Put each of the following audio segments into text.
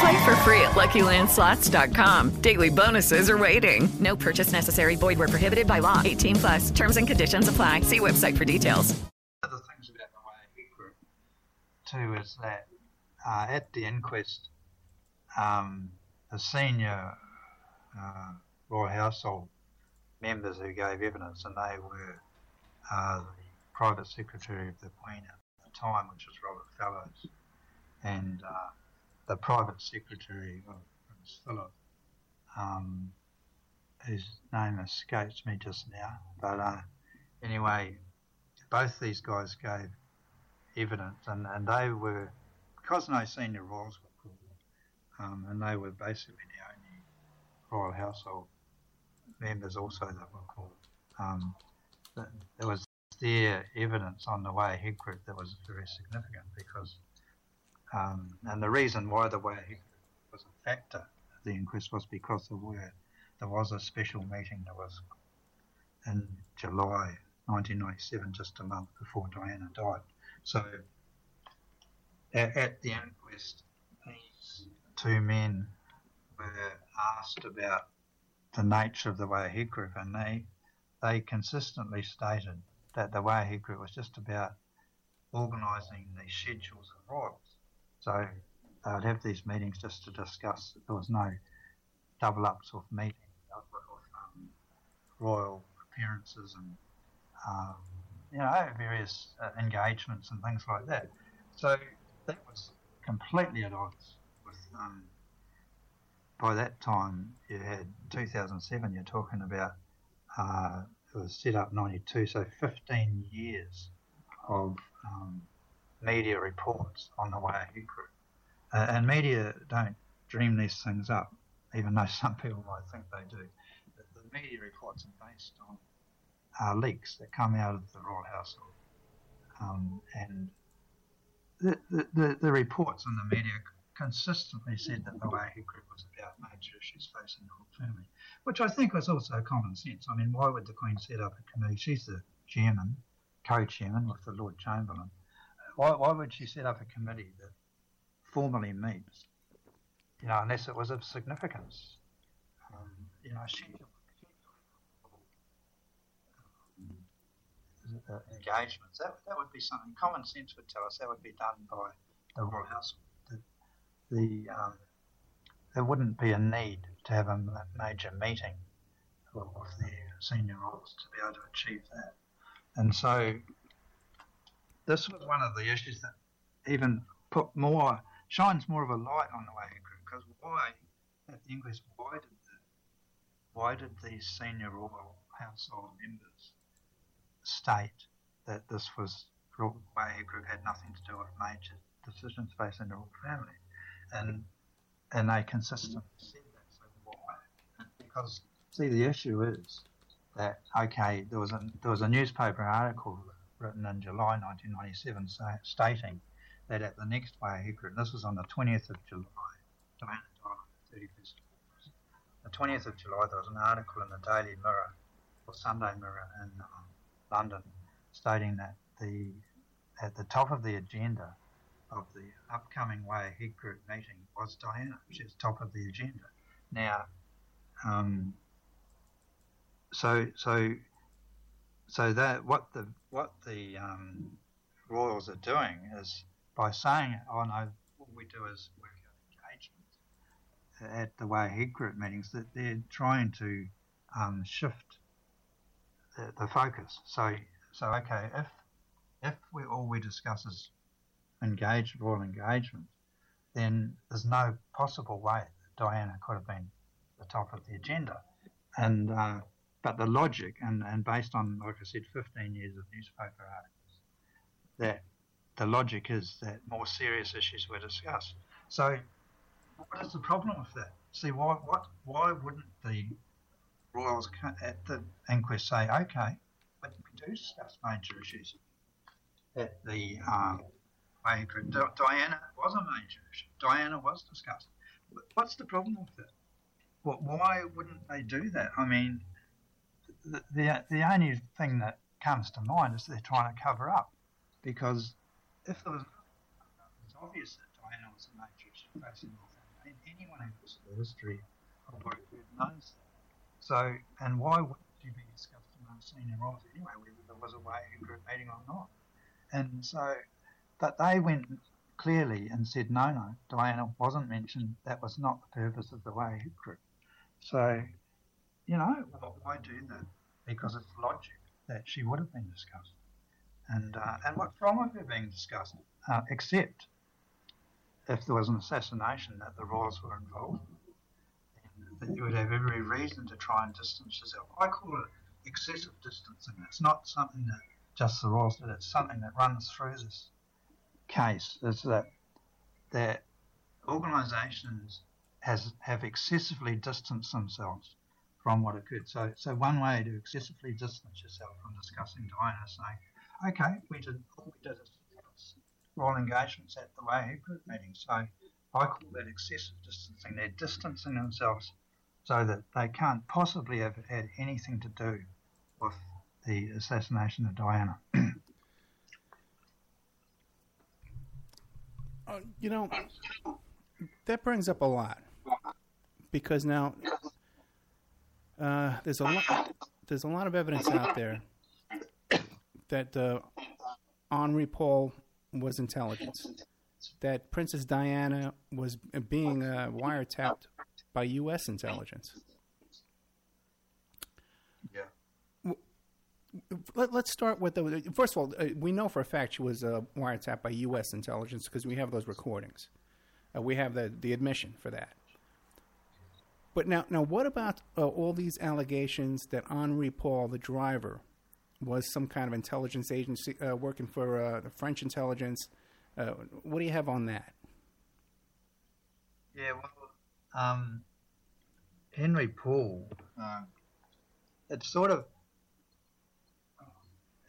Play for free at LuckyLandSlots.com. Daily bonuses are waiting. No purchase necessary. Void were prohibited by law. 18 plus. Terms and conditions apply. See website for details. One of the things about the way group too is that uh, at the inquest, um, the senior uh, royal household members who gave evidence, and they were uh, the private secretary of the Queen at the time, which was Robert Fellowes, and uh, the private secretary of Prince Philip, um, whose name escapes me just now. But uh, anyway, both these guys gave evidence, and, and they were, because no senior royals were called, um, and they were basically the only royal household members also that were called. Um, there was their evidence on the way ahead group that was very significant because, um, and the reason why the way was a factor of the inquest was because there were there was a special meeting that was in July 1997, just a month before Diana died. So at, at the inquest, these two men were asked about the nature of the ahead group, and they they consistently stated that the ahead group was just about organising the schedules of royals. So they would have these meetings just to discuss. There was no double ups of meetings of, um, royal appearances and um, you know various uh, engagements and things like that. So that was completely at odds with. Um, by that time, you had 2007. You're talking about uh, it was set up 92, so 15 years of um, media reports on the way group. Uh, and media don't dream these things up, even though some people might think they do. The, the media reports are based on uh, leaks that come out of the royal household. Um, and the, the, the, reports in the media consistently said that the way ahead group was about major issues facing the royal family, which I think was also common sense. I mean, why would the Queen set up a committee? She's the chairman, co-chairman with the Lord Chamberlain. Why, why would she set up a committee that formally meets, you know, unless it was of significance? Um, you know, schedule, uh, engagements. That, that would be something common sense would tell us that would be done by the royal household the um, there wouldn't be a need to have a major meeting of the senior roles to be able to achieve that. And so this was one of the issues that even put more shines more of a light on the way group because why at the inquest why did the why did these senior royal household members state that this was way group had nothing to do with major decisions facing the royal family? and and they consistently said that. So why? Because see, the issue is that okay, there was a there was a newspaper article written in July 1997 say, stating that at the next group, this was on the 20th of July, the 31st of August. The 20th of July, there was an article in the Daily Mirror or Sunday Mirror in um, London stating that the at the top of the agenda of the upcoming Way Ahead Group meeting was Diana, which is top of the agenda. Now, um, so so so that what the what the um, royals are doing is by saying, "Oh no, what we do is work out engagement at the Way Ahead Group meetings," that they're trying to um, shift the, the focus. So so okay, if if we all we discuss is engaged royal engagement, then there's no possible way that Diana could have been the top of the agenda. And uh, but the logic, and, and based on, like I said, 15 years of newspaper articles, that the logic is that more serious issues were discussed. So, what is the problem with that? See, why what why wouldn't the royals at the inquest say, okay, but we do discuss major issues at the um, Diana was a major issue. Diana was discussed. What's the problem with that? Well, why wouldn't they do that? I mean, the, the, the only thing that comes to mind is they're trying to cover up. Because if there was it's obvious that Diana was a issue facing North anyone who looks at the history of Waterford knows that. So, and why wouldn't you be discussed among senior roles anyway, whether there was a way group meeting or not? And so, but they went clearly and said, no, no, Diana wasn't mentioned. That was not the purpose of the way group. So, you know, why do that? Because it's logic that she would have been discussed. And, uh, and what's wrong with her being discussed? Uh, except if there was an assassination that the royals were involved that you would have every reason to try and distance yourself. I call it excessive distancing. It's not something that just the royals did, it's something that runs through this case. Is that that organisations has have excessively distanced themselves from what occurred. So, so one way to excessively distance yourself from discussing Diana is saying, okay, we did all we did royal engagements at the way group meeting. So I call that excessive distancing. They're distancing themselves so that they can't possibly have had anything to do with the assassination of Diana. uh, you know, that brings up a lot because now uh, there's a lot there's a lot of evidence out there that uh, Henri Paul was intelligence, that Princess Diana was being uh, wiretapped by U.S. intelligence. Yeah. Let, us start with the. First of all, uh, we know for a fact she was uh, wiretapped by U.S. intelligence because we have those recordings. Uh, we have the, the admission for that. But now, now, what about uh, all these allegations that Henri Paul, the driver, was some kind of intelligence agency uh, working for uh, the French intelligence? what do you have on that? Yeah, well, um, Henri Paul, uh, it's sort of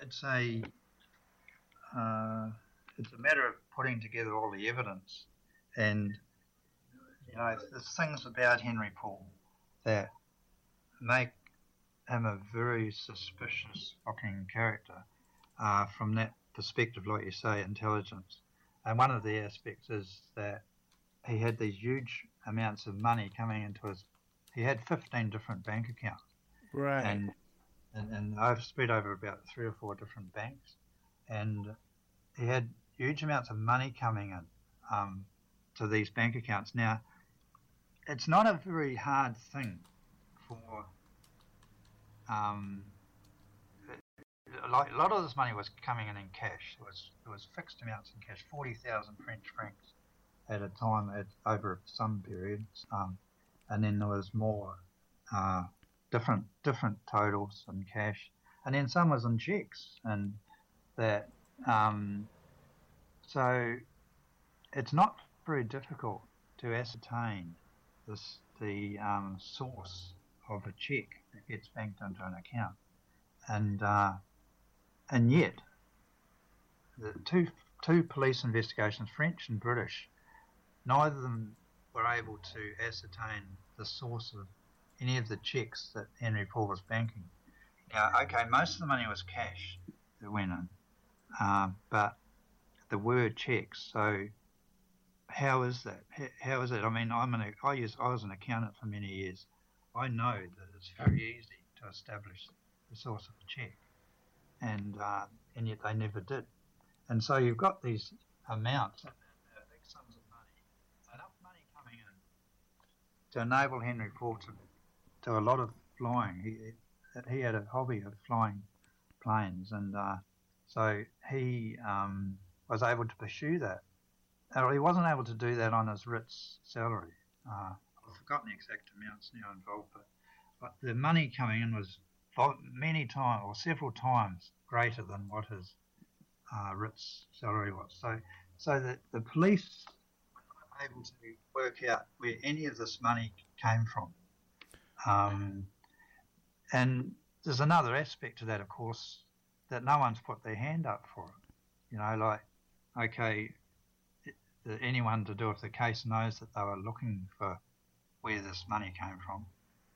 it's a uh, it's a matter of putting together all the evidence, and you know there's things about Henri Paul that make him a very suspicious looking character uh, from that perspective, like you say, intelligence. And one of the aspects is that he had these huge amounts of money coming into his. He had 15 different bank accounts. Right. And, and, and I've spread over about three or four different banks. And he had huge amounts of money coming in um, to these bank accounts. Now, it's not a very hard thing for. Um, a lot of this money was coming in in cash. It was it was fixed amounts in cash, forty thousand French francs at a time at over some periods, um, and then there was more uh, different different totals in cash, and then some was in checks, and that um, so it's not very difficult to ascertain this the um, source of a check that gets banked into an account, and uh, and yet the two two police investigations, French and British, neither of them were able to ascertain the source of any of the checks that Henri Paul was banking. Now, okay, most of the money was cash that went in, um, but the word checks. So, how is that? How is it? I mean, I'm an I use I was an accountant for many years. I know that it's very easy to establish the source of a check, and uh, and yet they never did. And so you've got these amounts of money coming in. to enable Henri Paul to do a lot of flying. He he had a hobby of flying planes, and uh, so he um, was able to pursue that. He wasn't able to do that on his Ritz salary. Uh, I've forgotten the exact amounts now involved, but, but the money coming in was many times or several times greater than what his uh, Ritz salary was. So, so the, the police were able to work out where any of this money came from. Um, and there's another aspect to that, of course, that no one's put their hand up for it. You know, like, okay, anyone to do with the case knows that they were looking for where this money came from.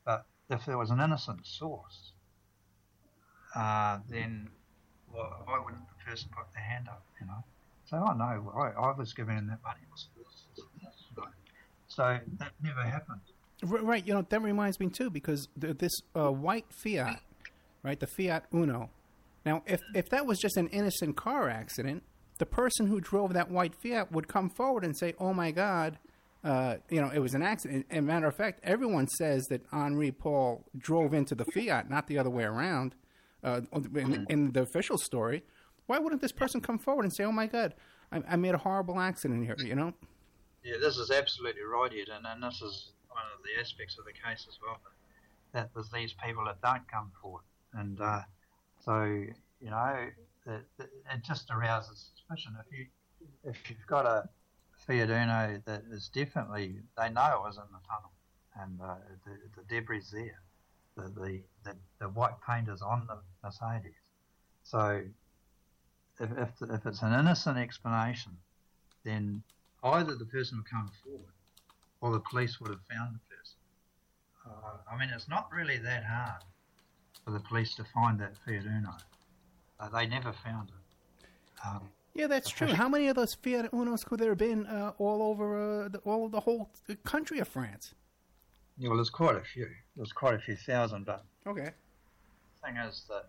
But if there was an innocent source, uh, then well, why wouldn't the person put their hand up, you know? So, oh no, I, I was given that money. Was so that never happened. Right, you know, that reminds me too, because this uh, white Fiat, right, the Fiat Uno. Now, if, if that was just an innocent car accident, the person who drove that white Fiat would come forward and say, "Oh my God, uh, you know, it was an accident." And matter of fact, everyone says that Henri Paul drove into the Fiat, not the other way around. Uh, in, in, the official story, why wouldn't this person come forward and say, "Oh my God, I, I made a horrible accident here"? You know? Yeah, this is absolutely right, Ed, and, and this is one of the aspects of the case as well. That there's these people that don't come forward, and uh, so you know, it, it just arouses suspicion. If you if you've got a Fiat Uno that is definitely they know it was in the tunnel, and uh, the, the debris there, the, the, the the white paint is on the Mercedes. So if if, if it's an innocent explanation, then either the person would come forward, or the police would have found the person. Uh, I mean, it's not really that hard for the police to find that Fiat Uno. Uh, they never found it. Um, yeah, that's true. How many of those Fiat Unos could there have been uh, all over uh, the, all the whole country of France? Yeah, well, there's quite a few. There's quite a few thousand, but okay. The thing is that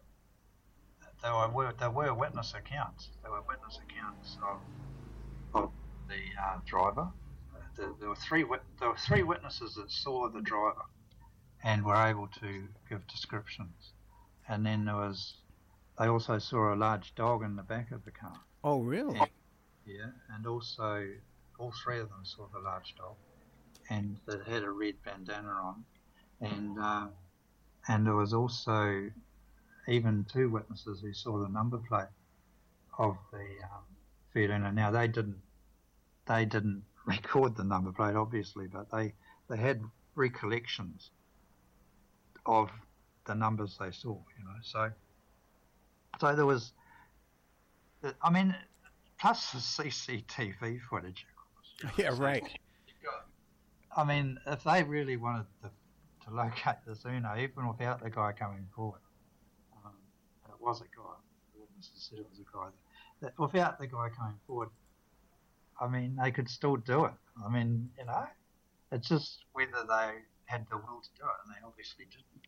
there were there were witness accounts. There were witness accounts of, of the uh, driver. There, there, were three there were three witnesses that saw the driver, and were able to give descriptions. And then there was they also saw a large dog in the back of the car. Oh, really? And, yeah, and also all three of them saw the large dog, and it had a red bandana on, and uh, and there was also even two witnesses who saw the number plate of the um, Uno. Now they didn't they didn't record the number plate obviously, but they they had recollections of the numbers they saw. You know, so so there was, I mean, plus the CCTV footage, of course. Yeah, right. I mean, if they really wanted to, to locate this Uno, even without the guy coming forward, um, it was a guy, the witnesses said it was a guy, that, without the guy coming forward, I mean, they could still do it. I mean, you know, it's just whether they had the will to do it, and they obviously didn't.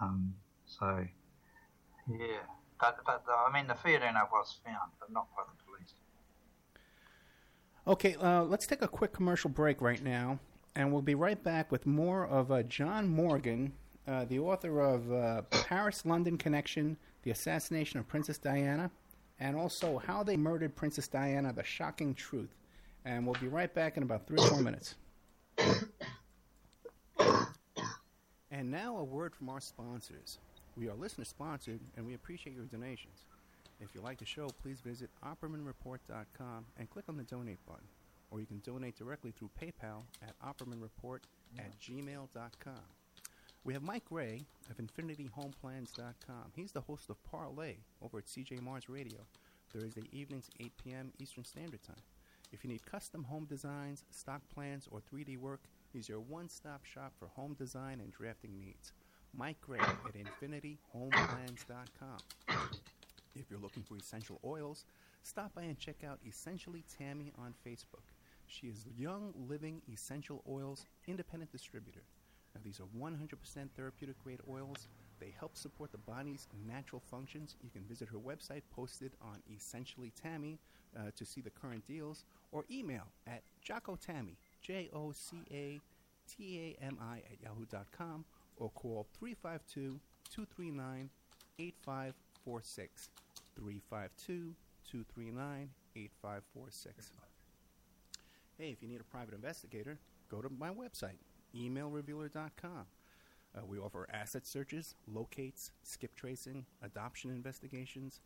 Um, so, yeah. But, but I mean, the Fiat Uno was found, but not by the police. Okay, uh, let's take a quick commercial break right now, and we'll be right back with more of uh, John Morgan, uh, the author of uh, Paris London Connection, The Assassination of Princess Diana, and also How They Murdered Princess Diana, The Shocking Truth. And we'll be right back in about three or four minutes. and now a word from our sponsors. We are listener sponsored and we appreciate your donations. If you like the show, please visit OppermanReport.com and click on the donate button. Or you can donate directly through PayPal at OppermanReport at gmail.com. We have Mike Ray of InfinityHomeplans.com. He's the host of Parlay over at CJ Mars Radio, Thursday evenings, 8 p.m. Eastern Standard Time. If you need custom home designs, stock plans, or 3D work, he's your one stop shop for home design and drafting needs. Mike Gray at infinityhomeplans.com. If you're looking for essential oils, stop by and check out Essentially Tammy on Facebook. She is Young Living Essential Oils Independent Distributor. Now, these are 100% therapeutic grade oils. They help support the body's natural functions. You can visit her website posted on Essentially Tammy uh, to see the current deals or email at Jocko-Tammy, J O C A T A M I, at yahoo.com or call 352 239 8546. 352 239 8546. Hey, if you need a private investigator, go to my website, emailrevealer.com. Uh, we offer asset searches, locates, skip tracing, adoption investigations,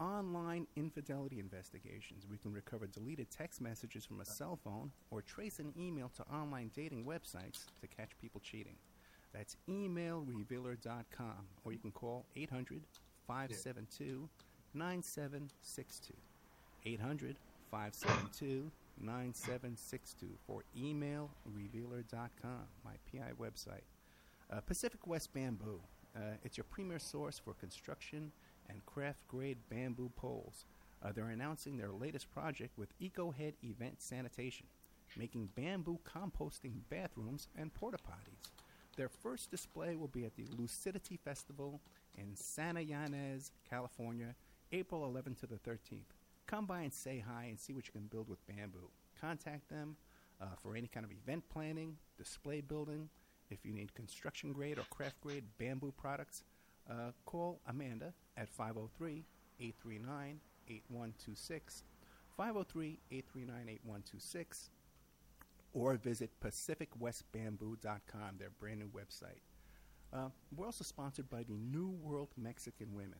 online infidelity investigations. We can recover deleted text messages from a cell phone or trace an email to online dating websites to catch people cheating. That's emailrevealer.com, or you can call 800 572 9762. 800 572 9762 for emailrevealer.com, my PI website. Uh, Pacific West Bamboo. Uh, it's your premier source for construction and craft grade bamboo poles. Uh, they're announcing their latest project with EcoHead Event Sanitation, making bamboo composting bathrooms and porta potties. Their first display will be at the Lucidity Festival in Santa Ynez, California, April 11th to the 13th. Come by and say hi and see what you can build with bamboo. Contact them uh, for any kind of event planning, display building. If you need construction grade or craft grade bamboo products, uh, call Amanda at 503 839 8126. 503 839 8126 or visit pacificwestbamboo.com, their brand new website. Uh, we're also sponsored by the New World Mexican Women.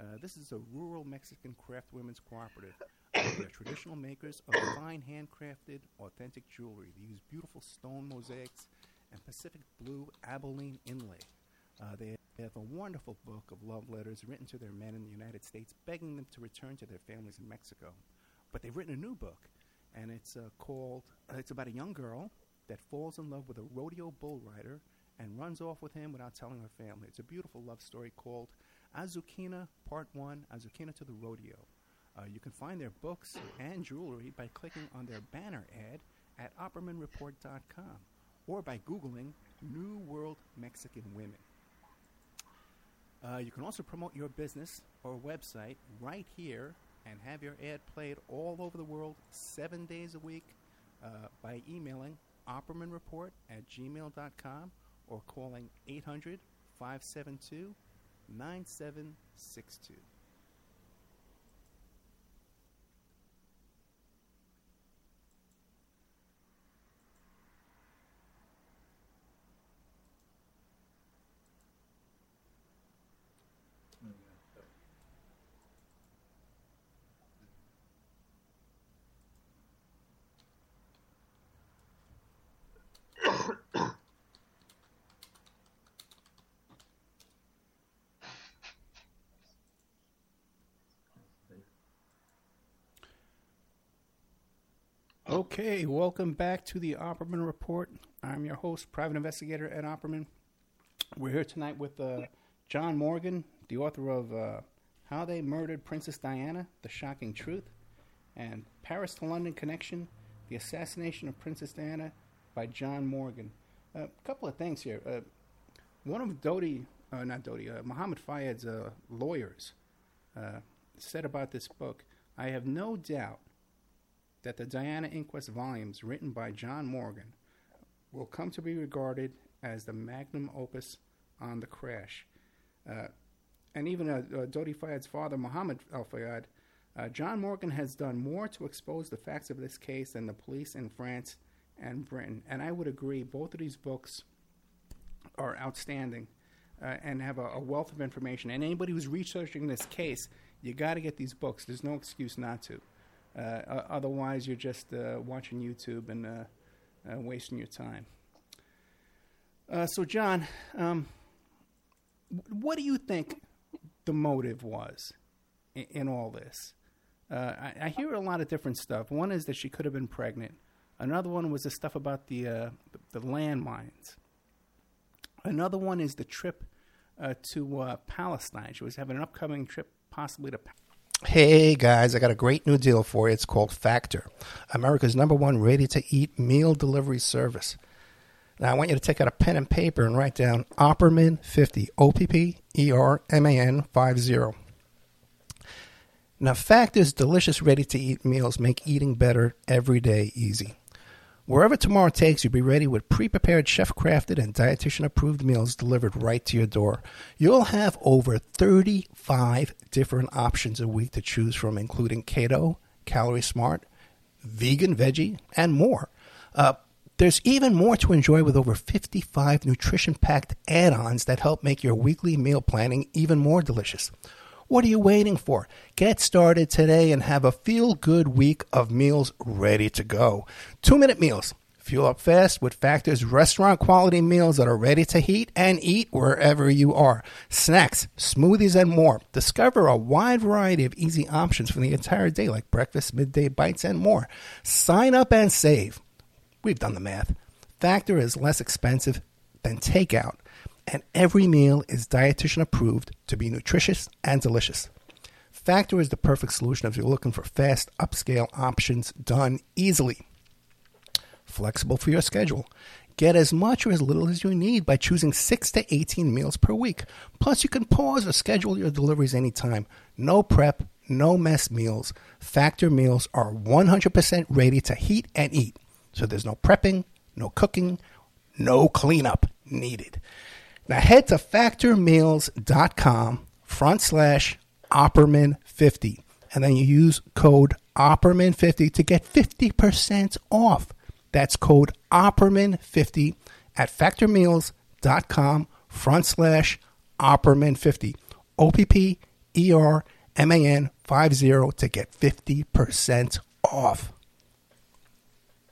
Uh, this is a rural Mexican craft women's cooperative. Uh, they're traditional makers of fine handcrafted, authentic jewelry. They use beautiful stone mosaics and Pacific blue abalone inlay. Uh, they have a wonderful book of love letters written to their men in the United States, begging them to return to their families in Mexico. But they've written a new book, and it's uh, called. Uh, it's about a young girl that falls in love with a rodeo bull rider and runs off with him without telling her family. It's a beautiful love story called Azucena Part 1 Azucena to the Rodeo. Uh, you can find their books and jewelry by clicking on their banner ad at OppermanReport.com or by Googling New World Mexican Women. Uh, you can also promote your business or website right here and have your ad played all over the world seven days a week uh, by emailing oppermanreport at gmail.com or calling 800 572 9762. Okay, welcome back to the Opperman Report. I'm your host, Private Investigator Ed Opperman. We're here tonight with uh, John Morgan, the author of uh, How They Murdered Princess Diana The Shocking Truth, and Paris to London Connection The Assassination of Princess Diana by John Morgan. A uh, couple of things here. Uh, one of Dodi, uh, not Dodi, uh, Muhammad Fayed's lawyers said about this book I have no doubt that the Diana Inquest volumes written by John Morgan will come to be regarded as the magnum opus on the crash. Uh, and even uh, uh, Dodi Fayed's father, Muhammad Al Fayed, uh, John Morgan has done more to expose the facts of this case than the police in France and Britain. And I would agree, both of these books are outstanding uh, and have a, a, wealth of information. And anybody who's researching this case, you got to get these books. There's no excuse not to. Uh, otherwise, you're just uh, watching YouTube and uh, wasting your time. so, John, um, what do you think the motive was in, in all this? I, I, hear a lot of different stuff. One is that she could have been pregnant. Another one was the stuff about the uh, the landmines. Another one is the trip uh, to uh, Palestine. She was having an upcoming trip, possibly to. Hey guys, I got a great new deal for you. It's called Factor, America's number one ready to eat meal delivery service. Now, I want you to take out a pen and paper and write down Opperman 50, O P P E R M A N 50. Now, Factor's delicious ready to eat meals make eating better every day easy. Wherever tomorrow takes you, be ready with pre prepared, chef crafted, and dietitian approved meals delivered right to your door. You'll have over 35 different options a week to choose from, including keto, calorie smart, vegan, veggie, and more. Uh, there's even more to enjoy with over 55 nutrition packed add ons that help make your weekly meal planning even more delicious. What are you waiting for? Get started today and have a feel good week of meals ready to go. Two minute meals. Fuel up fast with Factor's restaurant quality meals that are ready to heat and eat wherever you are. Snacks, smoothies, and more. Discover a wide variety of easy options for the entire day, like breakfast, midday bites, and more. Sign up and save. We've done the math. Factor is less expensive than takeout and every meal is dietitian approved to be nutritious and delicious. Factor is the perfect solution if you're looking for fast, upscale options done easily. Flexible for your schedule. Get as much or as little as you need by choosing 6 to 18 meals per week. Plus, you can pause or schedule your deliveries anytime. No prep, no mess meals. Factor meals are 100% ready to heat and eat. So there's no prepping, no cooking, no cleanup needed. Now head to factormeals.com front slash Opperman50 and then you use code Opperman50 to get 50% off. That's code Opperman50 at factormeals.com front slash Opperman50. O P P E R M A N 50 to get 50% off.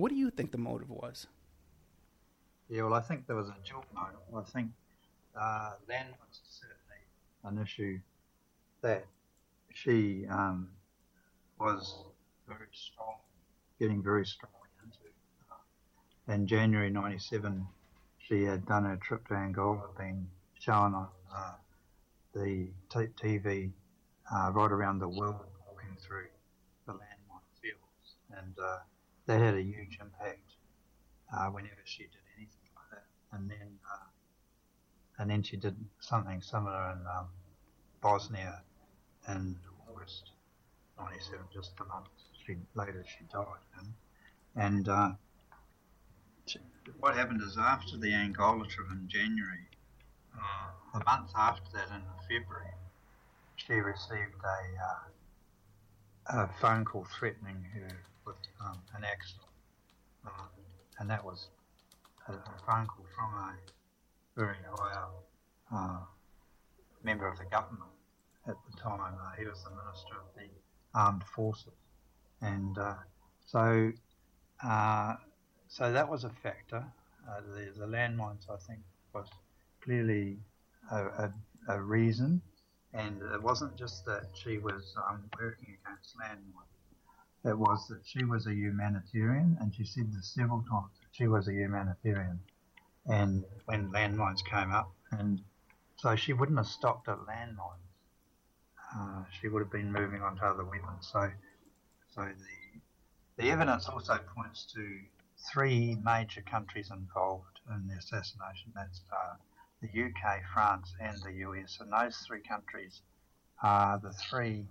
What do you think the motive was? Yeah, well, I think there was a dual motive. I think uh, then was certainly an issue that she um, was very strong, getting very strongly into. Uh, in January '97, she had done her trip to Angola, been shown on uh, the t- TV uh, right around the world, walking through the landmine fields, and uh, that had a huge uh, whenever she did anything like that. and then uh, and then she did something similar in um, Bosnia in August '97, just a month she, later she died. And, uh, she, what happened is after the Angola trip in January, uh, a month after that in February, she received a, uh, a phone call threatening her with um, an accident, uh, and that was a, a phone call from a very high uh, member of the government at the time. Uh, he was the Minister of the Armed Forces. And uh, so uh, so that was a factor. Uh, the, the landmines, I think, was clearly a, a, a, reason. And it wasn't just that she was um, working against landmines it was that she was a humanitarian, and she said this several times she was a humanitarian. And when landmines came up, and so she wouldn't have stopped at landmines. Uh, she would have been moving on to other weapons. So, so the the evidence also points to three major countries involved in the assassination. That's uh, the UK, France, and the US. And those three countries are the three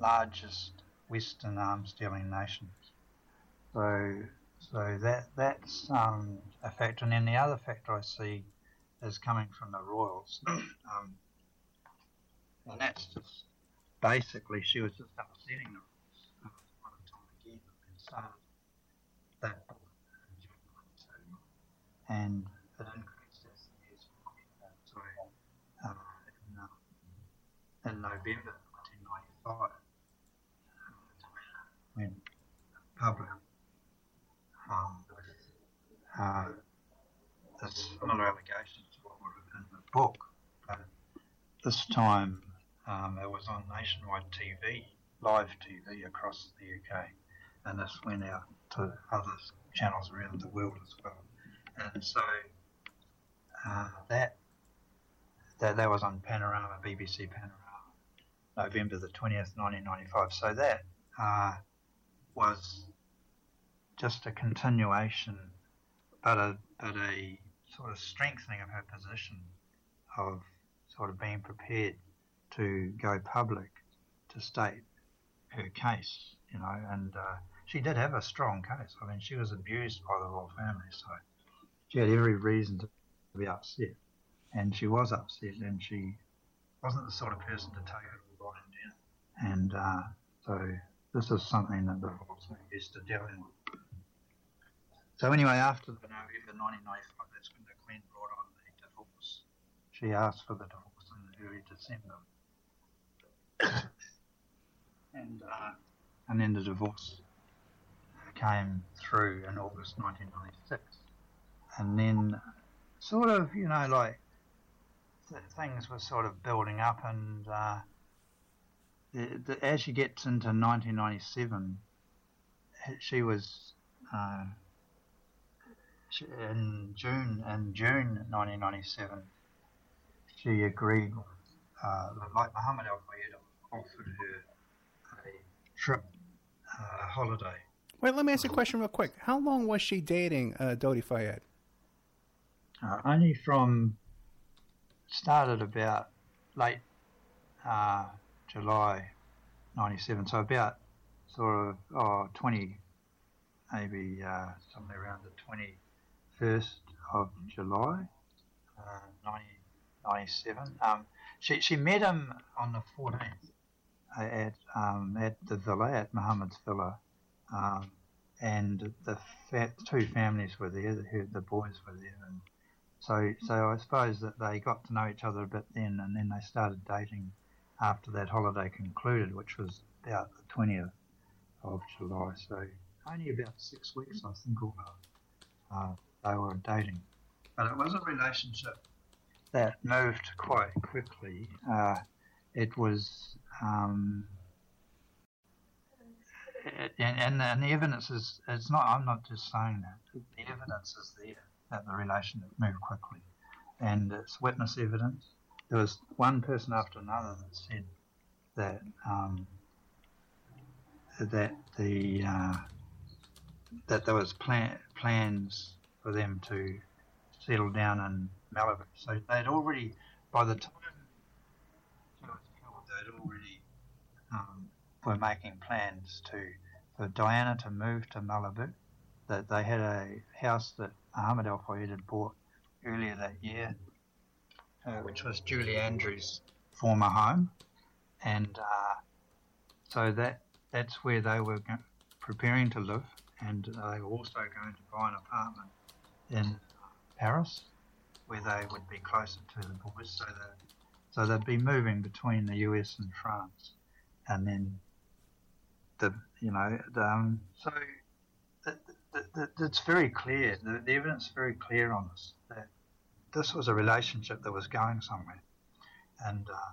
largest Western arms dealing nations. So, so that that's um, a factor. And then the other factor I see is coming from the royals, um, and that's just basically she was just upsetting the royals. started that book, and it increased as the years uh, uh, in, uh, in November 1995 when public um, uh, the similar allegations to what were in the book, but this time um, it was on nationwide TV, live TV across the UK, and this went out to other channels around the world as well. And so uh, that, that that was on Panorama, BBC Panorama, November the twentieth, nineteen ninety-five. So that uh, was just a continuation, but a but a sort of strengthening of her position of sort of being prepared to go public to state her case, you know, and uh, she did have a strong case. I mean, she was abused by the royal family, so she had every reason to be upset, and she was upset, and she wasn't the sort of person to take it all down. And uh, so this is something that the royal family used to deal in. So anyway, after the November 1995, that's when the Queen brought on the divorce. She asked for the divorce in early December, and uh, and then the divorce came through in August 1996, and then sort of you know like th- things were sort of building up, and uh, the, the, as she gets into 1997, she was. Uh, she- in June in June 1997, she agreed, uh, like Muhammad Al Fayed offered her a trip, uh, holiday. Wait, let me ask you a question real quick. How long was she dating uh, Dodi Fayed? Uh, only from started about late uh, July 97, so about sort of oh, 20, maybe uh, somewhere around the 21st of July, uh, 1997. Um, she, she met him on the 14th at um, at the villa, at Muhammad's villa, um, and the fa- two families were there, the, the boys were there, and so so I suppose that they got to know each other a bit then, and then they started dating after that holiday concluded, which was about the 20th of July. So only about six weeks, I think, or uh, they were dating. But it was a relationship that moved quite quickly. Uh, it was, um, and, and the evidence is, it's not, I'm not just saying that, the evidence is there that the relationship moved quickly. And it's witness evidence. There was one person after another that said that, um, that the, uh, that there was plan, plans for them to settle down in Malibu. So they'd already, by the time she was killed, they'd already um, were making plans to for Diana to move to Malibu. That they had a house that Ahmed Al Fayed had bought earlier that year, uh, which was Julie Andrews' former home, and uh, so that that's where they were preparing to live, and they were also going to buy an apartment in Paris, where they would be closer to the boys, so that so they'd be moving between the US and France, and then the you know the, um, so it's very clear. The, evidence is very clear on this this was a relationship that was going somewhere, and uh,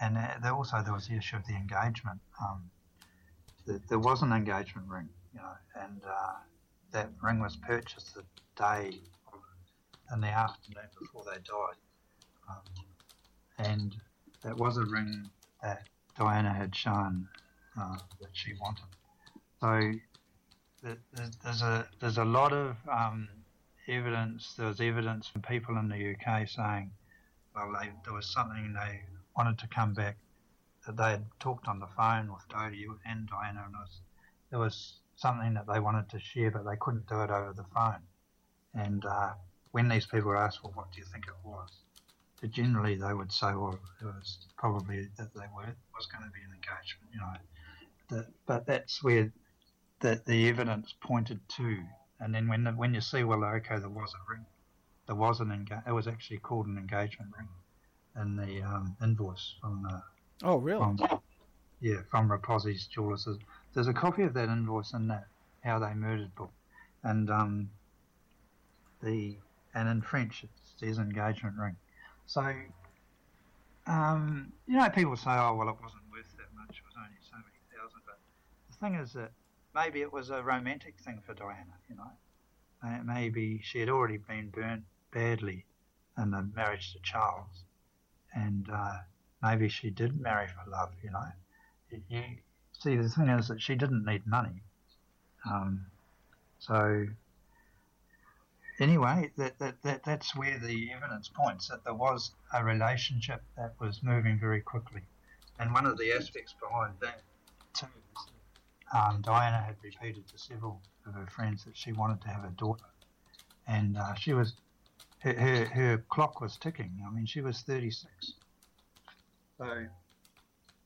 and uh, there also there was the issue of the engagement. Um, there, there was an engagement ring, you know, and uh, that ring was purchased the day in the afternoon before they died, um, and that was a ring that Diana had shown uh, that she wanted. So th- th- there's a there's a lot of um, evidence. There was evidence from people in the UK saying, well, they, there was something they wanted to come back. That they had talked on the phone with Dodi and Diana, and was, there was something that they wanted to share, but they couldn't do it over the phone. And uh, when these people were asked, well, what do you think it was? But generally, they would say, well, it was probably that they were was going to be an engagement, you know. That, but that's where that the evidence pointed to. And then when the, when you see, well, okay, there was a ring, there was an enga- it was actually called an engagement ring in the um, invoice from the Oh, really? from, yeah, from Repossi's Jewelers. There's, there's a copy of that invoice in that How They Murdered book, and um, the and in French it says engagement ring. So, um, you know, people say, oh well, it wasn't worth that much. It was only so many thousand. But the thing is that maybe it was a romantic thing for Diana. You know, maybe she had already been burnt badly in the marriage to Charles, and uh, maybe she did marry for love. You know, you, see, the thing is that she didn't need money. Um, so anyway, that, that, that that's where the evidence points that there was a relationship that was moving very quickly, and one of the aspects behind that um, Diana had repeated to several of her friends that she wanted to have a daughter, and uh, she was her, her her clock was ticking. I mean, she was thirty six, so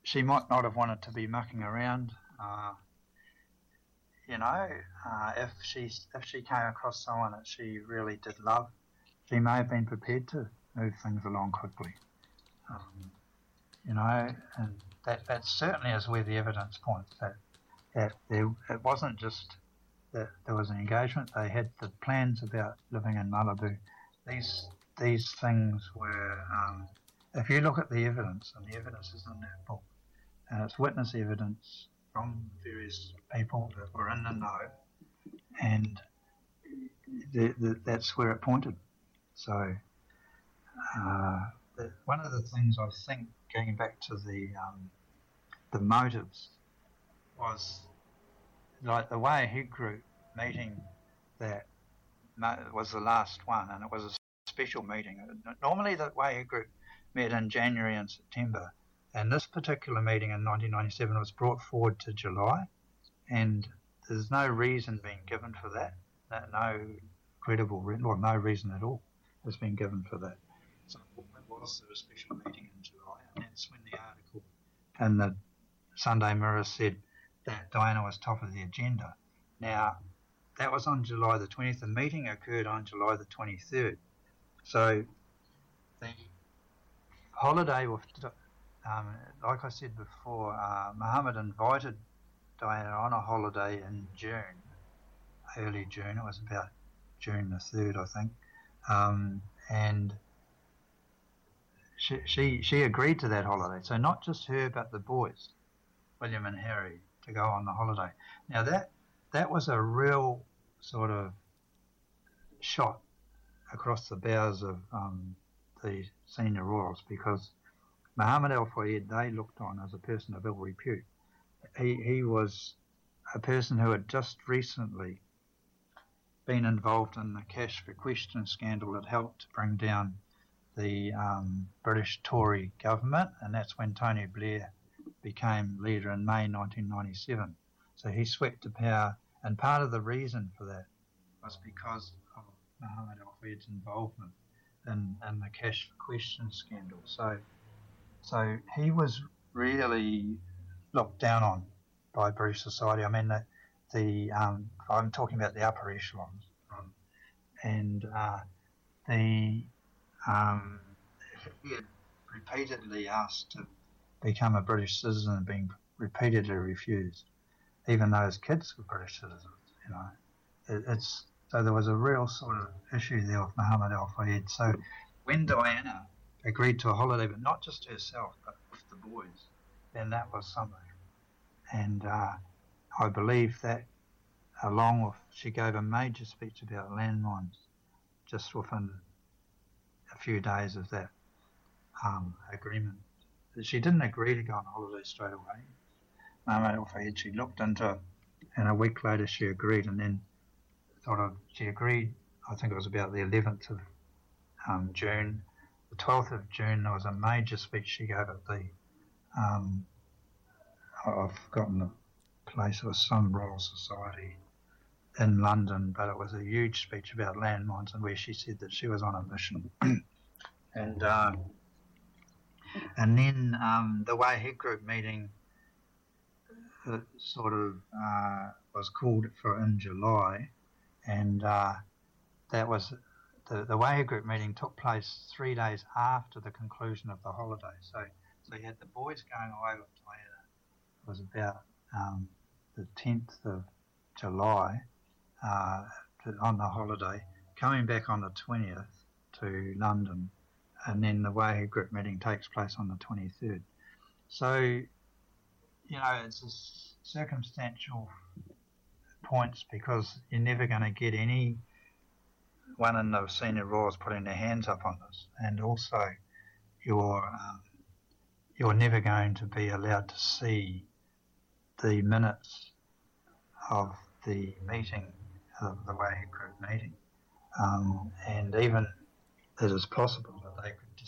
she might not have wanted to be mucking around. Uh, you know, uh, if she if she came across someone that she really did love, she may have been prepared to move things along quickly. Um, you know, and that that certainly is where the evidence points that that there it wasn't just that there was an engagement; they had the plans about living in Malibu. These these things were, um, if you look at the evidence, and the evidence is in that book, and it's witness evidence from various people that were in the know, and the, the, that's where it pointed. So, uh, the, one of the things I think, going back to the um, the motives, was like the Head Group meeting that was the last one, and it was a special meeting. Normally, the Head Group met in January and September, and this particular meeting in 1997 was brought forward to July, and there's no reason being given for that. No, credible, re- well, no reason at all has been given for that. So it was a special meeting in July, and that's when the article in the Sunday Mirror said that Diana was top of the agenda. Now, that was on July the 20th. The meeting occurred on July the 23rd. So the holiday um, like I said before, uh, Muhammad invited Diana on a holiday in June, early June. It was about June the third, I think, um, and she, she she agreed to that holiday. So not just her, but the boys, William and Harry, to go on the holiday. Now that that was a real sort of shot across the bows of um, the senior royals because Muhammad Al Fayed they looked on as a person of ill repute. He he was a person who had just recently been involved in the cash for question scandal that helped to bring down the um, British Tory government, and that's when Tony Blair became leader in May 1997. So he swept to power, and part of the reason for that was because of Muhammad Al Fayed's involvement in, in the cash for question scandal. So so he was really looked down on by British society. I mean, the, the um, I'm talking about the upper echelons, um, and uh, the um, he had repeatedly asked to become a British citizen and being repeatedly refused, even though his kids were British citizens. You know, it, it's so there was a real sort of issue there with Muhammad Al Fayed. So when Diana agreed to a holiday, but not just herself, but with the boys, then that was something. And uh, I believe that, along with, she gave a major speech about landmines just within a few days of that um, agreement. She didn't agree to go on holiday straight away. Muhammad Al Fayed, she looked into it, and a week later she agreed, and then sort of, she agreed, I think it was about the 11th of um, June, the 12th of June, there was a major speech she gave at the, um, I've forgotten the place, it was some Royal Society in London, but it was a huge speech about landmines and where she said that she was on a mission. and uh, and then um, the Way Ahead Group meeting sort of uh, was called for in July, and uh, that was the the Way Ahead Group meeting took place three days after the conclusion of the holiday. So, so you had the boys going away with Diana. It was about um, the 10th of July uh, on the holiday, coming back on the 20th to London, and then the Way Ahead Group meeting takes place on the 23rd. So, you know, it's a circumstantial points because you're never going to get any one in the senior royals putting their hands up on this, and also you're um, you're never going to be allowed to see the minutes of the meeting of the Way Ahead Group meeting, um, and even it is possible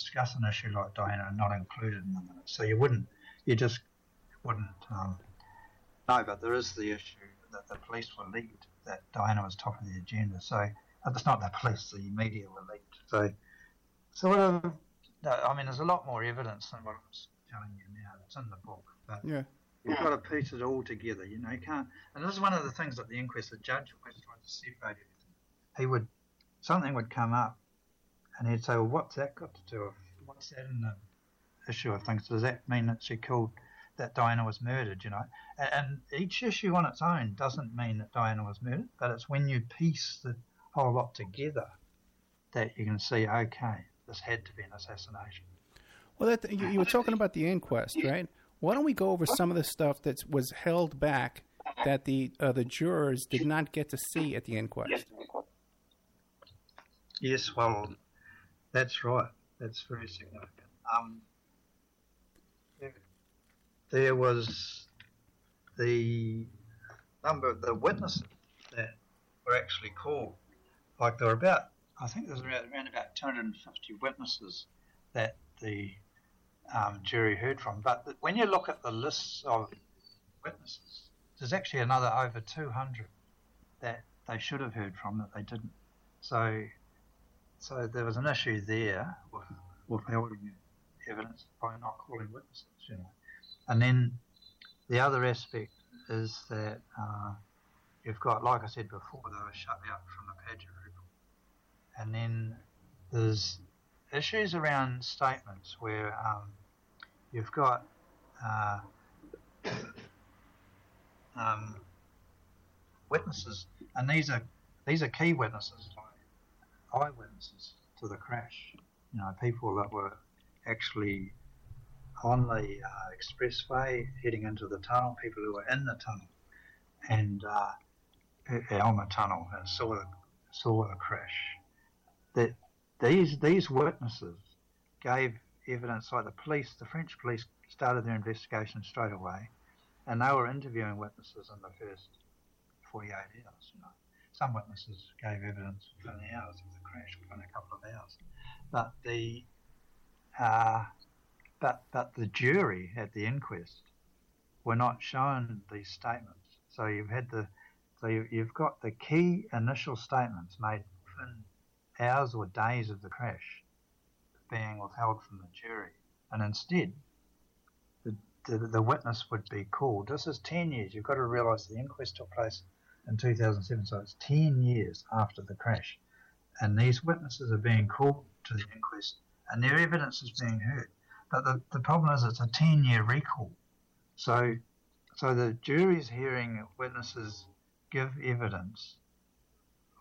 discuss an issue like Diana and not include it in the minutes. So you wouldn't, you just wouldn't um, know. But there is the issue that the police were leaked that Diana was top of the agenda. So it's not the police, the media were leaked. So of, no, I mean, there's a lot more evidence than what I'm telling you now. It's in the book, but Yeah. you've got to piece it all together. You know, you can't. And this is one of the things that the inquest. The judge always tried to separate everything. He would, something would come up, and he'd say, "Well, what's that got to do with? What's that in the issue of things? Does that mean that she killed?" That Diana was murdered, you know, and, and each issue on its own doesn't mean that Diana was murdered, but it's when you piece the whole lot together that you can see, okay, this had to be an assassination. Well, that, you, you were talking about the inquest, right? Why don't we go over some of the stuff that was held back that the uh, the jurors did not get to see at the inquest? Yes, well, that's right. That's very significant. Um, there, was the number of the witnesses that were actually called. Like there were about, I think there was around, around about 250 witnesses that the um, jury heard from. But when you look at the lists of witnesses, there's actually another over 200 that they should have heard from that they didn't. So so there was an issue there with, with holding evidence by not calling witnesses, you know. And then the other aspect is that uh, you've got, like I said before, they were shut out from the group. And then there's issues around statements where um, you've got uh, um, witnesses, and these are these are key witnesses, eyewitnesses to the crash. You know, people that were actually on the uh, expressway heading into the tunnel, people who were in the tunnel and uh, Alma Tunnel and saw the, saw the crash. That these these witnesses gave evidence, like the police, the French police started their investigation straight away, and they were interviewing witnesses in the first 48 hours. You know, some witnesses gave evidence within hours of the crash, within a couple of hours, but the uh, but but the jury at the inquest were not shown these statements. So you've had the so you, you've got the key initial statements made within hours or days of the crash being withheld from the jury, and instead the, the, the witness would be called. This is 10 years. You've got to realise the inquest took place in 2007, so it's 10 years after the crash. And these witnesses are being called to the inquest, and their evidence is being heard. But the, the problem is it's a 10 year recall. So, so the jury's hearing witnesses give evidence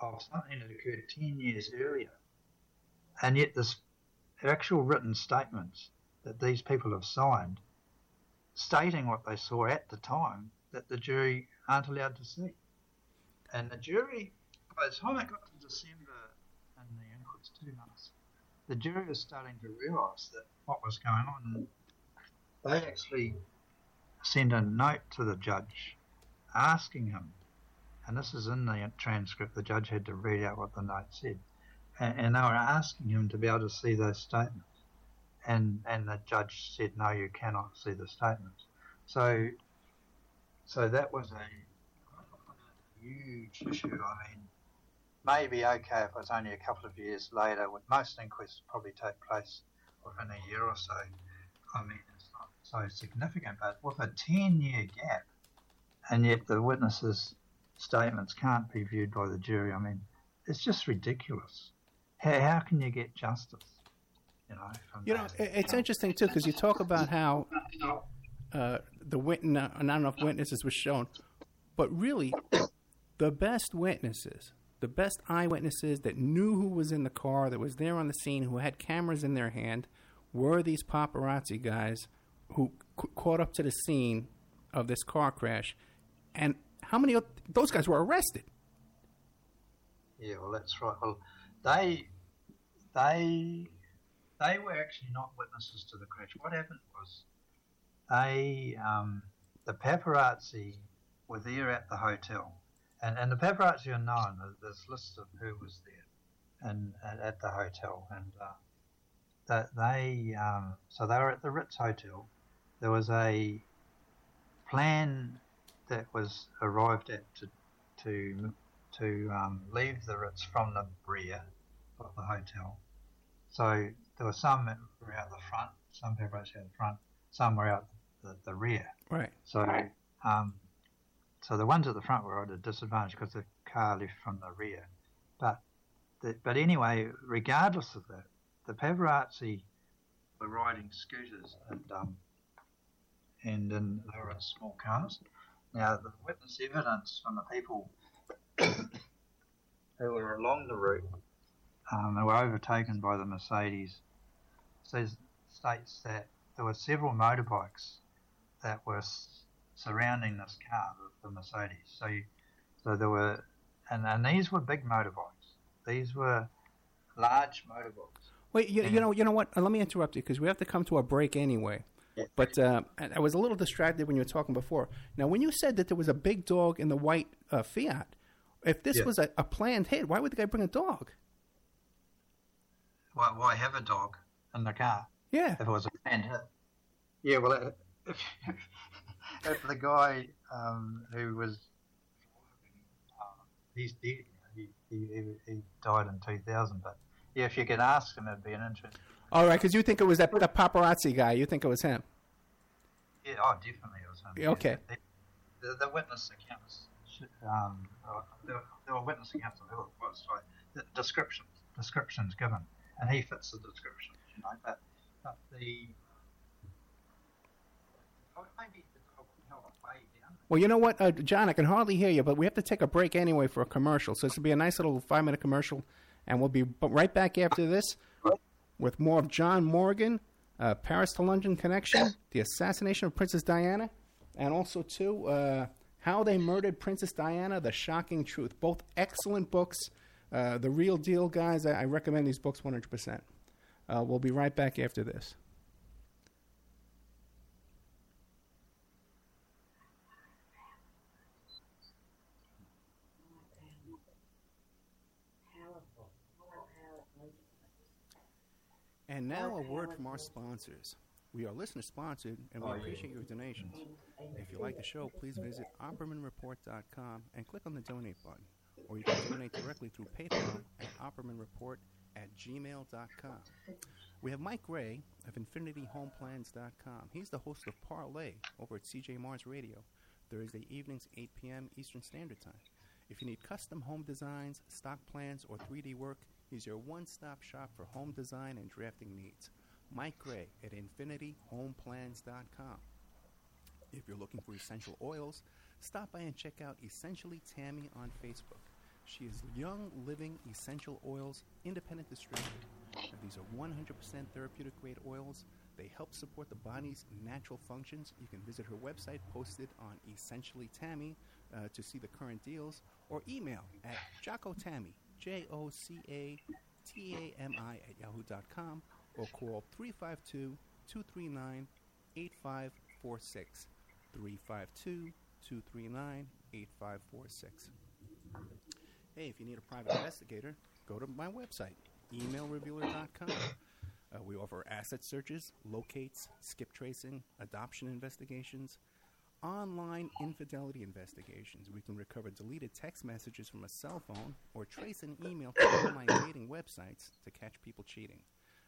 of something that occurred 10 years earlier. And yet, the actual written statements that these people have signed stating what they saw at the time that the jury aren't allowed to see. And the jury, by the time it got to December months, the jury was starting to realise that what was going on. They actually sent a note to the judge asking him, and this is in the transcript, the judge had to read out what the note said, and, and they were asking him to be able to see those statements. And, and the judge said, no, you cannot see the statements. So, so that was a huge issue. I mean, maybe okay if it was only a couple of years later. When most inquests probably take place within a year or so. I mean, it's not so significant, but with a 10 year gap and yet the witnesses' statements can't be viewed by the jury. I mean, it's just ridiculous. How, how can you get justice? You know, from You know, it's interesting too because you talk about how uh, the witness, not enough witnesses were shown, but really, the best witnesses, the best eyewitnesses that knew who was in the car, that was there on the scene, who had cameras in their hand, were these paparazzi guys who c- caught up to the scene of this car crash, and how many of those guys were arrested? Yeah, well, that's right. Well, they they they were actually not witnesses to the crash. What happened was they um, the paparazzi were there at the hotel, and and the paparazzi are known. There- There's lists of who was there, and at, at the hotel, and uh, that they um, so they were at the Ritz Hotel. There was a plan that was arrived at to to to um, leave the Ritz from the rear of the hotel. So there were some were out the front, some paparazzi out the front, some were out the, the rear. Right. So, um, so the ones at the front were at a disadvantage because the car left from the rear. But, the, but anyway, regardless of that, the paparazzi were riding scooters and um, and in, they were in small cars. Now, the witness evidence from the people who were along the route um, were overtaken by the Mercedes says states that there were several motorbikes that were surrounding this car, the, the Mercedes. So, you, so there were, and, and these were big motorbikes. These were large motorbikes. Wait, you, you know, you know what? Uh, let me interrupt you because we have to come to a break anyway. But uh, I was a little distracted when you were talking before. Now, when you said that there was a big dog in the white uh, Fiat, if this Yeah. was a, a planned hit, why would the guy bring a dog? Why, why have a dog in the car? Yeah. If it was a planned hit. Yeah, well, uh, if, the guy um, who was, um, he's dead. He, he, he, died in 2000. But yeah, if you could ask him, it'd be an interest. All right, because you think it was that the paparazzi guy. You think it was him. Yeah, oh, definitely it was him. Yeah, okay. The, the, the witness accounts, um, uh, there, there were witness accounts of who it was. The descriptions, descriptions given, and he fits the description. You know, but, but the maybe the how it way down. Well, you know what, uh, John? I can hardly hear you, but we have to take a break anyway for a commercial. So this will be a nice little five-minute commercial, and we'll be right back after this with more of John Morgan, uh, Paris to London connection, the assassination of Princess Diana, and also too uh, how they murdered Princess Diana: The Shocking Truth. Both excellent books. Uh, the real deal, guys. I, I recommend these books 100%. Uh, we'll be right back after this. And now a word from our sponsors. We are listener sponsored and we oh, appreciate your donations. If you like the show, please visit oppermanreport.com and click on the donate button. Or you can donate directly through PayPal at oppermanreport at gmail.com. We have Mike Gray of infinityhomeplans.com. He's the host of Parlay over at CJ Mars Radio, Thursday evenings, 8 p.m. Eastern Standard Time. If you need custom home designs, stock plans, or 3D work, he's your one stop shop for home design and drafting needs. Mike Gray at infinityhomeplans.com. If you're looking for essential oils, stop by and check out Essentially Tammy on Facebook. She is Young Living Essential Oils Independent Distributor. These are 100% therapeutic grade oils. They help support the body's natural functions. You can visit her website posted on Essentially Tammy uh, to see the current deals or email at Jocotami, J O C A T A M I at yahoo.com or call 352 239 8546. 352 239 8546. Hey, if you need a private investigator, go to my website, emailrevealer.com. Uh, we offer asset searches, locates, skip tracing, adoption investigations, online infidelity investigations. We can recover deleted text messages from a cell phone or trace an email to online dating websites to catch people cheating.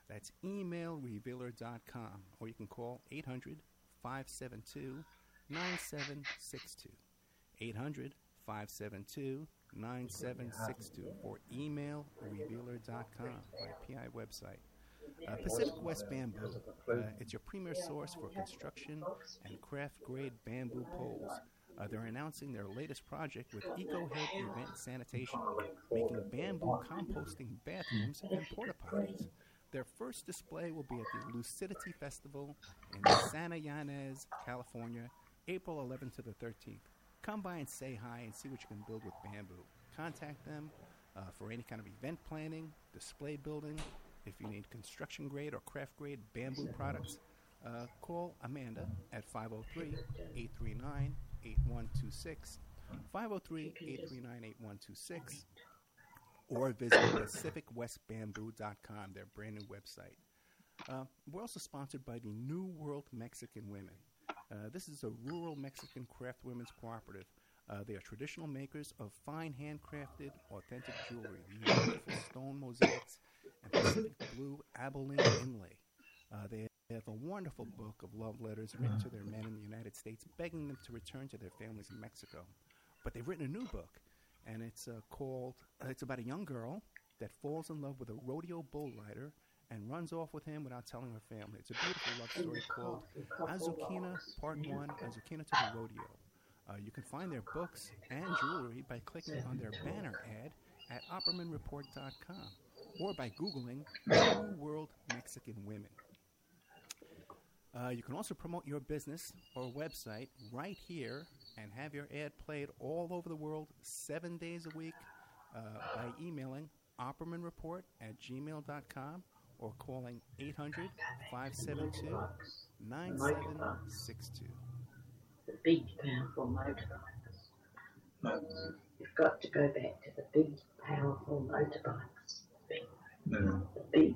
That's emailrevealer.com, or you can call 800 572 9762. 800 572 9762 or email revealer.com, my PI website. Uh, Pacific West Bamboo. Uh, it's your premier source for construction and craft grade bamboo poles. Uh, they're announcing their latest project with EcoHead Event Sanitation, making bamboo composting bathrooms and porta potties. Their first display will be at the Lucidity Festival in Santa Ynez, California, April 11th to the 13th. Come by and say hi and see what you can build with bamboo. Contact them uh, for any kind of event planning, display building. If you need construction grade or craft grade bamboo products, uh, call Amanda at 503 839 8126. 503 839 8126 or visit pacificwestbamboo.com, their brand new website. Uh, we're also sponsored by the New World Mexican Women. Uh, this is a rural Mexican craft women's cooperative. Uh, they are traditional makers of fine handcrafted, authentic jewelry, beautiful stone mosaics, and Pacific blue abalone inlay. Uh, they have a wonderful book of love letters written to their men in the United States, begging them to return to their families in Mexico. But they've written a new book, and it's uh, called. Uh, it's about a young girl that falls in love with a rodeo bull rider and runs off with him without telling her family. It's a beautiful love story called Azukina Part One: Azukina to the Rodeo. Uh, you can find their books and jewelry by clicking on their banner ad at OppermanReport.com or by Googling New World Mexican Women. Uh, you can also promote your business or website right here and have your ad played all over the world seven days a week uh, by emailing oppermanreport at gmail.com or calling 800 572 9762. The big, powerful motorbikes. You've got to go back to the big, powerful motorbikes. The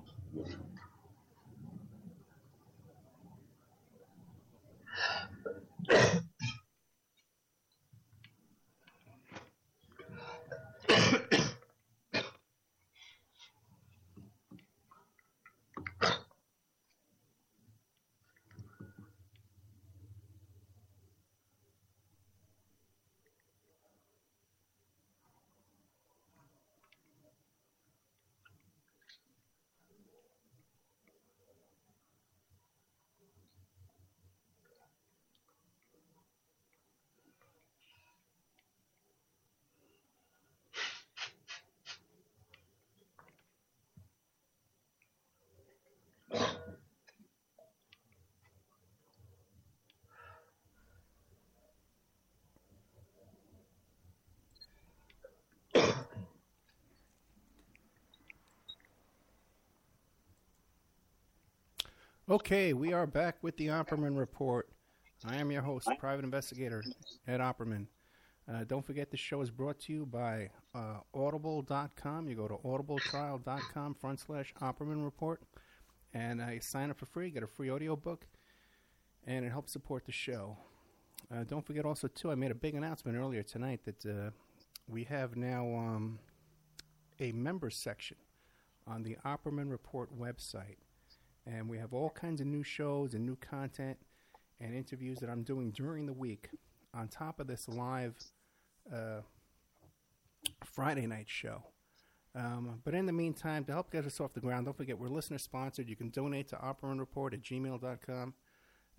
Okay, we are back with the Opperman Report. I am your host, private investigator Ed Opperman. Uh, don't forget the show is brought to you by uh, audible.com. You go to audibletrial.com front slash Opperman Report and uh, you sign up for free, get a free audio book, and it helps support the show. Uh, don't forget also, too, I made a big announcement earlier tonight that uh, we have now um, a member section on the Opperman Report website and we have all kinds of new shows and new content and interviews that I'm doing during the week on top of this live uh, Friday night show. Um, but in the meantime, to help get us off the ground, don't forget we're listener sponsored. You can donate to oppermanreport at gmail.com.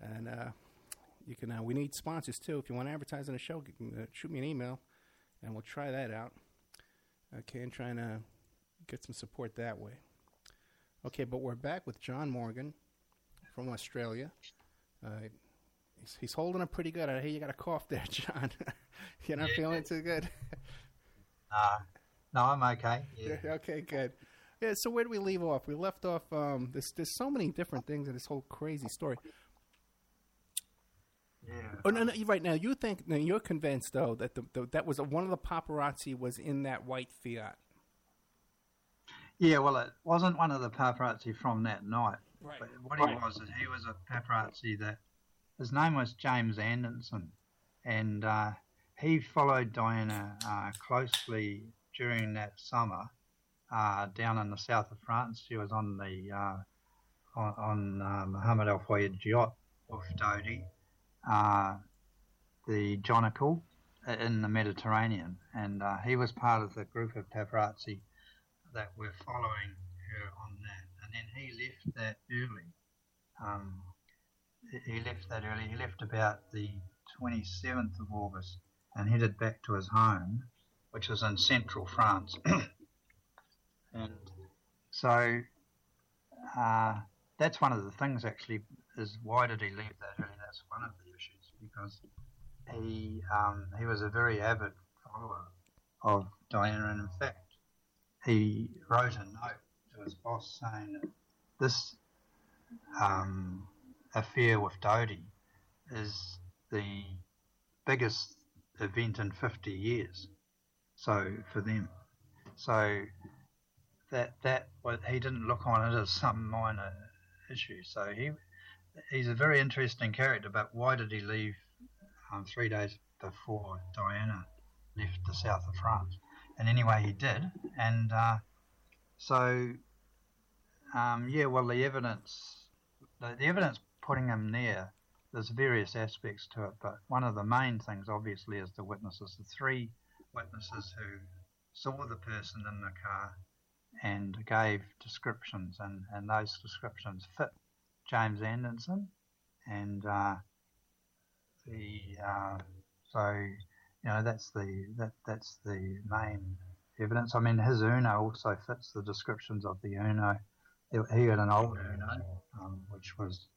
And uh, you can. Uh, we need sponsors too. If you want to advertise on the show, can, uh, shoot me an email, and we'll try that out. Okay, and trying to get some support that way. Okay, but we're back with John Morgan from Australia. Uh, he's, he's, holding up pretty good. I hear you got a cough there, John. You're not feeling too good. Uh, no, I'm okay. Yeah. okay, good. Yeah. So where do we leave off? We left off. Um, there's there's so many different things in this whole crazy story. Yeah. Oh no, no, right now you think now you're convinced though that the, the that was a, one of the paparazzi was in that white Fiat. Yeah, well, it wasn't one of the paparazzi from that night. Right. But what he was is he was a paparazzi that his name was James Anderson, and uh, he followed Diana uh, closely during that summer uh, down in the south of France. She was on the uh, on, on uh, Muhammad Al Fayed's yacht off Dodi, uh, the Jonikal, in the Mediterranean, and uh, he was part of the group of paparazzi that were following her on that. And then he left that early. Um, he- left that early. He left about the 27th of August and headed back to his home, which was in central France. and so uh, that's one of the things actually is why did he leave that early? That's one of the issues because he um, he was a very avid follower of Diana, and in fact, he wrote a note to his boss saying that this um, affair with Dodi is the biggest event in 50 years. So for them, so that that he didn't look on it as some minor issue. So he he's a very interesting character. But why did he leave um, three days before Diana left the south of France? And anyway, he did. And uh, so um, yeah, well, the evidence the, the evidence putting him there. There's various aspects to it, but one of the main things, obviously, is the witnesses. The three witnesses who saw the person in the car and gave descriptions, and, and those descriptions fit James Anderson, and uh, the uh, so you know that's the that that's the main evidence. I mean, his Uno also fits the descriptions of the Uno. He, had an old Uno, um, which was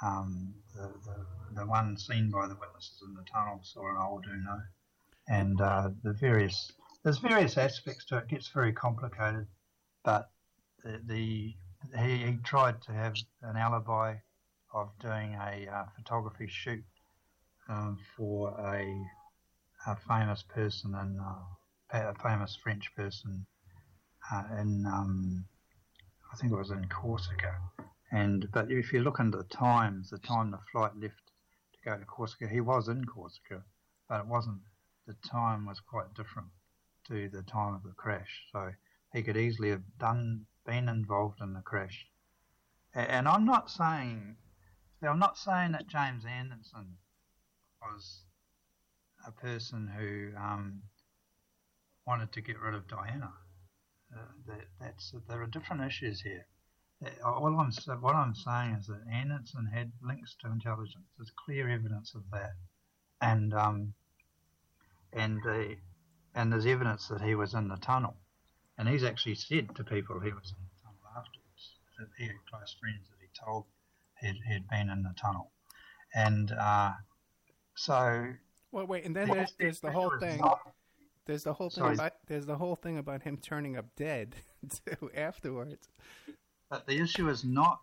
um, the, the the one seen by the witnesses in the tunnel saw an old Uno, and uh, the various there's various aspects to it. It gets very complicated, but the, the he, he tried to have an alibi of doing a uh, photography shoot um, for a, a famous person and uh, a famous French person uh, in um, I think it was in Corsica. And but if you look into the times, the time the flight left to go to Corsica, he was in Corsica, but it wasn't. The time was quite different to the time of the crash, so he could easily have done been involved in the crash. And I'm not saying, I'm not saying that James Anderson was a person who um, wanted to get rid of Diana. Uh, that, that's there are different issues here. Uh, All I'm what I'm saying is that Anderson had links to intelligence. There's clear evidence of that, and um, and uh, and there's evidence that he was in the tunnel, and he's actually said to people he was in the tunnel afterwards. That he had close friends that he told he'd, he'd been in the tunnel, and uh, so Well, wait, and then there's, there's the whole thing. There's the whole thing Sorry. about there's the whole thing about him turning up dead too afterwards. But the issue is not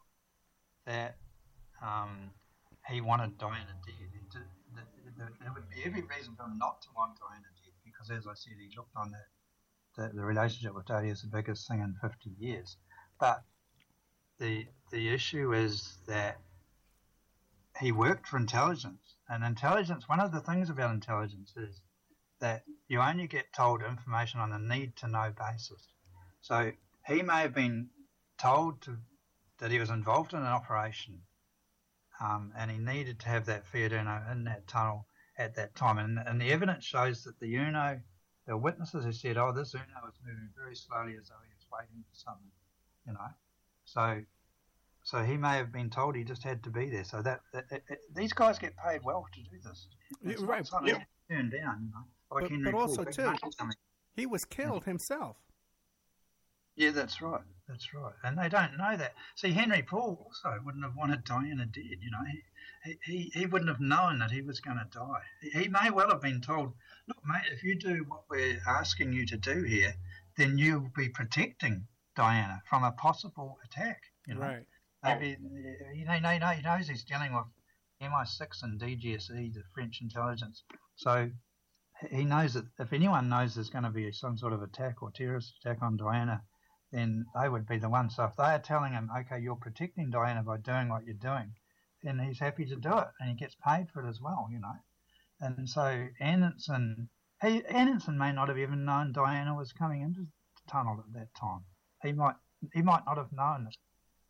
that um, he wanted Diana dead. There would be every reason for him not to want Diana dead because, as I said, he looked on that the, the relationship with Dodi as the biggest thing in 50 years. But the the issue is that he worked for intelligence, and intelligence. One of the things about intelligence is that you only get told information on a need to know basis. So he may have been told to, that he was involved in an operation um, and he needed to have that Fiat Uno in that tunnel at that time. And, and the evidence shows that the Uno, the witnesses who said, oh, this Uno was moving very slowly as though he was waiting for something, you know. So so he may have been told he just had to be there. So that, that, it- it- these guys get paid well to do this. It's Yeah, right, something yeah. you turn down, you know. Like But, Henri but also too, he was killed himself. Yeah, that's right. That's right. And they don't know that. See, Henri Paul also wouldn't have wanted Diana dead. You know, he he, he wouldn't have known that he was going to die. He, he may well have been told, "Look, mate, if you do what we're asking you to do here, then you'll be protecting Diana from a possible attack." You know, Right. Maybe, uh, you know, no, no, he knows he's dealing with MI6 and DGSE, the French intelligence. So he knows that if anyone knows there's going to be some sort of attack or terrorist attack on Diana, then they would be the ones. So if they are telling him, okay, you're protecting Diana by doing what you're doing, then he's happy to do it and he gets paid for it as well, you know. And so Anderson, he, Anderson may not have even known Diana was coming into the tunnel at that time. He might, he might not have known it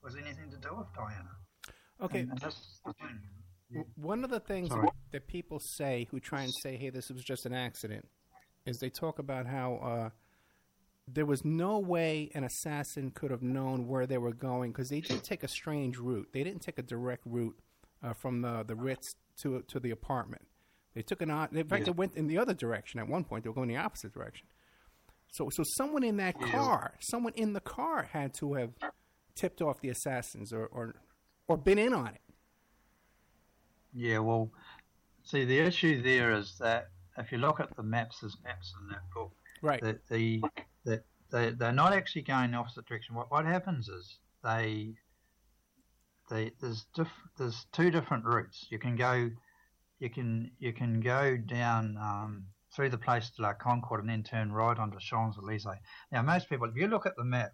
was anything to do with Diana. Okay. And, and that's the thing. You, One of the things Sorry. that people say who try and say, "Hey, this was just an accident," is they talk about how uh, there was no way an assassin could have known where they were going because they did take a strange route. They didn't take a direct route uh, from the the Ritz to to the apartment. They took an odd. In fact, Yeah. they went in the other direction. At one point, they were going the opposite direction. So, so someone in that Yeah. car, someone in the car, had to have tipped off the assassins or or, or been in on it. Yeah, well, see, the issue there is that if you look at the maps, there's maps in that book. Right. That the that they they're not actually going the opposite direction. What what happens is they they there's diff, there's two different routes. You can go you can you can go down um, through the Place de la Concorde and then turn right onto Champs Elysees. Now, most people, if you look at the map,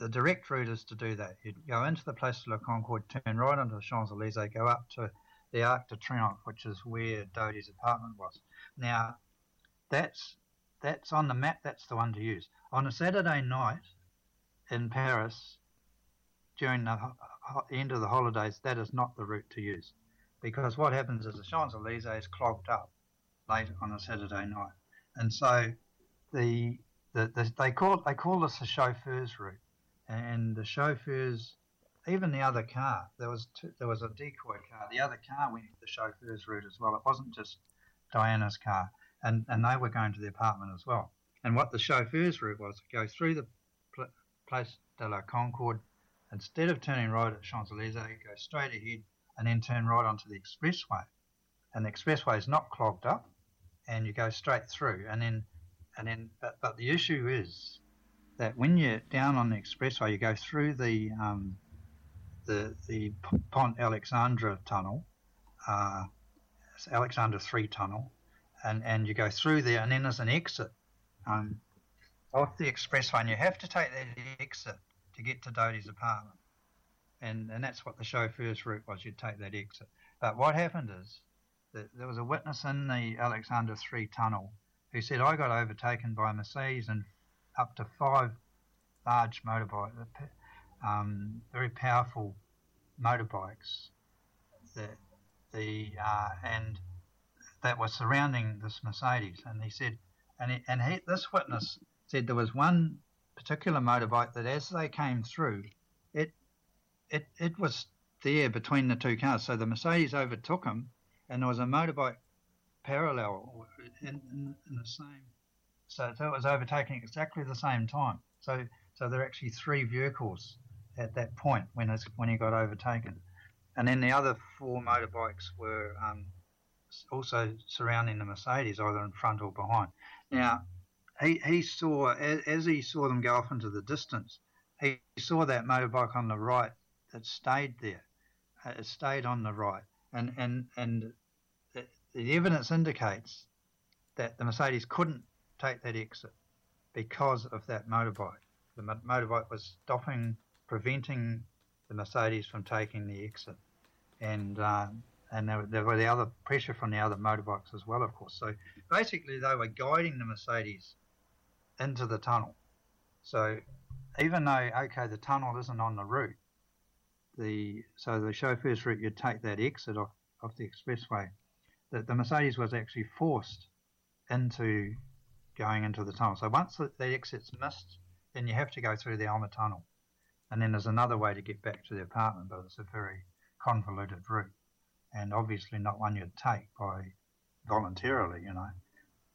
the direct route is to do that. You go into the Place de la Concorde, turn right onto the Champs Elysees, go up to the Arc de Triomphe, which is where Dodi's apartment was. Now, that's that's on the map. That's the one to use on a Saturday night in Paris during the end of the holidays. That is not the route to use because what happens is the Champs Elysees is clogged up late on a Saturday night, and so the, the, the they call they call this the chauffeur's route, and the chauffeurs, even the other car, there was two, there was a decoy car. The other car went the chauffeur's route as well. It wasn't just Diana's car, and and they were going to the apartment as well. And what the chauffeur's route was, go through the pl- Place de la Concorde, instead of turning right at Champs Elysees, go straight ahead and then turn right onto the expressway. And the expressway is not clogged up, and you go straight through. And then, and then, but, but the issue is that when you're down on the expressway, you go through the um, the the Pont Alexandre tunnel, uh, Alexander Three tunnel, and and you go through there, and then there's an exit um, off the expressway, and you have to take that exit to get to Dodi's apartment. And and that's what the chauffeur's route was. You'd take that exit. But what happened is that there was a witness in the Alexander Three tunnel who said I got overtaken by a Mercedes and up to five large motorbike, um, very powerful motorbikes. That the uh, and that were surrounding this Mercedes, and he said, and he, and he, this witness said there was one particular motorbike that as they came through, it it it was there between the two cars. So the Mercedes overtook him, and there was a motorbike parallel in, in, in the same. So, so it was overtaking exactly the same time. So so there are actually three vehicles at that point when when he got overtaken, and then the other four motorbikes were um, also surrounding the Mercedes, either in front or behind. Now, he, he saw, as, as he saw them go off into the distance, he saw that motorbike on the right that stayed there. Uh, It stayed on the right. And, and, and the evidence indicates that the Mercedes couldn't take that exit because of that motorbike. The motorbike was stopping, preventing the Mercedes from taking the exit. And, uh, and there, there were the other pressure from the other motorbikes as well, of course. So basically, they were guiding the Mercedes into the tunnel. So even though okay, the tunnel isn't on the route, the so the chauffeur's route, you'd take that exit off, off the expressway. The, the Mercedes was actually forced into going into the tunnel. So once the, the exit's missed, then you have to go through the Alma tunnel, and then there's another way to get back to the apartment, but it's a very convoluted route, and obviously not one you'd take by voluntarily, you know.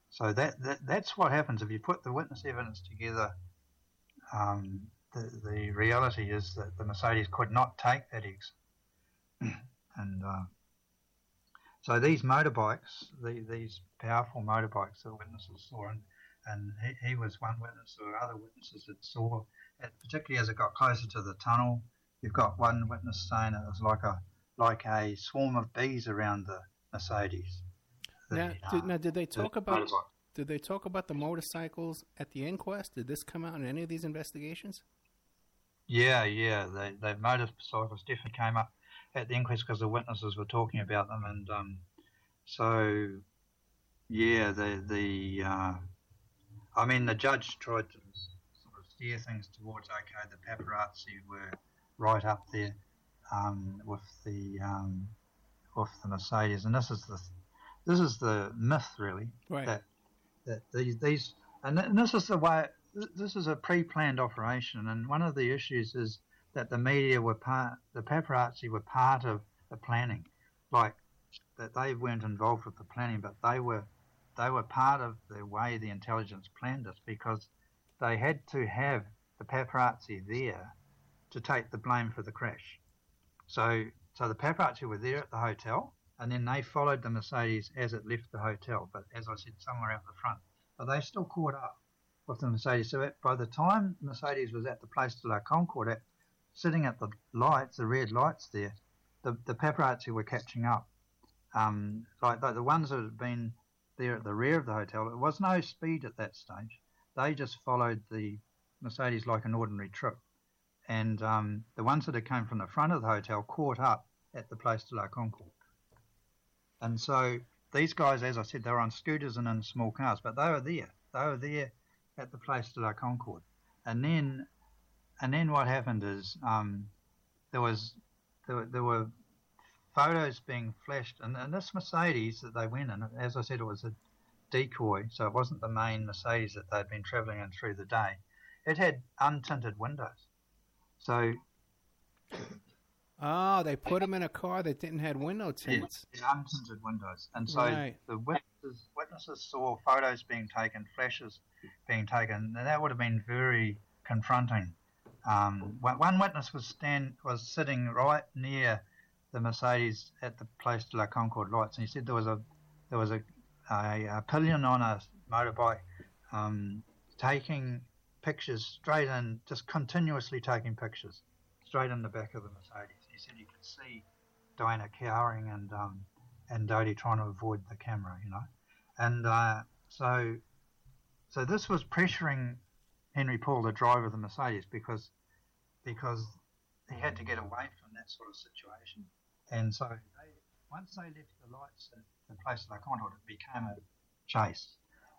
So that, that that's what happens if you put the witness evidence together. Um, the, the reality is that the Mercedes could not take that exit, and uh, so these motorbikes, the, these powerful motorbikes that witnesses saw, and, and he, he was one witness, or other witnesses that saw, it, particularly as it got closer to the tunnel. You've got one witness saying it was like a like a swarm of bees around the Mercedes. The, Now, uh, did, now, did they the talk about motorbike. did they talk about the motorcycles at the inquest? Did this come out in any of these investigations? Yeah, yeah. The, the motorcycles definitely came up at the inquest because the witnesses were talking about them, and um, so yeah, the the uh, I mean the judge tried to sort of steer things towards okay, the paparazzi were right up there um, with the um, off the Mercedes, and this is the this is the myth really Right. that that these these and, th- and this is the way th- this is a pre-planned operation, and one of the issues is that the media were part, the paparazzi were part of the planning, like that they weren't involved with the planning, but they were they were part of the way the intelligence planned it because they had to have the paparazzi there to take the blame for the crash. So so the paparazzi were there at the hotel, and then they followed the Mercedes as it left the hotel. But as I said, somewhere out the front. But they still caught up with the Mercedes. So by the time Mercedes was at the Place de la Concorde, at, sitting at the lights, the red lights there, the, the paparazzi were catching up. Um, like, like the ones that had been there at the rear of the hotel, there was no speed at that stage. They just followed the Mercedes like an ordinary trip. And um, the ones that had come from the front of the hotel caught up at the Place de la Concorde. And so these guys, as I said, they were on scooters and in small cars, but they were there. They were there at the Place de la Concorde. And then, and then what happened is um, there was there, there were photos being flashed, and, and this Mercedes that they went in, as I said, it was a decoy, so it wasn't the main Mercedes that they'd been travelling in through the day. It had untinted windows, so Oh, they put them in a car that didn't have window tints. Yeah, untinted windows. And so Right. the witnesses, witnesses saw photos being taken, flashes being taken, and that would have been very confronting. Um, one one witness was stand was sitting right near the Mercedes at the Place de la Concorde lights, and he said there was a there was a a, a pillion on a motorbike um, taking pictures straight in, just continuously taking pictures straight in the back of the Mercedes. He said you could see Diana cowering and um, and Dodi trying to avoid the camera, you know, and uh, so so this was pressuring Henri Paul, the driver of the Mercedes, because because he had to get away from that sort of situation, and so they, once they left the lights at the Place de la Concorde, it became a chase,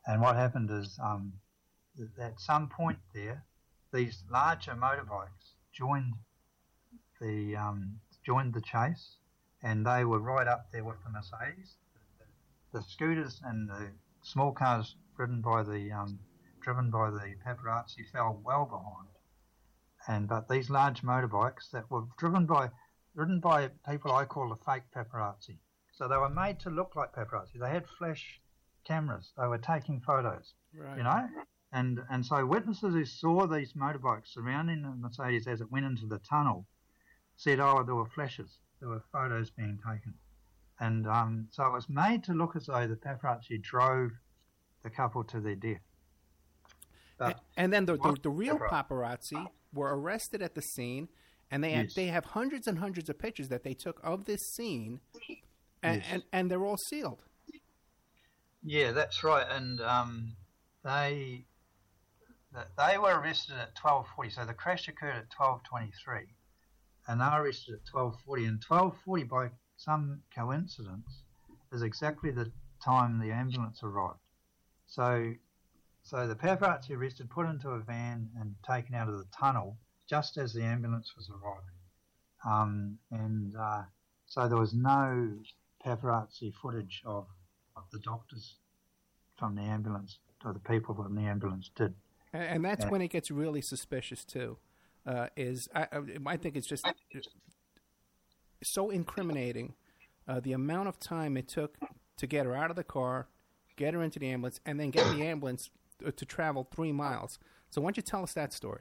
and what happened is um, at some point there, these larger motorbikes joined the um, joined the chase, and they were right up there with the Mercedes. The, the scooters and the small cars ridden by the um, driven by the paparazzi fell well behind, and but these large motorbikes that were driven by ridden by people I call the fake paparazzi. So they were made to look like paparazzi. They had flash cameras. They were taking photos. Right. You know, and and so witnesses who saw these motorbikes surrounding the Mercedes as it went into the tunnel said, "Oh, there were flashes. There were photos being taken." And um, so it was made to look as though the paparazzi drove the couple to their death. But And then the, the, the real paparazzi were arrested at the scene, and they have, Yes. they have hundreds and hundreds of pictures that they took of this scene, and, Yes. and, and they're all sealed. Yeah, that's right. And um, they they were arrested at twelve forty. So the crash occurred at twelve twenty three, and they were arrested at twelve forty. And twelve forty, by some coincidence, is exactly the time the ambulance arrived. So, so the paparazzi arrested, put into a van, and taken out of the tunnel just as the ambulance was arriving. Um, and uh, so there was no paparazzi footage of what the doctors from the ambulance or the people from the ambulance did. And, and that's when it gets really suspicious too. Uh, is I, I- I think it's just so incriminating uh, the amount of time it took to get her out of the car, get her into the ambulance, and then get the ambulance to, to travel three miles. So why don't you tell us that story?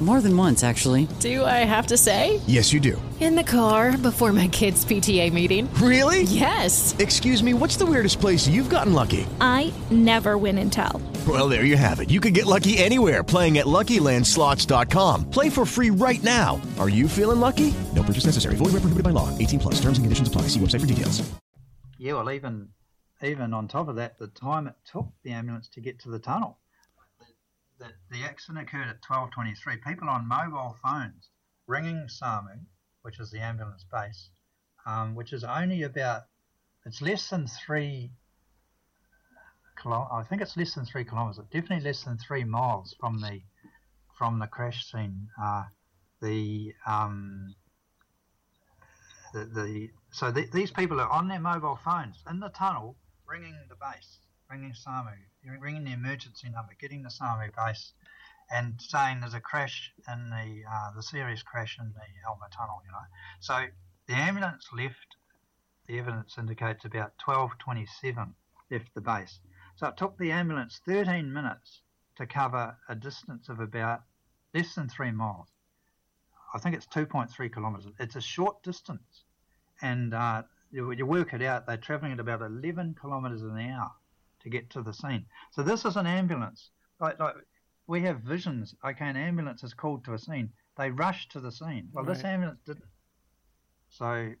More than once, actually. Do I have to say? Yes, you do. In the car before my kids' PTA meeting. Really? Yes. Excuse me, what's the weirdest place you've gotten lucky? I never win and tell. Well, there you have it. You can get lucky anywhere playing at LuckyLandSlots.com. Play for free right now. Are you feeling lucky? No purchase necessary. Void where prohibited by law. 18 plus. Terms and conditions apply. See website for details. Yeah, well, even even on top of that, the time it took the ambulance to get to the tunnel. The, the accident occurred at 12:23. People on mobile phones ringing SAMU, which is the ambulance base, um, which is only about it's less than three. I think it's less than three kilometers. Definitely less than three miles from the from the crash scene. Uh, the um, the, the so the, these people are on their mobile phones in the tunnel, ringing the base, ringing SAMU, ringing the emergency number, getting the SAMU base, and saying there's a crash in the uh, the serious crash in the Alma Tunnel. You know, so the ambulance left. The evidence indicates about 12:27 left the base. So it took the ambulance 13 minutes to cover a distance of about less than three miles. I think it's 2.3 kilometres. It's a short distance, and uh, you, you work it out. They're travelling at about 11 kilometres an hour to get to the scene. So this is an ambulance. Like, like we have visions. Okay, an ambulance is called to a scene. They rush to the scene. Well, this ambulance didn't. So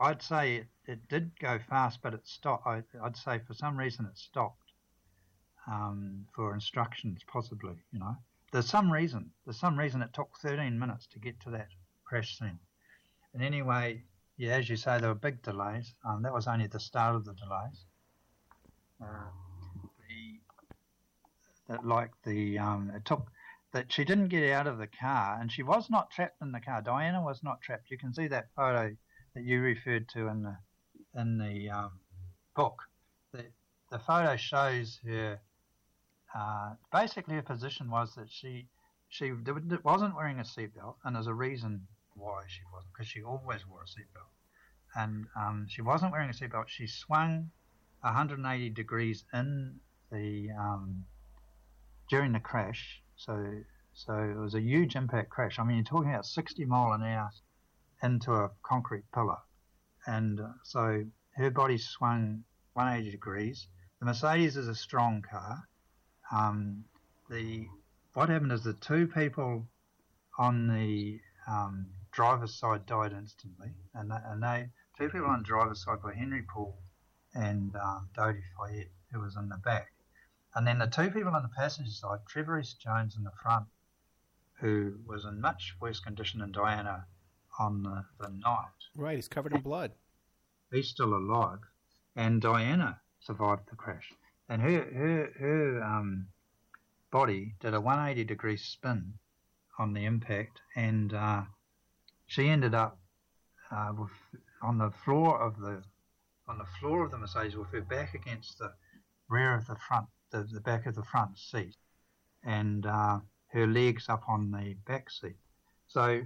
I'd say it, it did go fast, but it stopped. I, I'd say for some reason it stopped um, for instructions, possibly. You know, there's some reason. There's some reason it took 13 minutes to get to that crash scene. And anyway, yeah, as you say, there were big delays. Um, that was only the start of the delays. The, that like the um, it took that she didn't get out of the car, and she was not trapped in the car. Diana was not trapped. You can see that photo that you referred to in the in the um, book. The the photo shows her. Uh, basically, her position was that she she wasn't wearing a seatbelt, and there's a reason why she wasn't, because she always wore a seatbelt. And um, she wasn't wearing a seatbelt. She swung 180 degrees in the um, during the crash. So so it was a huge impact crash. I mean, you're talking about 60 mile an hour into a concrete pillar, and uh, so her body swung 180 degrees. The Mercedes is a strong car. Um, the what happened is the two people on the um, driver's side died instantly, and they, and they two people on the driver's side were Henri Paul and um, Dodi Fayed, who was in the back, and then the two people on the passenger side, Trevor Rees-Jones in the front, who was in much worse condition than Diana on the, the night. Right, he's covered in blood. He's still alive, and Diana survived the crash, and her her her um, body did a 180 degree spin on the impact, and uh, she ended up uh, with, on the floor of the on the floor of the Mercedes with her back against the rear of the front, the, the back of the front seat, and uh, her legs up on the back seat. So,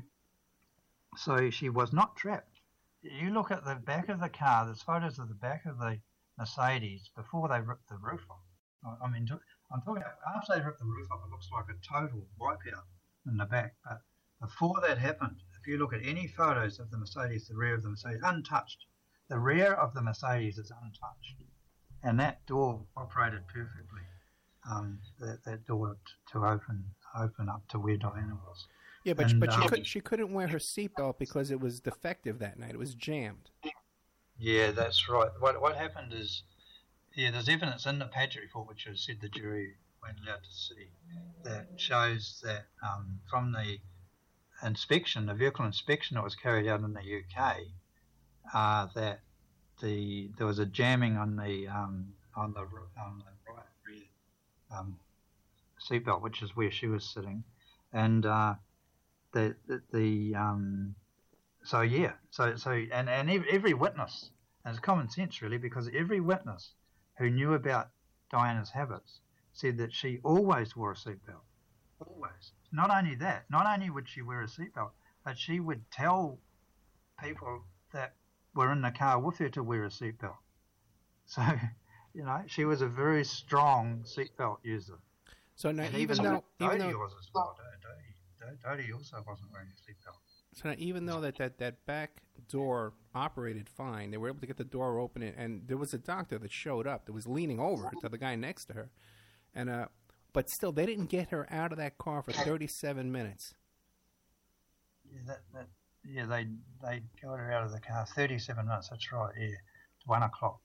so she was not trapped. You look at the back of the car. There's photos of the back of the Mercedes before they ripped the roof off. I- mean, I'm talking about after they ripped the roof off, it looks like a total wipeout in the back. But before that happened, if you look at any photos of the Mercedes, the rear of the Mercedes, untouched. The rear of the Mercedes is untouched, and that door operated perfectly. Um, that, that door t- to open open up to where Diana was. Yeah, but And, but she um, could she couldn't wear her seatbelt because it was defective that night. It was jammed. Yeah, that's right. What what happened is, yeah, there's evidence in the Paget report, which I said the jury weren't allowed to see, that shows that um, from the inspection, the vehicle inspection that was carried out in the UK, uh, that the there was a jamming on the um, on the on the right rear um, seatbelt, which is where she was sitting, and uh, the the, the um, so yeah, so so and and every witness, and it's common sense really, because every witness who knew about Diana's habits, said that she always wore a seatbelt. Always. Not only that, not only would she wear a seatbelt, but she would tell people that were in the car with her to wear a seatbelt. So, you know, she was a very strong seatbelt user. So now, And even even though, even though, was as well. Dodi, Dodi also wasn't wearing a seatbelt. so now even though that, that, that back door operated fine, they were able to get the door open, and, and there was a doctor that showed up that was leaning over to the guy next to her, and uh, but still they didn't get her out of that car for 37 minutes. Yeah, that, that, yeah, they they got her out of the car. Thirty-seven minutes. That's right. Yeah, one o'clock,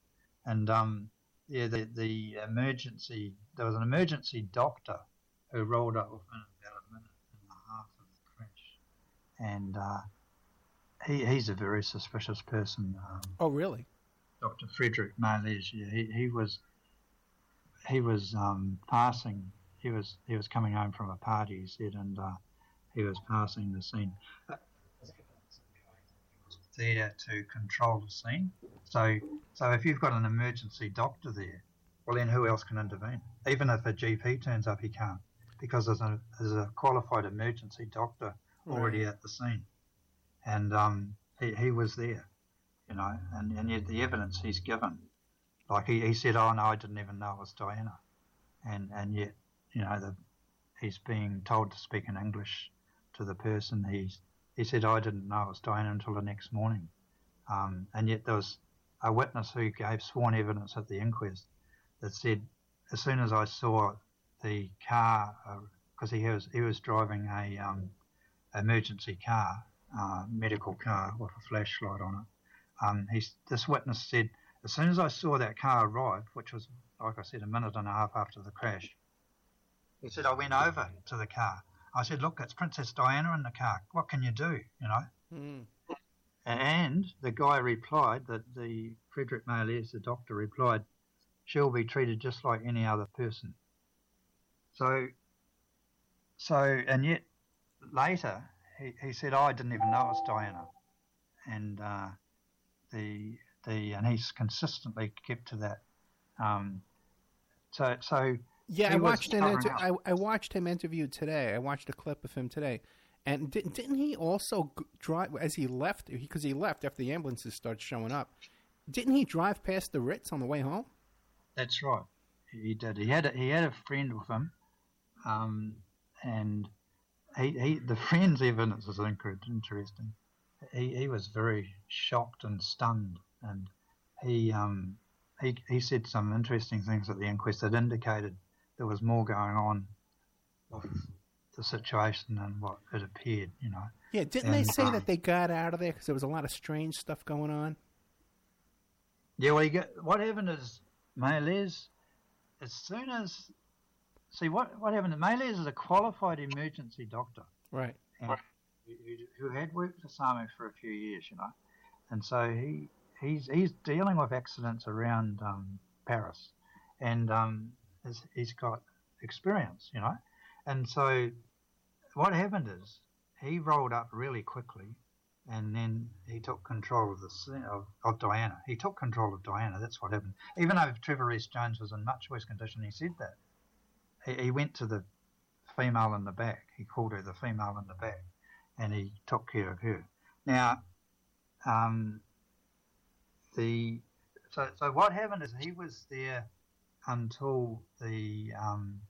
and um, yeah, the the emergency. There was an emergency doctor who rolled up within about a minute and a half of the crash, and uh, he he's a very suspicious person. Um, Oh, really? Dr. Frederick Mailliez, yeah, he, he was he was um, passing. He was he was coming home from a party. He said, and uh, he was passing the scene. There to control the scene. So so if you've got an emergency doctor there, well then who else can intervene? Even if a GP turns up, he can't because there's a there's a qualified emergency doctor already Right. at the scene, and um, he he was there you know, and, and yet the evidence he's given, like he, he said, oh no, I didn't even know it was Diana, and and yet, you know, the, he's being told to speak in English to the person. He's he said, I didn't know it was Diana until the next morning, um, and yet there was a witness who gave sworn evidence at the inquest that said, as soon as I saw the car, because he was he was driving a um, emergency car, uh, medical car with a flashlight on it um, he's, this witness said, as soon as I saw that car arrive, which was, like I said, a minute and a half after the crash, he said, I went over to the car. I said, look, it's Princess Diana in the car. What can you do? You know? Mm. And the guy replied that the Frederick Mailliez, the doctor, replied, she'll be treated just like any other person. So, so, and yet later he, he said, oh, I didn't even know it was Diana. And, uh, the the and he's consistently kept to that. Um, so so Yeah, he I watched an inter- I, I watched him interviewed today. I watched a clip of him today, and didn't didn't he also g- drive as he left because he left after the ambulances started showing up? Didn't he drive past the Ritz on the way home? That's right. He did. He had a, he had a friend with him, um, and he, he the friend's evidence is inter- interesting. He he was very shocked and stunned, and he um he he said some interesting things at the inquest that indicated there was more going on with the situation than what it appeared. You know. Yeah, didn't they say um, that they got out of there because there was a lot of strange stuff going on? Yeah, well, you get what happened is Mailliez, as soon as see what what happened. Mailliez is a qualified emergency doctor, Right. and who, who had worked for SAMU for a few years, you know, and so he he's he's dealing with accidents around um, Paris, and um, he's, he's got experience, you know, and so what happened is he rolled up really quickly and then he took control of the of, of Diana. He took control of Diana. That's what happened. Even though Trevor Rees-Jones was in much worse condition, he said that. He, he went to the female in the back. He called her the female in the back, and he took care of her. Now, um, the so so what happened is he was there until the um,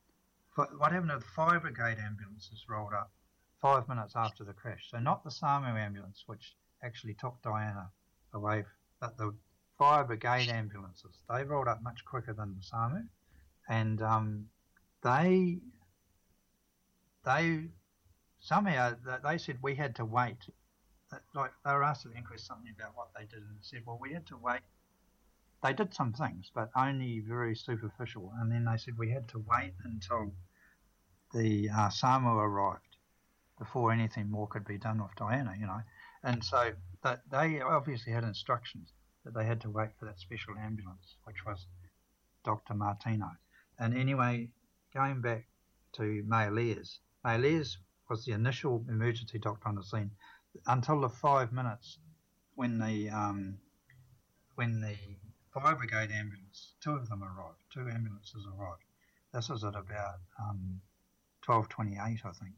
what happened is the fire brigade ambulances rolled up five minutes after the crash. So not the SAMU ambulance, which actually took Diana away, but the fire brigade ambulances. They rolled up much quicker than the SAMU, and um, they they somehow they said we had to wait. Like they were asked at the inquest something about what they did, and said, well, we had to wait. They did some things, but only very superficial. And then they said we had to wait until the uh, SAMU arrived before anything more could be done with Diana, you know. And so that they obviously had instructions that they had to wait for that special ambulance, which was Dr. Martino. And anyway, going back to Mailliez, Mailliez was the initial emergency doctor on the scene until the five minutes when the um, when the fire brigade ambulance. Two of them arrived. Two ambulances arrived. This was at about um, twelve twenty-eight, I think.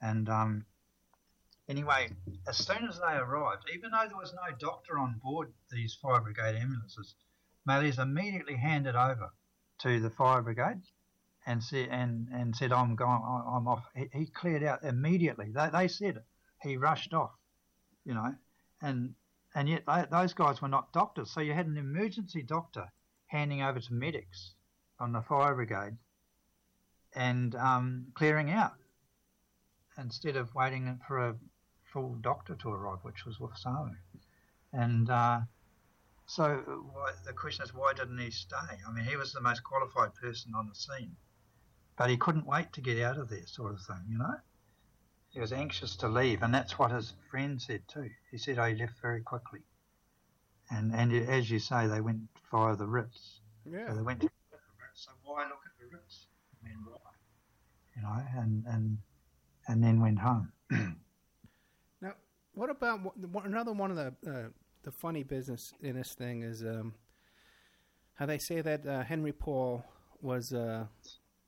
And um, anyway, as soon as they arrived, even though there was no doctor on board these fire brigade ambulances, Mailliez immediately handed over to the fire brigade and said and, and said I'm going I'm off. He, he cleared out immediately. They, they said he rushed off, you know, and and yet they, those guys were not doctors. So you had an emergency doctor handing over to medics on the fire brigade and um, clearing out instead of waiting for a full doctor to arrive, which was Samu. And uh, so why, the question is, why didn't he stay? I mean, he was the most qualified person on the scene, but he couldn't wait to get out of there, sort of thing, you know? He was anxious to leave, and that's what his friend said too. He said, oh, he left very quickly. And, and as you say, they went via the Ritz. Yeah. So they went to the Ritz. So why look at the Ritz? I mean, why? You know, and, and, and then went home. Now, what about another one of the uh, the funny business in this thing is um, how they say that uh, Henri Paul was uh,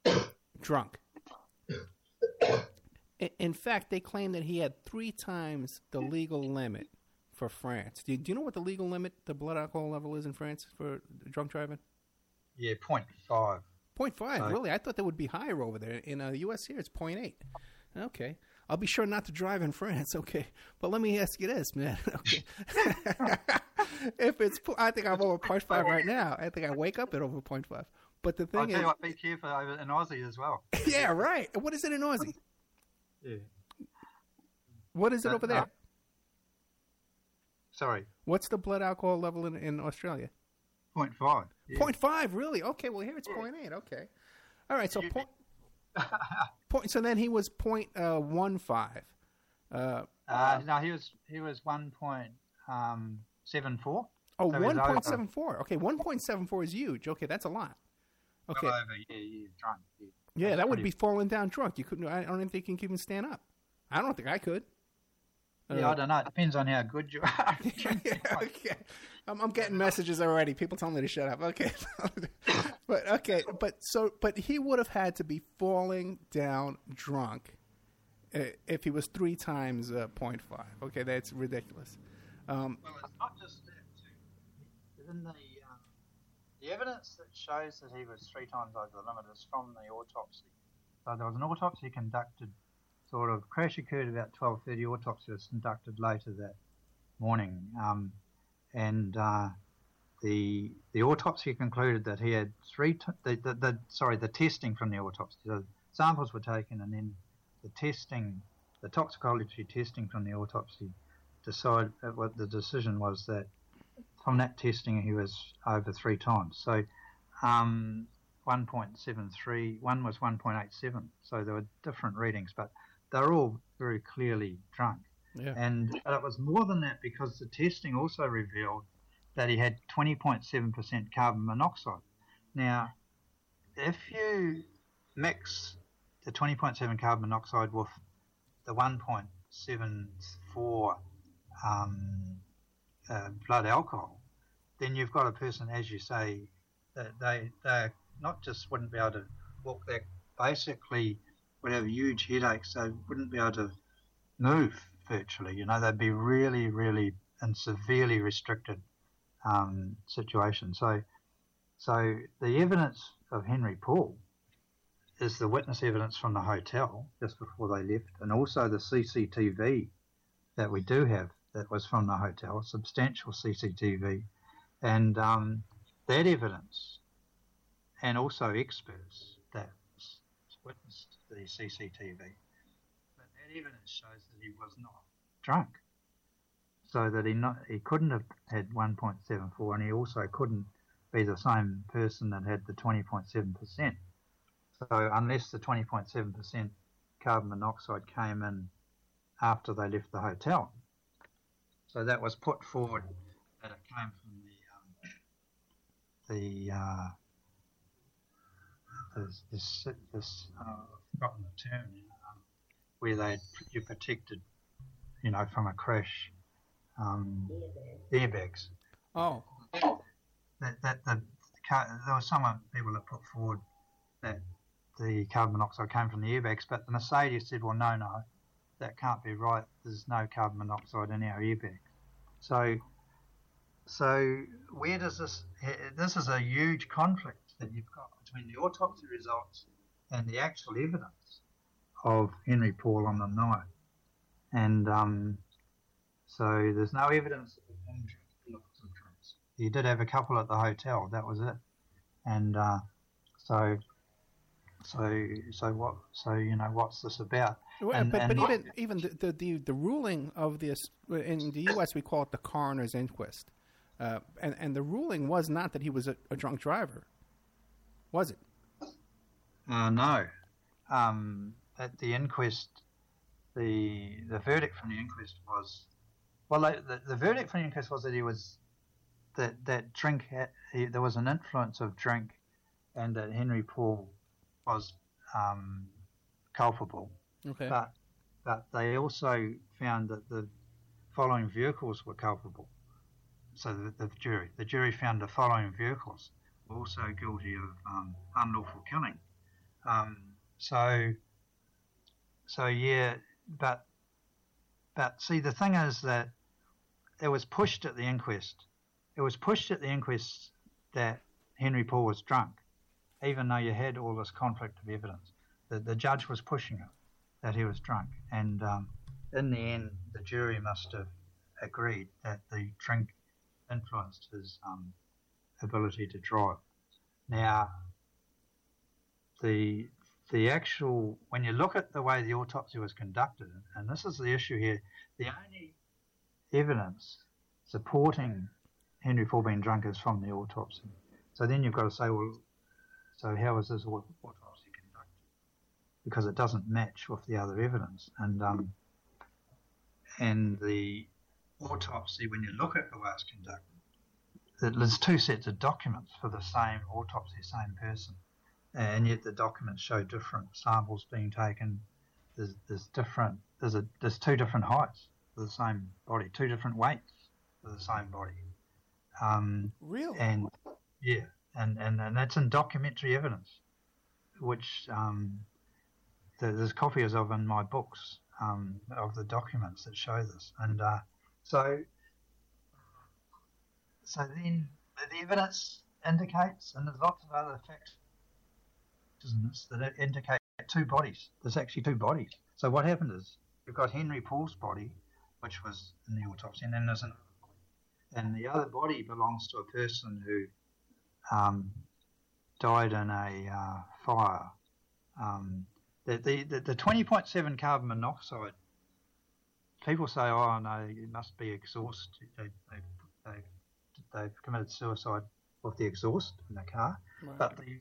drunk. In fact, they claim that he had three times the legal limit for France. Do you, do you know what the legal limit, the blood alcohol level is in France for drunk driving? Yeah, point five. Point five, Right. really? I thought that would be higher over there. In uh, the U.S. here, it's point eight. Okay. I'll be sure not to drive in France. Okay. But let me ask you this, man. Okay. if it's, I think I'm over point five right now. I think I wake up at over point five. But the I'll thing tell is, what, be careful in Aussie as well. yeah, right. What is it in Aussie? Yeah. What is it Uh, over there? uh, Sorry, What's the blood alcohol level in, in Australia? point five. Yeah. Point five, really? Okay. Well, here it's point eight. Okay. All right. So point. point. So then he was point uh. Uh, Uh, no, he was he was one point um. Oh, So 1.74. Okay, 1.74 is huge. Okay, that's a lot. Okay. well over, yeah, yeah, drunk. Yeah. Yeah, that would be falling down drunk. You couldn't. I don't even think you can even stand up. I don't think I could. Yeah, Uh, I don't know. It depends on how good you are. okay. I'm, I'm getting messages already. People telling me to shut up. Okay, but okay, but so, but he would have had to be falling down drunk uh, if he was three times uh, 0.5. Okay, that's ridiculous. Um, Well, it's not just that. Too. Um, the evidence that shows that he was three times over the limit is from the autopsy. So there was an autopsy conducted. Sort of crash occurred about twelve thirty. Autopsy was conducted later that morning, um, and uh, the the autopsy concluded that he had three. T- the, the, the sorry, the testing from the autopsy. The samples were taken, and then the testing, the toxicology testing from the autopsy, decided uh, what the decision was that from that testing he was over three times. So um, 1.73, one was 1.87. So there were different readings, but they're all very clearly drunk. Yeah. And but it was more than that because the testing also revealed that he had 20.7% carbon monoxide. Now, if you mix the 20.7 carbon monoxide with the 1.74 um, uh, blood alcohol, then you've got a person, as you say, that they they not just wouldn't be able to walk. They basically would have huge headaches. They wouldn't be able to move virtually. You know, they'd be really, really and severely restricted um, situation. So, so the evidence of Henri Paul is the witness evidence from the hotel just before they left, and also the CCTV that we do have that was from the hotel, substantial CCTV, and um, that evidence, and also experts that witnessed the CCTV. But that evidence shows that he was not drunk, so that he not he couldn't have had 1.74, and he also couldn't be the same person that had the 20.7 percent. So unless the 20.7 percent carbon monoxide came in after they left the hotel, so that was put forward that it came from the um, the uh, this this, this uh, I've forgotten the term um, where they you protected, you know, from a crash, um, airbags. oh, that, that the car, there was some people that put forward that the carbon monoxide came from the airbags, but the Mercedes said, well, no, no, that can't be right. There's no carbon monoxide in our airbag. So, so where does this? This is a huge conflict that you've got between the autopsy results and the actual evidence of Henri Paul on the night, and um, so there's no evidence of him drinking drinks. He did have a couple at the hotel. That was it, and uh, so so so what? So you know what's this about? Well, And- but, and but even even the, the the the ruling of this in the U.S. we call it the coroner's inquest, uh, and and the ruling was not that he was a, a drunk driver, was it? Uh, no. Um, at the inquest, the the verdict from the inquest was, well, the, the verdict from the inquest was that he was, that that drink had, he, there was an influence of drink, and that Henri Paul was um, culpable. Okay. But but they also found that the following vehicles were culpable. So the, the jury, the jury found the following vehicles were also guilty of um, unlawful killing. Um, so, so yeah, but but see, the thing is that it was pushed at the inquest. It was pushed at the inquest that Henri Paul was drunk, even though you had all this conflict of evidence. The, the judge was pushing it that he was drunk, and um, in the end, the jury must have agreed that the drink influenced his um, ability to drive. Now, the the actual when you look at the way the autopsy was conducted, and this is the issue here, the only evidence supporting Henri Paul being drunk is from the autopsy. So then you've got to say, well, so how was this au- autopsy? Because it doesn't match with the other evidence, and um, and the autopsy, when you look at the way it's conducted, there's two sets of documents for the same autopsy, same person, and yet the documents show different samples being taken. There's, there's different. There's a there's two different heights for the same body, two different weights for the same body. Um, really? And yeah, and, and and that's in documentary evidence, which um, there's copies of in my books um, of the documents that show this, and uh, so so then the evidence indicates, and there's lots of other facts that indicate two bodies. There's actually two bodies. So what happened is you've got Henri Paul's body, which was in the autopsy, and then there's body. And the other body belongs to a person who um, died in a uh, fire. Um, the, the, the, the 20.7 carbon monoxide, people say, oh no, it must be exhaust. They, they, they, they've committed suicide with the exhaust in the car. Right. But the,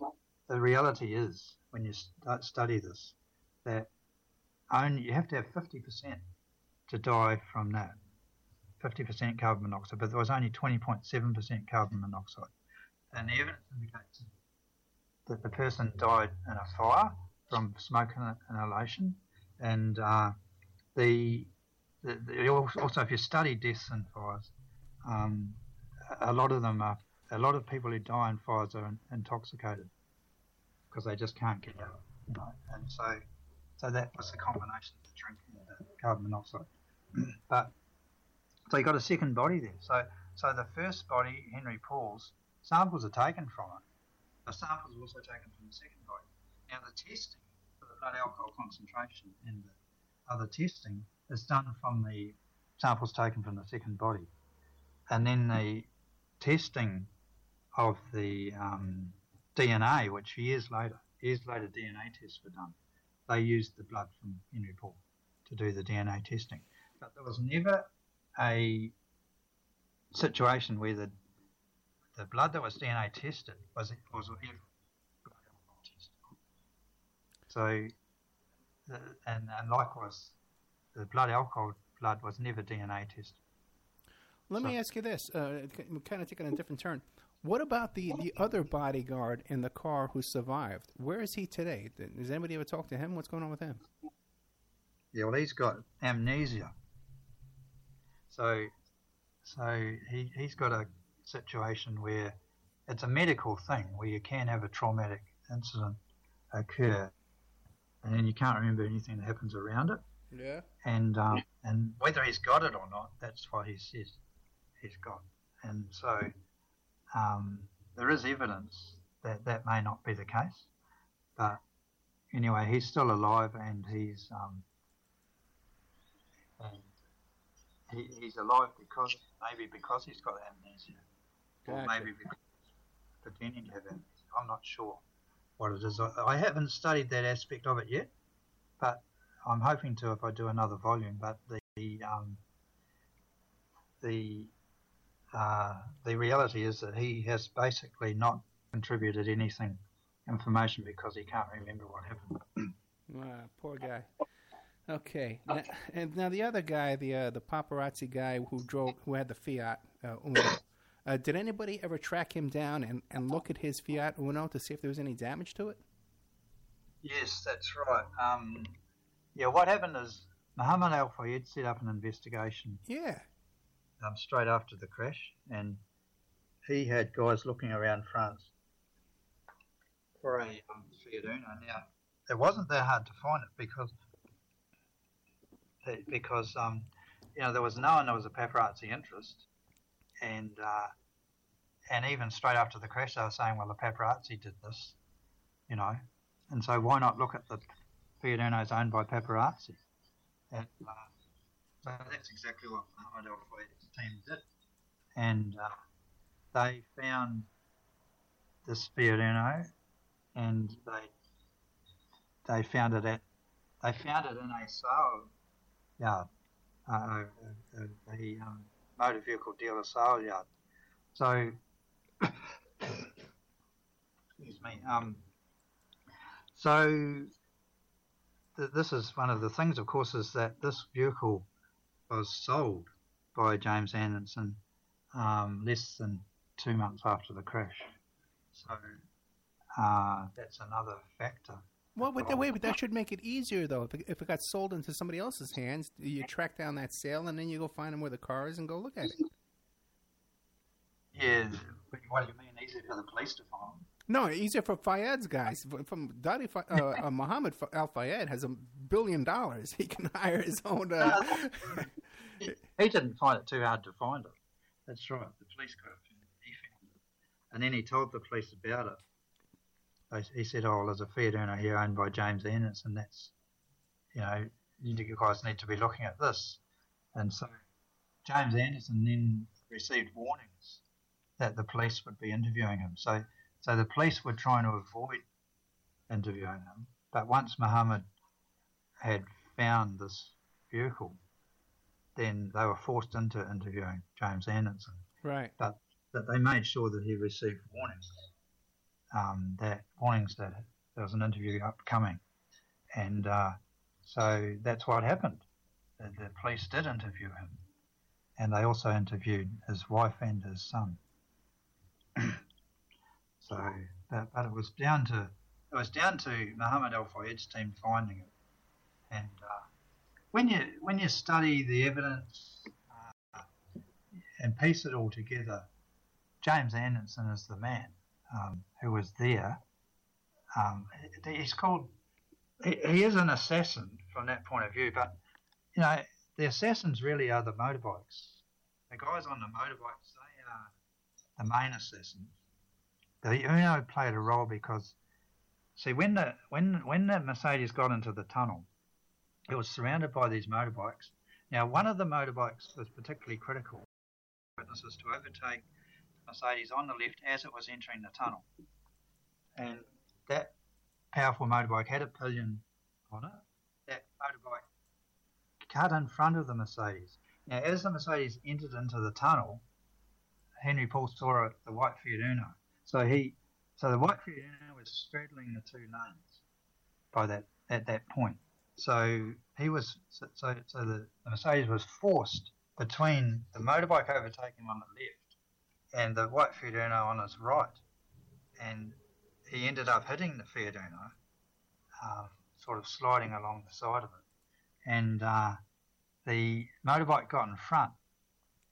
the reality is, when you start study this, that only you have to have 50% to die from that. 50% carbon monoxide, but there was only 20.7% carbon monoxide. And the evidence indicates that the person died in a fire from smoke inhalation, and uh, the, the, the also if you study deaths in fires, um, a lot of them are a lot of people who die in fires are in, intoxicated because they just can't get out, you know? and so so that was the combination of the drinking and the carbon monoxide. but so you got a second body there. So so the first body, Henri Paul's, samples are taken from it. The samples are also taken from the second body. Now the testing for the blood alcohol concentration and the other testing is done from the samples taken from the second body, and then the testing of the um, DNA, which years later, years later DNA tests were done. They used the blood from Henri Paul to do the DNA testing, but there was never a situation where the the blood that was DNA tested was was ever blood alcohol tested. So, the, and and likewise, the blood alcohol blood was never DNA tested. Let me ask you this, uh, kind of taking a different turn. What about the, the other bodyguard in the car who survived? Where is he today? Does anybody ever talk to him? What's going on with him? Yeah, well, he's got amnesia. So, so he he's got a situation where it's a medical thing where you can have a traumatic incident occur, and you can't remember anything that happens around it. Yeah. And um, and whether he's got it or not, that's what he says he's got. And so um, there is evidence that that may not be the case, but anyway, he's still alive and he's um, and he, he's alive because maybe because he's got amnesia, or maybe because he's pretending to have amnesia. I'm not sure what it is. I, haven't studied that aspect of it yet, but I'm hoping to if I do another volume. But the um, the uh, the reality is that he has basically not contributed anything information because he can't remember what happened. Wow, poor guy. Okay, now, and now the other guy, the uh, the paparazzi guy who drove, who had the Fiat uh, Uno. Uh, did anybody ever track him down and, and look at his Fiat Uno to see if there was any damage to it? Yes, that's right. Um, yeah, what happened is Muhammad Al Fayed set up an investigation. Yeah. Um, straight after the crash, and he had guys looking around France for a um, Fiat Uno. Now, it wasn't that hard to find it because because um, you know there was known there was a paparazzi interest, and uh, and even straight after the crash, they were saying, well, the paparazzi did this, you know, and so why not look at the Fiat Unos owned by paparazzi? And, uh, so that's exactly what Muhammad Al Fayed's team did, and uh, they found this Fiat Uno, and they they found it at they found it in a sale yard, uh, a, a, a um, motor vehicle dealer sale yard. So, excuse me. Um, so th- this is one of the things, of course, is that this vehicle was sold by James Andanson um, less than two months after the crash. So uh, that's another factor. Well, but that way, but that should make it easier though. If it, if it got sold into somebody else's hands, you track down that sale and then you go find them where the car is and go look at it. Yeah, but what do you mean easy for the police to find? No, easier for Fayed's guys. From Dadi, uh, uh, Muhammad Al Fayed has a billion dollars. He can hire his own. Uh, He didn't find it too hard to find it. That's right. The police got it. He found it. And then he told the police about it. They- He said, oh, there's a Fiat Uno here owned by James Andanson. That's, you know, you guys need to be looking at this. And so James Andanson then received warnings that the police would be interviewing him. So, so the police were trying to avoid interviewing him. But once Muhammad had found this vehicle, then they were forced into interviewing James Andanson. right. But that they made sure that he received warnings, um, that warnings that there was an interview upcoming, and uh, so that's what happened. The, the police did interview him, and they also interviewed his wife and his son. so, but, but it was down to it was down to Muhammad Al Fayed's team finding it, and uh, when you when you study the evidence uh, and piece it all together, James Andanson is the man um, who was there. Um, he's called. He, he is an assassin from that point of view, but you know the assassins really are the motorbikes. The guys on the motorbikes, they are the main assassins. The Uno played a role because, see, when the when when the Mercedes got into the tunnel, it was surrounded by these motorbikes. Now, one of the motorbikes was particularly critical. Witnesses to overtake Mercedes on the left as it was entering the tunnel, and that powerful motorbike had a pillion on it. That motorbike cut in front of the Mercedes. Now, as the Mercedes entered into the tunnel, Henri Paul saw it, the white Fiat Uno. So he, so the white Fiat Uno was straddling the two lanes by that at that point. So he was so so, so the, the Mercedes was forced between the motorbike overtaking on the left and the white Fiat Uno on his right, and he ended up hitting the Fiat Uno, uh, sort of sliding along the side of it, and uh, the motorbike got in front,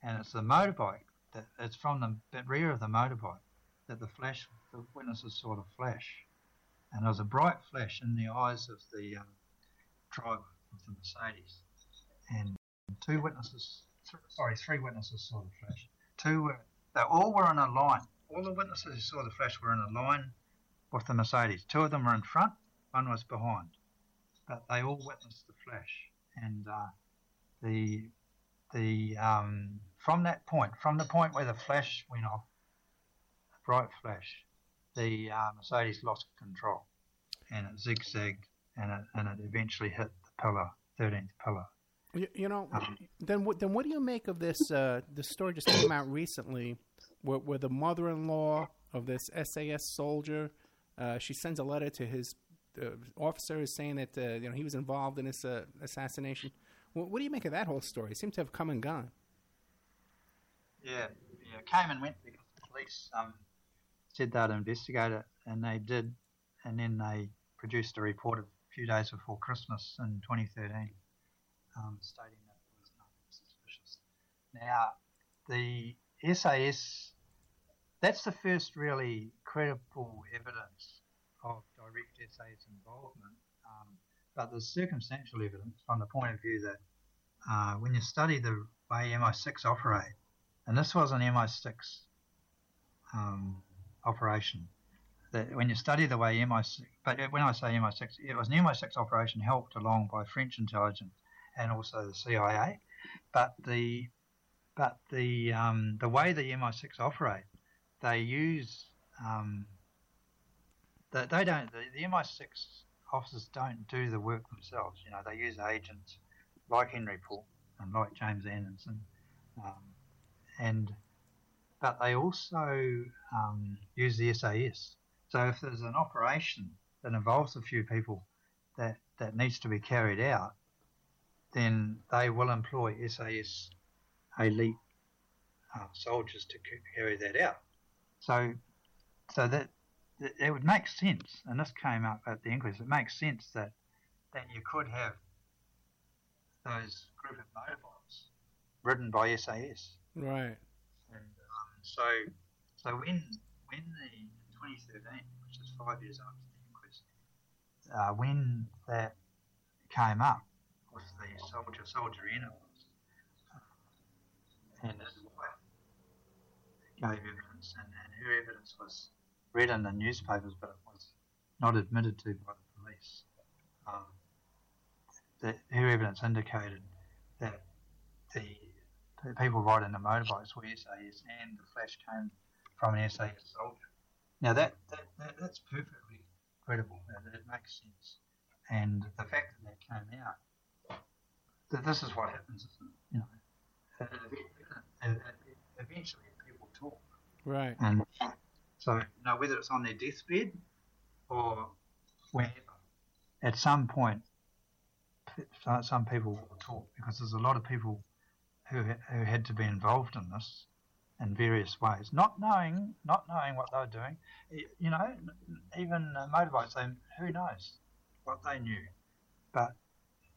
and it's the motorbike that it's from the rear of the motorbike that the flash, the witnesses saw the flash, and there was a bright flash in the eyes of the um, driver of the Mercedes, and two witnesses, th- sorry, three witnesses saw the flash. Two were, they all were in a line. All the witnesses who saw the flash were in a line with the Mercedes. Two of them were in front, one was behind, but they all witnessed the flash, and uh, the the um, from that point, from the point where the flash went off, bright flash, the uh, Mercedes lost control, and it zigzagged, and it and it eventually hit the pillar, thirteenth pillar. You, you know, then what? Then what do you make of this? Uh, this story just came out recently, where, where the mother-in-law of this SAS soldier, uh, she sends a letter to his uh, officer saying that uh, you know he was involved in this uh, assassination. What, what do you make of that whole story? It seemed to have come and gone. Yeah, yeah, came and went because the police um, said they'd investigate it, and they did, and then they produced a report a few days before Christmas in 2013, um, stating that there was nothing suspicious. Now, the SAS, that's the first really credible evidence of direct SAS involvement, um, but there's circumstantial evidence from the point of view that uh, when you study the way MI6 operate, and this was an MI6 um, operation. That when you study the way MI6, but when I say MI6, it was an MI6 operation helped along by French intelligence and also the CIA. But the but the um, the way the MI6 operate, they use um, they, they don't the, the MI6 officers don't do the work themselves. You know, they use agents like Henri Paul and like James Andanson. Um, and but they also um, use the SAS. So if there's an operation that involves a few people that that needs to be carried out, then they will employ SAS elite uh, soldiers to carry that out. So so that it would make sense, and this came up at the inquest. It makes sense that that you could have those group of motorbikes ridden by SAS. Right. And um, so, so when when the 2013, which is five years after the inquest, uh, when that came up the soldier soldier uh, and his wife gave evidence, and, and her evidence was read in the newspapers, but it was not admitted to by the police. Um, that her evidence indicated that the the people riding the motorbikes were SAS and the flash came from an SAS soldier. Now that, that, that that's perfectly credible. It, it makes sense. And the fact that that came out, that this is what happens, isn't it? You know, and, and eventually people talk. Right. And so, you know, whether it's on their deathbed or wherever, at some point, some people will talk because there's a lot of people who, who had to be involved in this in various ways, not knowing not knowing what they were doing. You know, even uh, motorbikes, they, who knows what they knew. But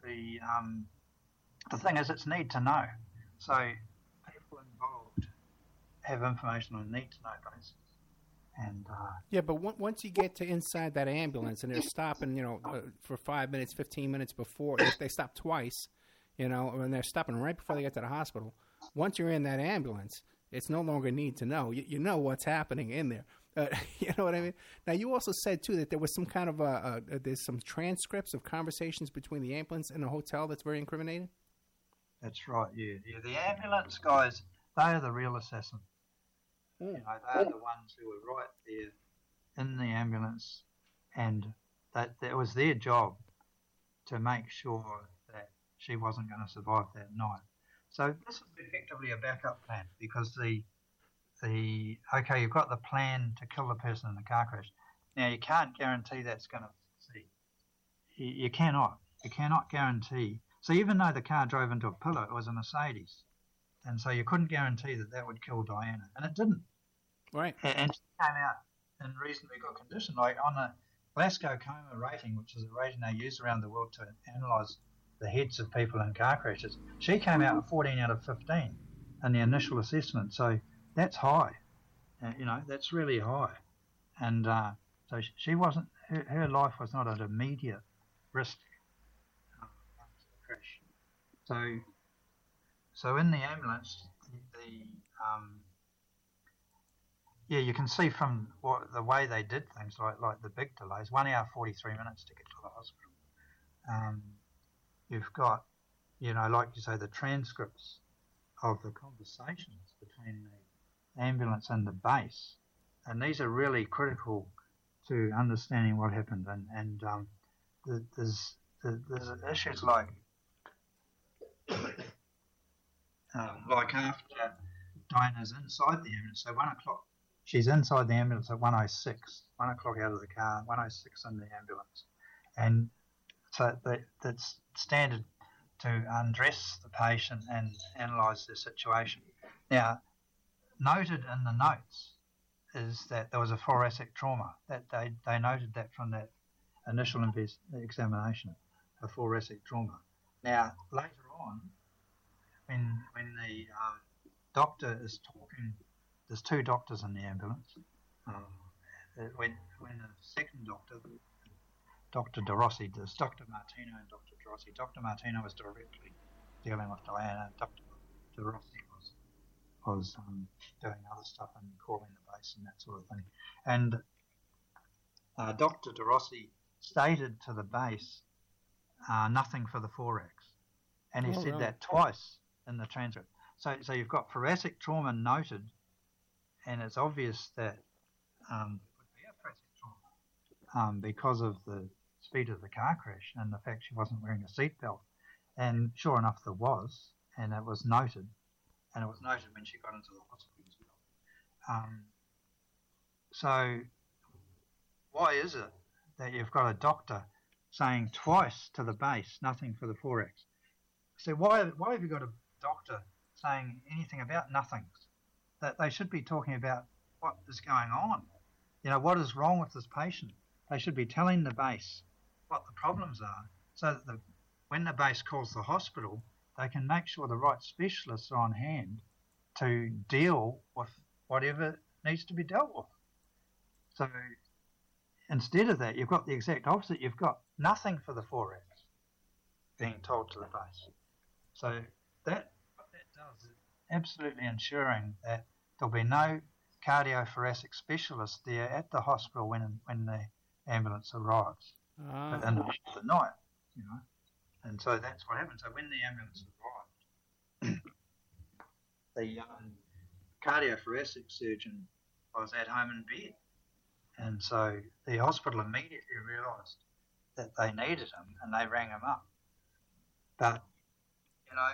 the um, the thing is, it's need to know. So people involved have information on need to know basis. And uh, Yeah, but on- once you get to inside that ambulance and they're stopping, you know, uh, for five minutes, fifteen minutes before, if they stop twice, you know, and they're stopping right before they get to the hospital. Once you're in that ambulance, it's no longer need to know. You, you know what's happening in there. Uh, you know what I mean? Now, you also said too that there was some kind of a, a there's some transcripts of conversations between the ambulance and the hotel that's very incriminating. That's right. Yeah, yeah. The ambulance guys, they are the real assassin. You hmm. know, they are the ones who were right there in the ambulance, and that that was their job to make sure that she wasn't going to survive that night. So this is effectively a backup plan because the the okay, you've got the plan to kill the person in the car crash. Now you can't guarantee that's going to succeed. You, you cannot. You cannot guarantee. So even though the car drove into a pillar, it was a Mercedes, and so you couldn't guarantee that that would kill Diana, and it didn't. Right. A- And she came out in reasonably good condition. Like on the Glasgow coma rating, which is a rating they use around the world to analyse the heads of people in car crashes, she came out at 14 out of 15 in the initial assessment. So that's high. Uh, you know, that's really high. And uh, so she wasn't, her, her life was not at immediate risk uh, after the crash. So, so in the ambulance, the, the um, yeah, you can see from what the way they did things, like like the big delays, one hour forty three minutes to get to the hospital. Um, you've got, you know, like you say, the transcripts of the conversations between the ambulance and the base, and these are really critical to understanding what happened. And and um, the, there's the, there's issues like um, like after Diana's inside the ambulance, so one o'clock, she's inside the ambulance at 106, one o'clock out of the car, 106 in the ambulance, and so that, that's standard to undress the patient and analyse their situation. Now, noted in the notes is that there was a thoracic trauma. That they, they noted that from that initial invest, examination, a thoracic trauma. Now, later on, when when the um, doctor is talking, there's two doctors in the ambulance. Um, when when the second doctor, Dr. De Rossi, there's Dr. Martino and Dr. De Rossi. Dr. Martino was directly dealing with Diana. Dr. De Rossi was was um, doing other stuff and calling the base and that sort of thing. And uh, Dr. De Rossi stated to the base uh, nothing for the thorax, and he Oh, said right. that twice in the transcript. So, so you've got thoracic trauma noted, and it's obvious that um, it would be a thoracic trauma um, because of the speed of the car crash and the fact she wasn't wearing a seatbelt. And sure enough, there was, and it was noted, and it was noted when she got into the hospital as well. Um, so, why is it that you've got a doctor saying twice to the base, nothing for the thorax? So why why have you got a doctor saying anything about nothing? That they should be talking about what is going on. You know, what is wrong with this patient? They should be telling the base what the problems are, so that the, when the base calls the hospital, they can make sure the right specialists are on hand to deal with whatever needs to be dealt with. So instead of that, you've got the exact opposite. You've got nothing for the thorax being told to the base. So that what that does is absolutely ensuring that there'll be no cardiothoracic specialist there at the hospital when when the ambulance arrives. Ah. In the middle of the night, you know. And so that's what happened. So when the ambulance arrived, the um, cardiothoracic surgeon was at home in bed. And so the hospital immediately realised that they needed him and they rang him up. But, you know,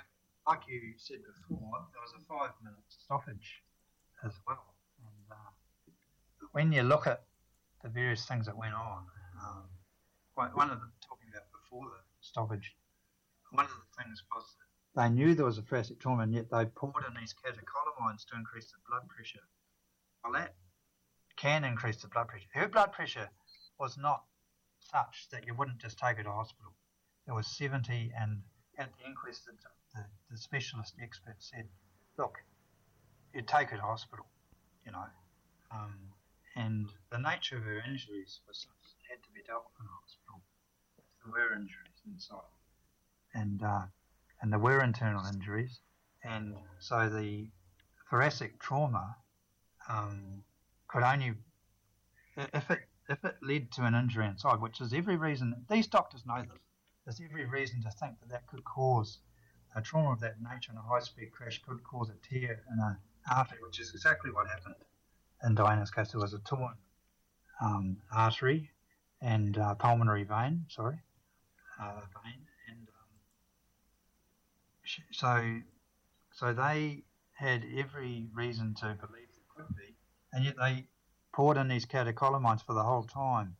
like you said before, there was a five minute stoppage as well. And uh, when you look at the various things that went on, um, one of them talking about before the stoppage, one of the things was that they knew there was a thoracic trauma and yet they poured in these catecholamines to increase the blood pressure. Well, that can increase the blood pressure. Her blood pressure was not such that you wouldn't just take her to hospital. It was 70, and at the inquest, the, the, the specialist expert said, look, you take her to hospital, you know. Um, and the nature of her injuries was had to be dealt with in hospital. There were injuries inside. And, uh, and there were internal injuries. And so the thoracic trauma um, could only, if it, if it led to an injury inside, which is every reason, these doctors know this, there's every reason to think that that could cause a trauma of that nature in a high speed crash could cause a tear in an artery, which is exactly what happened in Diana's case. There was a torn um, artery and uh, pulmonary vein, sorry, uh, vein, and um, sh- so so they had every reason to believe it could be, and yet they poured in these catecholamines for the whole time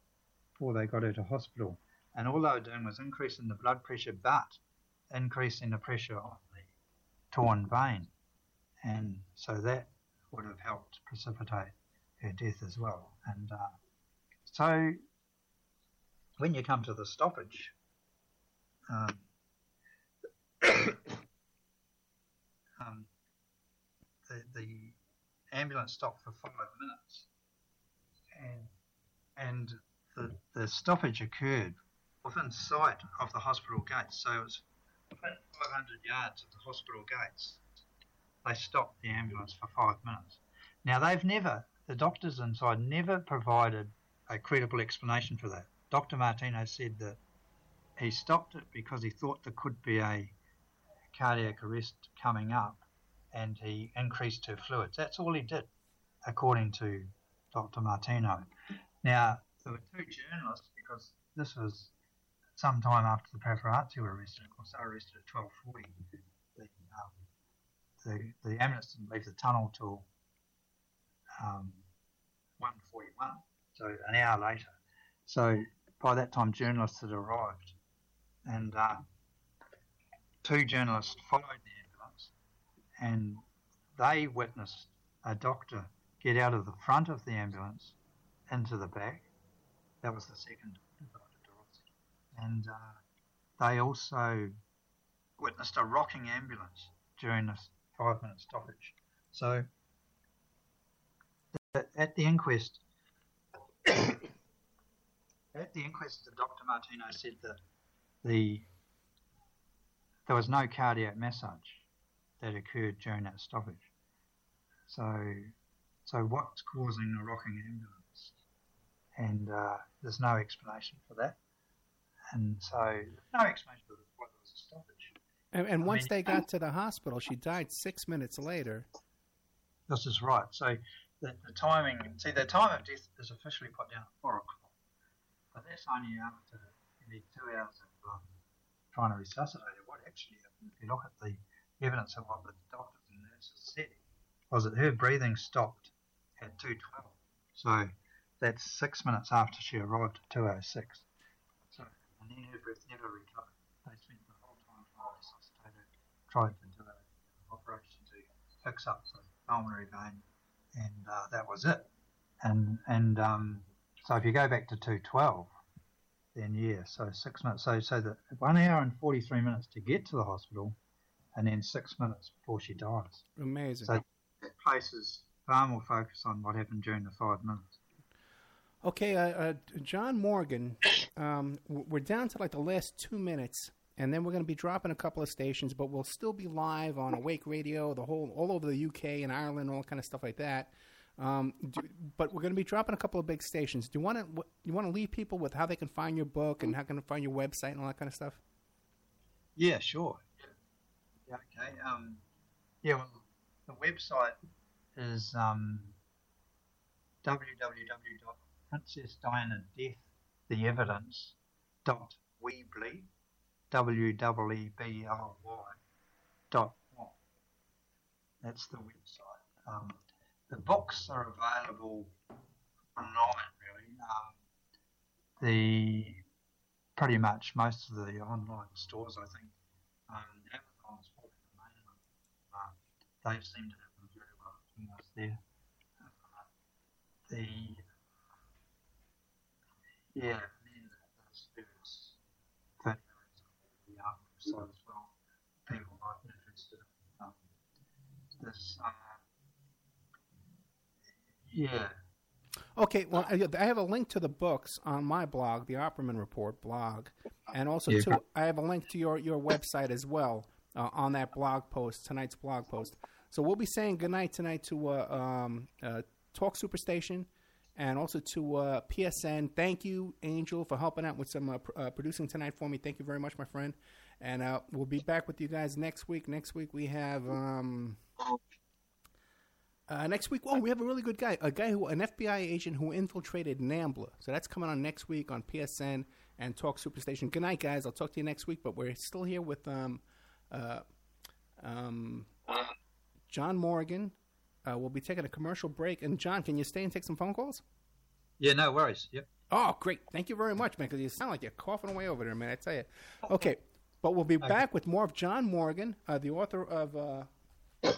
before they got her to hospital. And all they were doing was increasing the blood pressure, but increasing the pressure on the torn vein. And so that would have helped precipitate her death as well. And uh, so when you come to the stoppage, um, um, the, the ambulance stopped for five minutes, and and the the stoppage occurred within sight of the hospital gates. So it was within 500 yards of the hospital gates. They stopped the ambulance for five minutes. Now they've never, the doctors inside never provided a credible explanation for that. Dr. Martino said that he stopped it because he thought there could be a cardiac arrest coming up and he increased her fluids. That's all he did, according to Dr. Martino. Now, there were two journalists because this was some time after the paparazzi were arrested. Of course, they were arrested at 12.40. The, um, the, the ambulance didn't leave the tunnel till um, 1.41, so an hour later. So by that time, journalists had arrived, and uh, two journalists followed the ambulance, and they witnessed a doctor get out of the front of the ambulance into the back. That was the second. And uh, they also witnessed a rocking ambulance during this five minute stoppage. So at the inquest, at the inquest, Dr. Martino said that the there was no cardiac massage that occurred during that stoppage. So, so what's causing the rocking ambulance? And uh, there's no explanation for that. And so, no explanation for what was a stoppage. And, and once mean- they got to the hospital, she died six minutes later. This is right. So the, the timing, see, the time of death is officially put down at four o'clock, but that's only after nearly two hours of um, trying to resuscitate her. What actually happened, if you look at the evidence of what the doctors and nurses said, was that her breathing stopped at 2.12. So that's six minutes after she arrived at 2.06. And then her breath never recovered. They spent the whole time trying to resuscitate her, tried to do an operation to fix up the pulmonary vein, and uh, that was it. And and um, so if you go back to 212, then yeah, so six minutes. So so that one hour and 43 minutes to get to the hospital, and then six minutes before she dies. Amazing. So that places far more focus on what happened during the five minutes. Okay, uh, uh, John Morgan, um, we're down to like the last two minutes, and then we're going to be dropping a couple of stations, but we'll still be live on Awake Radio, the whole all over the UK and Ireland, all kind of stuff like that. Um, do, but we're going to be dropping a couple of big stations. Do you want to you want to leave people with how they can find your book and how can they find your website and all that kind of stuff? Yeah, sure. Yeah, okay. Um, yeah, well, the website is um, www.princessdianadeath, evidence, dot Weebly, W-E-E-B-L-Y, dot com. That's the website. Um, the books are available online, really. Um, the pretty much most of the online stores, I think, um, Amazon's probably the main one. Uh, they seem to have them very well there. Uh, the yeah, and then there's various the website as well. People might interested. Um, there's uh, yeah. Okay, well, I I have a link to the books on my blog, the Opperman Report blog, and also Yeah. to I have a link to your your website as well uh, on that blog post tonight's blog post. So we'll be saying goodnight tonight to uh, um, uh, Talk Superstation and also to uh, PSN. Thank you, Angel, for helping out with some uh, pr- uh, producing tonight for me. Thank you very much, my friend. And uh, we'll be back with you guys next week. Next week we have. Um, uh, next week, oh, we have a really good guy, a guy who, an FBI agent who infiltrated NAMBLA. So that's coming on next week on PSN and Talk Superstation. Good night, guys. I'll talk to you next week. But we're still here with um, uh, um, John Morgan. Uh, we'll be taking a commercial break. And John, can you stay and take some phone calls? Yeah, no worries. Yep. Oh, great. Thank you very much, man, because you sound like you're coughing away over there, man. I tell you. Okay, but we'll be back with more of John Morgan, uh, the author of uh,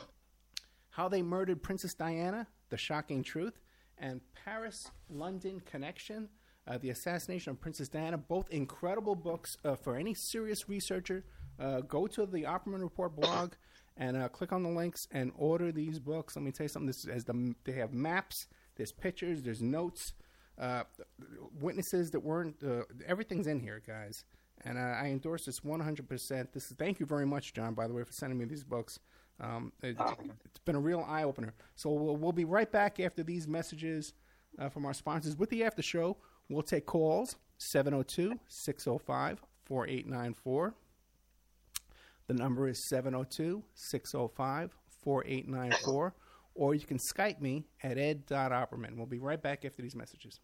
How They Murdered Princess Diana, The Shocking Truth, and Paris London Connection, uh, The Assassination of Princess Diana. Both incredible books uh, for any serious researcher. Uh, go to the Opperman Report blog and uh, click on the links and order these books. Let me tell you something. This as the they have maps, there's pictures, there's notes, uh, witnesses that weren't. Uh, everything's in here, guys. And uh, I endorse this 100%. This is thank you very much, John. By the way, for sending me these books. Um, it, has been a real eye opener. So we'll, we'll, be right back after these messages uh, from our sponsors with the after show. We'll take calls 702 605 4894. The number is 702 605 4894. Or you can Skype me at ed.opperman. We'll be right back after these messages.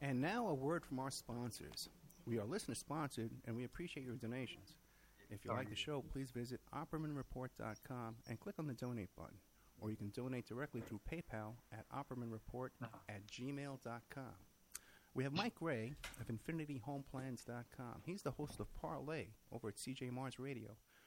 And now a word from our sponsors. We are listener sponsored and we appreciate your donations. If you like the show, please visit OppermanReport.com and click on the donate button. Or you can donate directly through PayPal at OppermanReport at gmail.com. We have Mike Gray of InfinityHomeplans.com. He's the host of Parlay over at CJ Mars Radio.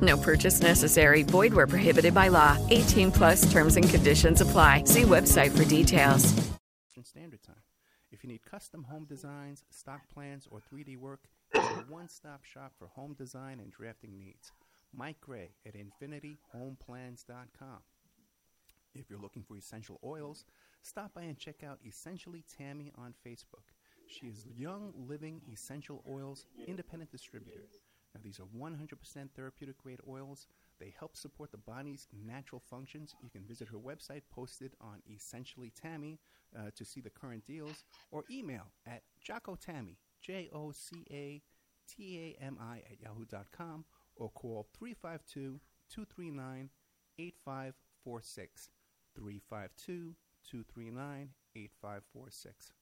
No purchase necessary. Void where prohibited by law. 18 plus terms and conditions apply. See website for details. Standard Time. If you need custom home designs, stock plans, or 3D work, it's a one-stop shop for home design and drafting needs. Mike Gray at InfinityHomeplans.com. If you're looking for essential oils, stop by and check out Essentially Tammy on Facebook. She is Young Living Essential Oils Independent Distributor. Now, these are 100% therapeutic grade oils. They help support the body's natural functions. You can visit her website posted on Essentially Tammy uh, to see the current deals or email at Jocko-Tammy, J O C A T A M I, at yahoo.com or call 352 239 8546. 352 239 8546.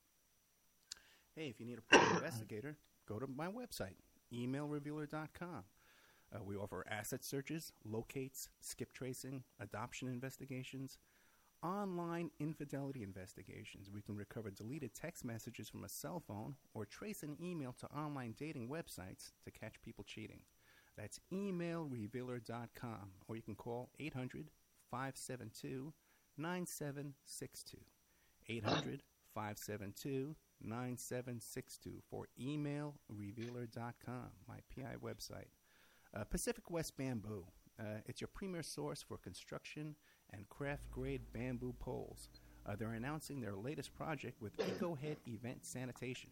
Hey, if you need a private investigator, go to my website, emailrevealer.com. Uh, we offer asset searches, locates, skip tracing, adoption investigations, online infidelity investigations. We can recover deleted text messages from a cell phone or trace an email to online dating websites to catch people cheating. That's emailrevealer.com, or you can call 800 572 9762. 800 572 9762 for emailrevealer.com, my PI website. Uh, Pacific West Bamboo. Uh, it's your premier source for construction and craft grade bamboo poles. Uh, they're announcing their latest project with EcoHead Event Sanitation,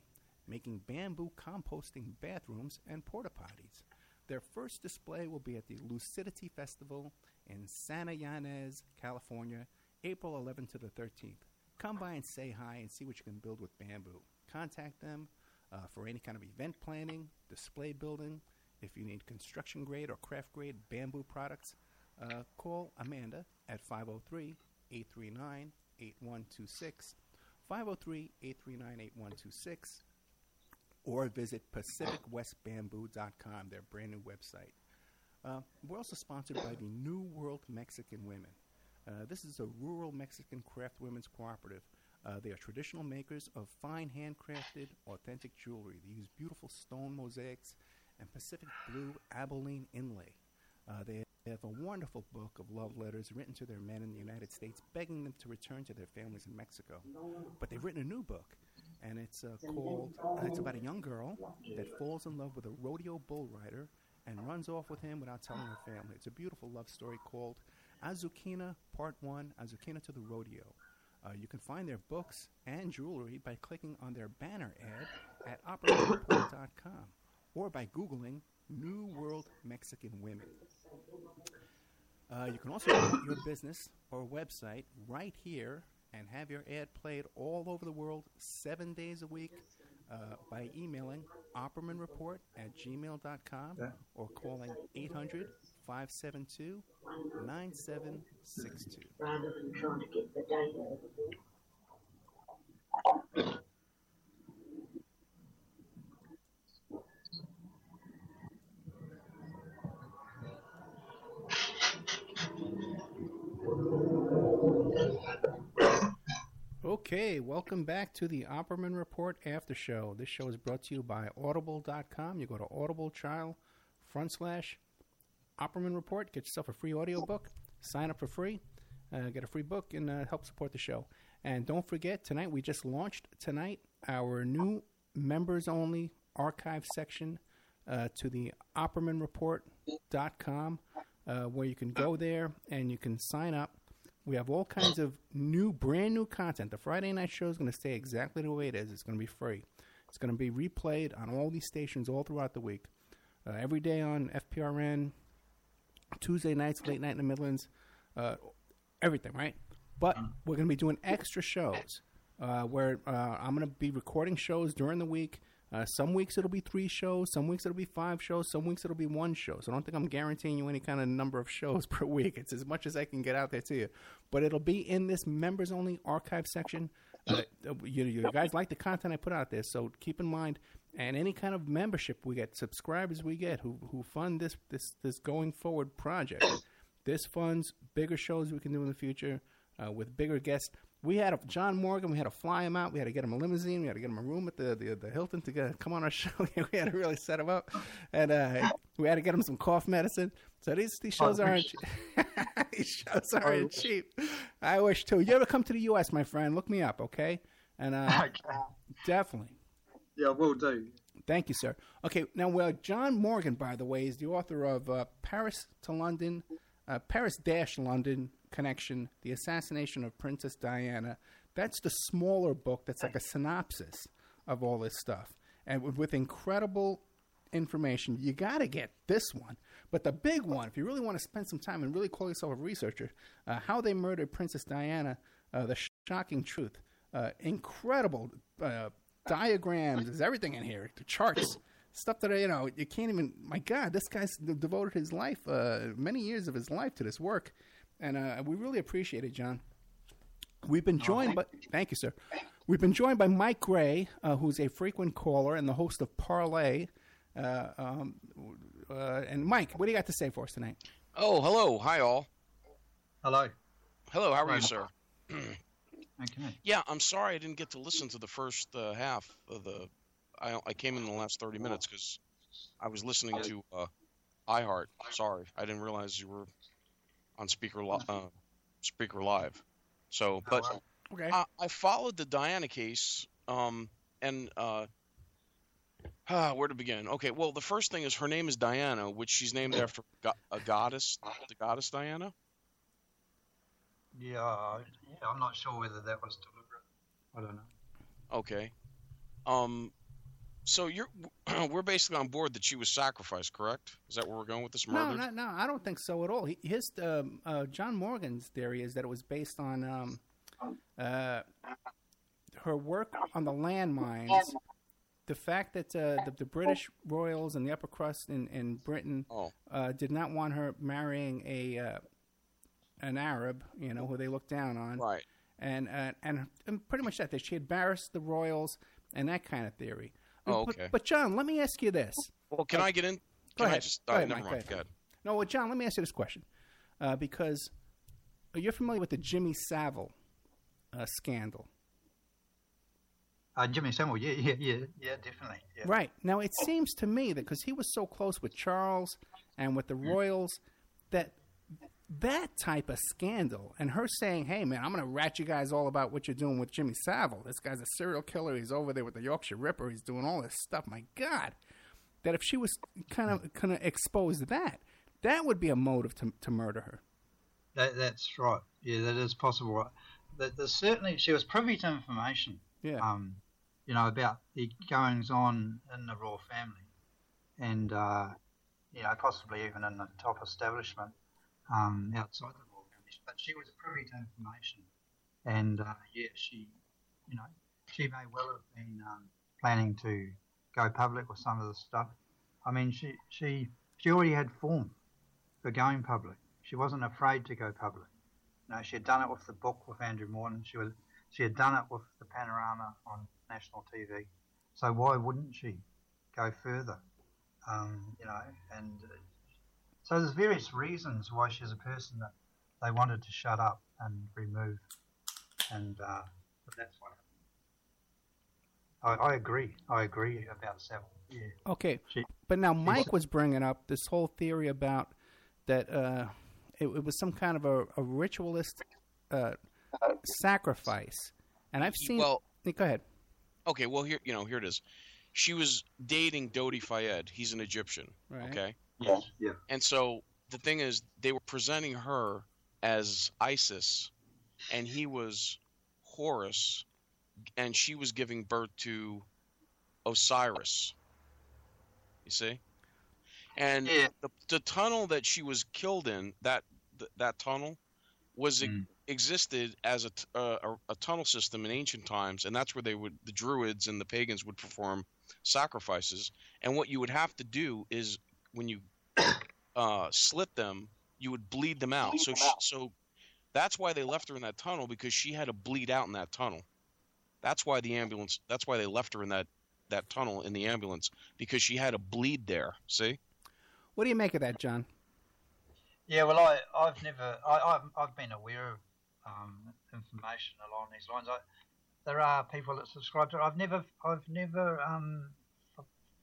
making bamboo composting bathrooms and porta potties. Their first display will be at the Lucidity Festival in Santa Ynez, California, April 11th to the 13th. Come by and say hi and see what you can build with bamboo. Contact them uh, for any kind of event planning, display building. If you need construction grade or craft grade bamboo products, uh, call Amanda at 503 839 8126. 503 839 8126. Or visit PacificWestBamboo.com, their brand new website. Uh, we're also sponsored by the New World Mexican Women. Uh, this is a rural Mexican craft women's cooperative. Uh, they are traditional makers of fine handcrafted, authentic jewelry. They use beautiful stone mosaics and Pacific blue abalone inlay. Uh, they have a wonderful book of love letters written to their men in the United States, begging them to return to their families in Mexico. But they've written a new book, and it's uh, called. Uh, it's about a young girl that falls in love with a rodeo bull rider and runs off with him without telling her family. It's a beautiful love story called Azukina Part 1, Azukina to the Rodeo. Uh, you can find their books and jewelry by clicking on their banner ad at oppermanreport.com or by Googling New World Mexican Women. Uh, you can also your business or website right here and have your ad played all over the world seven days a week uh, by emailing oppermanreport at gmail.com or calling 800 572 9762. rather than trying to get the data. Okay, welcome back to the Opperman Report After Show. This show is brought to you by Audible.com. You go to Audible Trial front slash Opperman Report, get yourself a free audiobook, sign up for free, uh, get a free book, and uh, help support the show. And don't forget, tonight we just launched tonight our new members only archive section uh, to the OppermanReport.com, uh, where you can go there and you can sign up. We have all kinds of new, brand new content. The Friday night show is going to stay exactly the way it is. It's going to be free. It's going to be replayed on all these stations all throughout the week. Uh, every day on FPRN, Tuesday nights, late night in the Midlands, uh, everything, right? But we're going to be doing extra shows uh, where uh, I'm going to be recording shows during the week. Uh, some weeks it'll be three shows, some weeks it'll be five shows, some weeks it'll be one show. So I don't think I'm guaranteeing you any kind of number of shows per week. It's as much as I can get out there to you. But it'll be in this members only archive section. Uh, you, you guys like the content I put out there, so keep in mind. And any kind of membership we get, subscribers we get who who fund this this this going forward project. This funds bigger shows we can do in the future uh, with bigger guests. We had a John Morgan. We had to fly him out. We had to get him a limousine. We had to get him a room at the the, the Hilton to get, come on our show. we had to really set him up, and uh, we had to get him some cough medicine. So these these shows Oh, aren't these shows aren't cheap. I wish too. You ever come to the U.S., my friend? Look me up, okay? And uh, definitely. Yeah, we'll do. Thank you, sir. Okay, now, well, John Morgan, by the way, is the author of uh, Paris to London, uh, Paris Dash London Connection, The Assassination of Princess Diana. That's the smaller book that's like a synopsis of all this stuff. And with, with incredible information, you got to get this one. But the big one, if you really want to spend some time and really call yourself a researcher, uh, How They Murdered Princess Diana, uh, The Shocking Truth. Uh, incredible uh, diagrams. There's everything in here. The charts, stuff that I, you know you can't even. My God, this guy's devoted his life, uh, many years of his life to this work, and uh, we really appreciate it, John. We've been joined by thank you, sir. We've been joined by Mike Gray, uh, who's a frequent caller and the host of Parlay. Uh, um, uh, and Mike, what do you got to say for us tonight? Oh, hello. Hi, all. Hello. Hello, how are Hi. you, sir? Okay. Yeah, I'm sorry I didn't get to listen to the first uh, half of the. I, I came in the last 30 minutes because I was listening to uh, iHeart. Sorry, I didn't realize you were on speaker li- uh, speaker live. So, but Okay. I, I followed the Diana case, um, and uh, ah, where to begin? Okay, well, the first thing is her name is Diana, which she's named after go- a goddess, the goddess Diana. Yeah, I- yeah, I'm not sure whether that was deliberate. I don't know. Okay. Um, so you're we're basically on board that she was sacrificed, correct? Is that where we're going with this No, murder? no, no. no. I don't think so at all. His um, uh, John Morgan's theory is that it was based on um, uh, her work on the landmines. The fact that uh, the, the British royals and the upper crust in, in Britain uh, did not want her marrying a uh, an Arab, you know, who they looked down on, right? And uh, and and pretty much that that she embarrassed the royals and that kind of theory. Oh, But- okay. But, John, let me ask you this. Well, can I get in? Go Can I ahead. just? Go uh, ahead, never Mike, mind. go Go ahead. ahead. No, well, John, let me ask you this question, uh, because you're familiar with the Jimmy Savile uh, scandal, Uh, Jimmy Savile, yeah, yeah, yeah, yeah, definitely. Yeah. right? Now, it seems to me that because he was so close with Charles and with the royals, that that type of scandal and her saying, "Hey, man, I'm going to rat you guys all about what you're doing with Jimmy Savile. This guy's a serial killer. He's over there with the Yorkshire Ripper. He's doing all this stuff. My God." That if she was kind of kind of exposed that, that would be a motive to to murder her. That, that's right. Yeah, that is possible. That there's certainly she was privy to information. Yeah. Um, you know about the goings on in the royal family, and uh, you know possibly even in the top establishment um, outside the royal. But she was privy to information, and uh, yeah, she, you know, she may well have been um, planning to go public with some of the stuff. I mean, she she she already had form for going public. She wasn't afraid to go public. You know, she had done it with the book with Andrew Morton. She was she had done it with the panorama on national TV. So why wouldn't she go further? Um, you know, and uh, so there's various reasons why she's a person that they wanted to shut up and remove, and uh, but that's what. I, I agree. I agree about Savile. Yeah. Okay, but now Mike was bringing up this whole theory about that uh, it, it was some kind of a, a ritualist uh, sacrifice, and I've seen. Well- go ahead. Okay, well here you know here it is. She was dating Dodi Fayed. He's an Egyptian. Right. Okay. Yes. Yeah. And so the thing is, they were presenting her as Isis, and he was Horus, and she was giving birth to Osiris. You see? And the, the tunnel that she was killed in, that th- that tunnel, was e- existed as a, t- uh, a a tunnel system in ancient times, and that's where they would the Druids and the pagans would perform sacrifices. And what you would have to do is when you uh, slit them, you would bleed them out. So she, so that's why they left her in that tunnel because she had to bleed out in that tunnel. That's why the ambulance. That's why they left her in that that tunnel in the ambulance because she had to bleed there. See? What do you make of that, John? Yeah, well, I, I've never, I, I've, I've been aware of um, information along these lines. I, there are people that subscribe to it. I've never, I've never, um,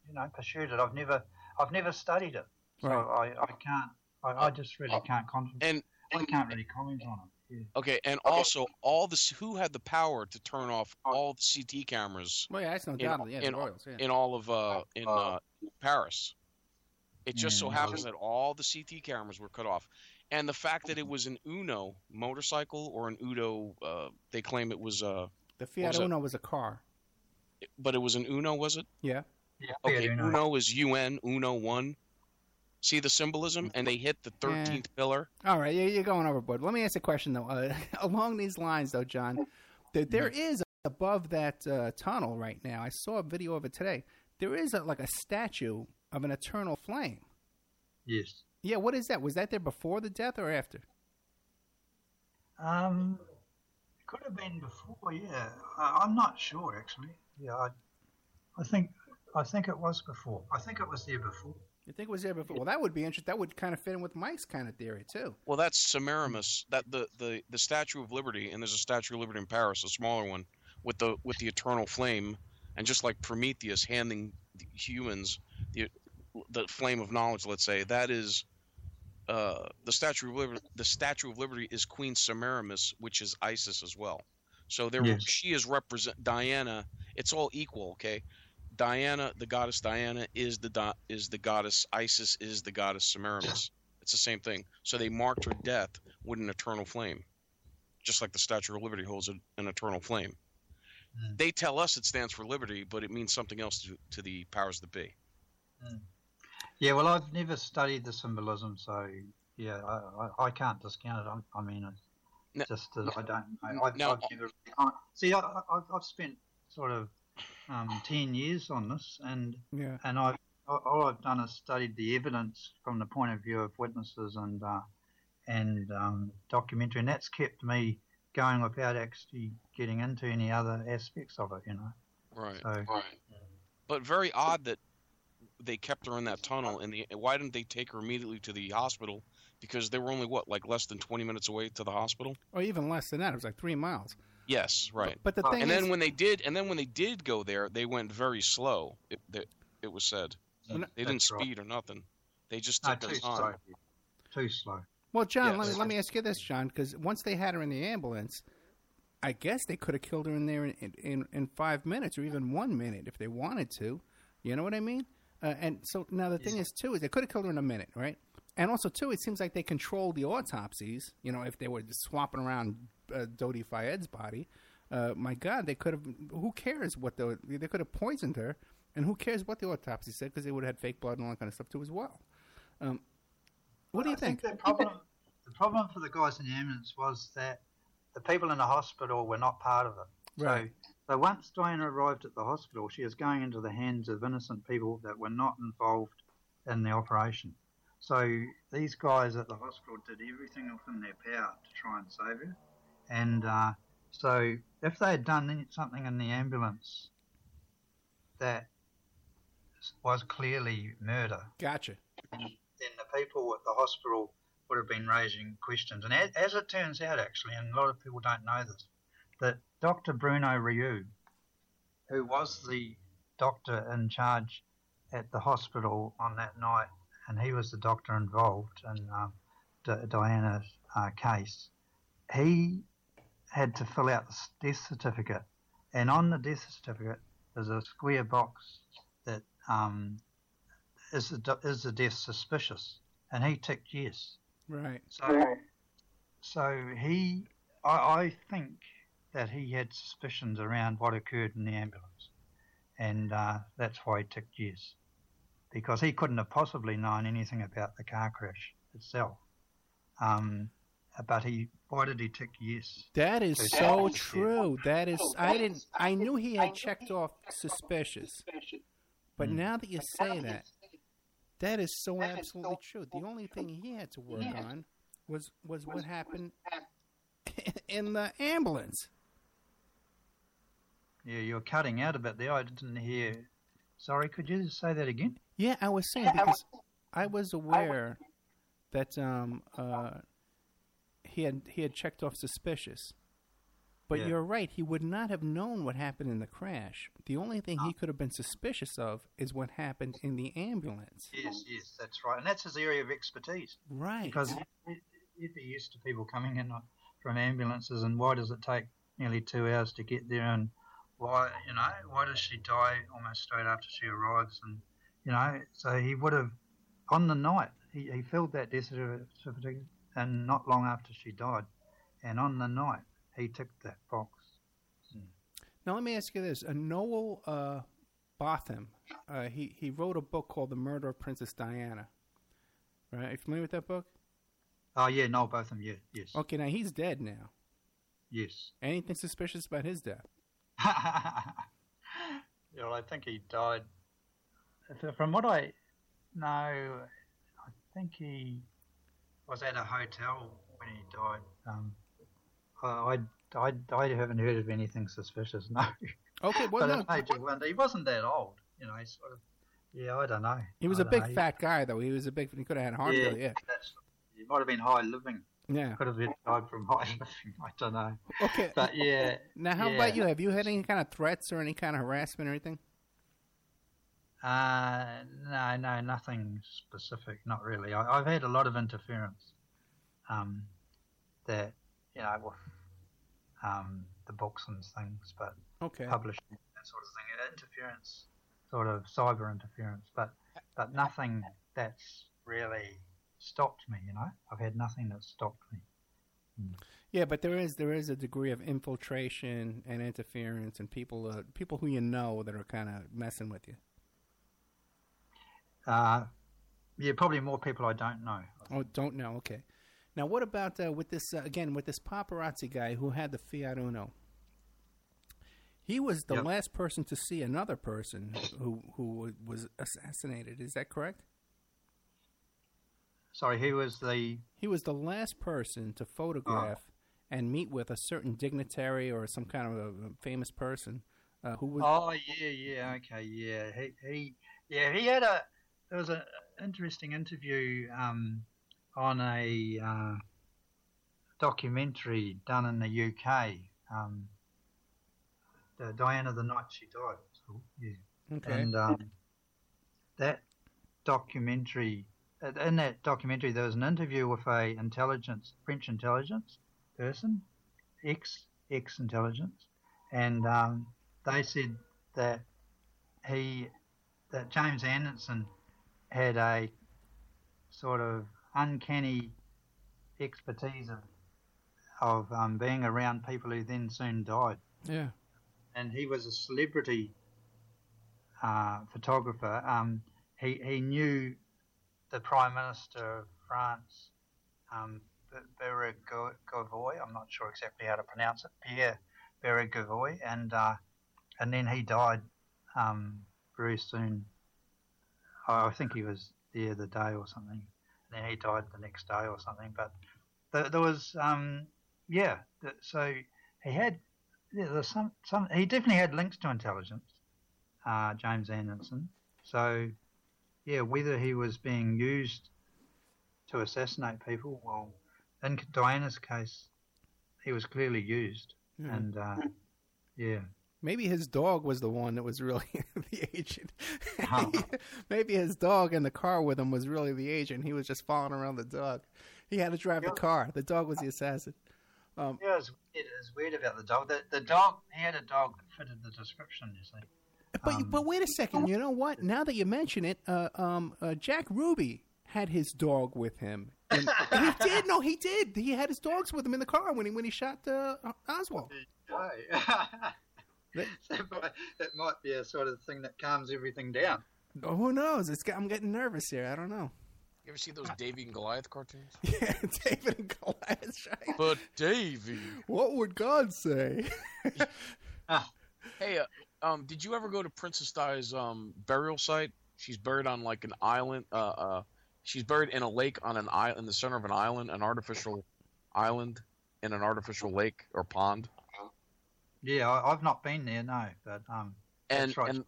you know, pursued it. I've never, I've never studied it. So Right. I, I can't, I, I just really can't comment. And I can't really comment on it. Yeah. Okay, and also all this. Who had the power to turn off all the CT cameras? Well, yeah, that's no in, doubt. Yeah, the in, Royals, yeah. in all of uh, in uh, Paris. It just so happens that all the CT cameras were cut off, and the fact that it was an Uno motorcycle or an Udo, uh, they claim it was uh, The what Fiat was it? Uno was a car. but it was an Uno, was it? Yeah. Yeah. Okay, Uno is UN Uno one. See the symbolism, and they hit the thirteenth pillar. All right, you- you're going overboard. Let me ask a question though. Uh, along these lines, though, John, that there is above that uh, tunnel right now. I saw a video of it today. There is a, like a statue of an eternal flame. Yes. Yeah, what is that? Was that there before the death or after? Um, it could have been before. Yeah, I, I'm not sure actually. Yeah, I, I think, I think it was before. I think it was there before. You think it was there before? Well, that would be interesting. That would kind of fit in with Mike's kind of theory too. Well, that's Semiramis. That the, the, the Statue of Liberty, and there's a Statue of Liberty in Paris, a smaller one, with the with the eternal flame, and just like Prometheus handing the humans the the flame of knowledge, let's say that is uh, the Statue of Liberty. The Statue of Liberty is Queen Semiramis, which is Isis as well. So there, Yes. she is represent Diana. It's all equal, okay? Diana, the goddess Diana, is the is the goddess. Isis is the goddess Semiramis. It's the same thing. So they marked her death with an eternal flame, just like the Statue of Liberty holds an, an eternal flame. Hmm. They tell us it stands for liberty, but it means something else to, to the powers that be. Hmm. Yeah, well, I've never studied the symbolism, so yeah, I, I, I can't discount it. I, I mean, it's just that I don't know. I've, I've never see. I, I, I've- I've spent sort of um, ten years on this, and Yeah. and I all I've done is studied the evidence from the point of view of witnesses and uh, and um, documentary, and that's kept me going without actually getting into any other aspects of it. You know. Right. So, But very odd that they kept her in that tunnel. And the why didn't they take her immediately to the hospital? Because they were only what, like less than twenty minutes away to the hospital. Or even less than that. It was like three miles. Yes, right. But the thing and then when they did, and then when they did go there, they went very slow. It, it, it was said Well, they didn't That's right. speed or nothing. They just No, took their too time. slow. Too slow. Well, John, let, me, let me ask you this, John, because once they had her in the ambulance, I guess they could have killed her in there in, in, in five minutes or even one minute if they wanted to. You know what I mean? Uh, and so now the thing is, too, is they could have killed her in a minute, right? And also, too, it seems like they controlled the autopsies. You know, if they were just swapping around uh, Dodi Fayed's body, uh, my God, they could have. Who cares what the they could have poisoned her, and who cares what the autopsy said because they would have had fake blood and all that kind of stuff too as well. Um, what do you I think? the problem, the problem for the guys in the ambulance was that the people in the hospital were not part of it. Right. So, so once Diana arrived at the hospital, she was going into the hands of innocent people that were not involved in the operation. So these guys at the hospital did everything within their power to try and save her. And uh, so if they had done something in the ambulance that was clearly murder, Gotcha. then the people at the hospital would have been raising questions. And as, as it turns out, actually, and a lot of people don't know this, that Dr. Bruno Riou, who was the doctor in charge at the hospital on that night, and he was the doctor involved in um, Di- Diana's uh, case, he had to fill out the death certificate. And on the death certificate, there's a square box that um, is the is the death suspicious? And he ticked yes. Right. So, so he, I, I think that he had suspicions around what occurred in the ambulance, and uh, that's why he ticked yes, because he couldn't have possibly known anything about the car crash itself. Um, but he, why did he tick yes? That is so suspicious death? true. That is, I didn't. I knew he had checked off suspicious, but Hmm. now that you say that, that is so absolutely true. The only thing he had to work on was was what happened in the ambulance. Yeah, you're cutting out a bit there. I didn't hear. Sorry, could you just say that again? Yeah, I was saying because I was aware that um uh he had he had checked off suspicious. But Yeah. you're right, he would not have known what happened in the crash. The only thing he uh. could have been suspicious of is what happened in the ambulance. Yes, yes, that's right, and that's his area of expertise. Right. Because he- he'd be used to people coming in from ambulances, and why does it take nearly two hours to get there, and why, you know, why does she die almost straight after she arrives, and you know, so he would have on the night he, he filled that death certificate, and not long after she died, and on the night he ticked that box. Now let me ask you this: uh, Noel uh, Botham, uh, he he wrote a book called "The Murder of Princess Diana." Right? Are you familiar with that book? Oh yeah, no, both of them, yeah, yes, Okay, now he's dead now. yes. Anything suspicious about his death? Yeah, well, I think he died. From what I know, I think he was at a hotel when he died. Um, I, I, I, I haven't heard of anything suspicious. No. Okay, well, but no. it made you wonder. He wasn't that old, you know. He sort of. Yeah, I don't know. He was I a big know. Fat guy, though. He was a big. He could have had heart yeah, failure. Yeah. That's, he might have been high living. Yeah. Could have been died from high living. I don't know. Okay. But yeah. Now, how yeah. about you? Have you had any kind of threats or any kind of harassment or anything? Uh, no, no, nothing specific. Not really. I, I've had a lot of interference. Um, that you know, with um, the books and things, but Okay. publishing that sort of thing. Interference, sort of cyber interference, but but nothing that's really stopped me. You know, I've had nothing that stopped me. Yeah, but there is there is a degree of infiltration and interference, and people uh, people who you know that are kind of messing with you. Uh, yeah, probably more people I don't know. Oh, don't know. Okay. Now, what about uh, with this uh, again with this paparazzi guy who had the Fiat Uno? He was the Yep. last person to see another person who who was assassinated. Is that correct? Sorry, he was the He was the last person to photograph and meet with a certain dignitary or some kind of a, a famous person uh, who was. Oh yeah, yeah, okay, yeah. He, he yeah, he had a. There was an interesting interview um, on a uh, documentary done in the UK. Um, the Diana the night she died. So, yeah. Okay. And um, that documentary, in that documentary, there was an interview with a intelligence French intelligence person, ex ex intelligence, and um, they said that he that James Andanson had a sort of uncanny expertise of, of um, being around people who then soon died. Yeah. And he was a celebrity uh, photographer. Um, he he knew the Prime Minister of France, um, Bérégovoy. I'm not sure exactly how to pronounce it. Pierre Bérégovoy, and uh, and then he died um, very soon. I think he was there the day or something. And then he died the next day or something. But there, there was, um, yeah. So he had, yeah, there's some, some. He definitely had links to intelligence, uh, James Andanson. So, yeah, whether he was being used to assassinate people, well, in Diana's case, he was clearly used, Yeah. and uh, yeah. Maybe his dog was the one that was really the agent. Huh. Maybe his dog in the car with him was really the agent. He was just following around the dog. He had to drive the car. The dog was the assassin. Um, Yeah, it was, it weird about the dog. The, the dog, he had a dog that fitted the description, you see. But but wait a second. You know what? Now that you mention it, uh, um, uh, Jack Ruby had his dog with him. And he did. No, he did. He had his dogs with him in the car when he when he shot uh, Oswald. That, might, that might be a sort of thing that calms everything down. Oh, who knows? It's, I'm getting nervous here. I don't know. You ever see those Davey and Goliath cartoons? Yeah, David and Goliath. Right? But Davey. What would God say? Hey, uh, um, did you ever go to Princess Di's um, burial site? She's buried on like an island. Uh, uh, she's buried in a lake on an island in the center of an island, an artificial island in an artificial lake or pond. Yeah, I, I've not been there, no, but um, and that's right. and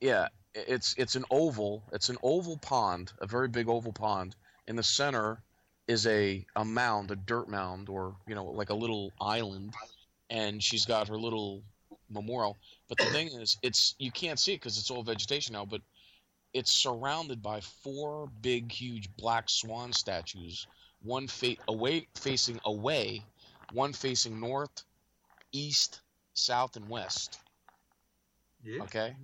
yeah, it's it's an oval. It's an oval pond, a very big oval pond. In the center is a a mound, a dirt mound, or you know, like a little island, and she's got her little memorial. But the thing is, it's you can't see it because it's all vegetation now, but it's surrounded by four big, huge black swan statues. One fa- away facing away, one facing north, east, south, and west. Yeah. Okay.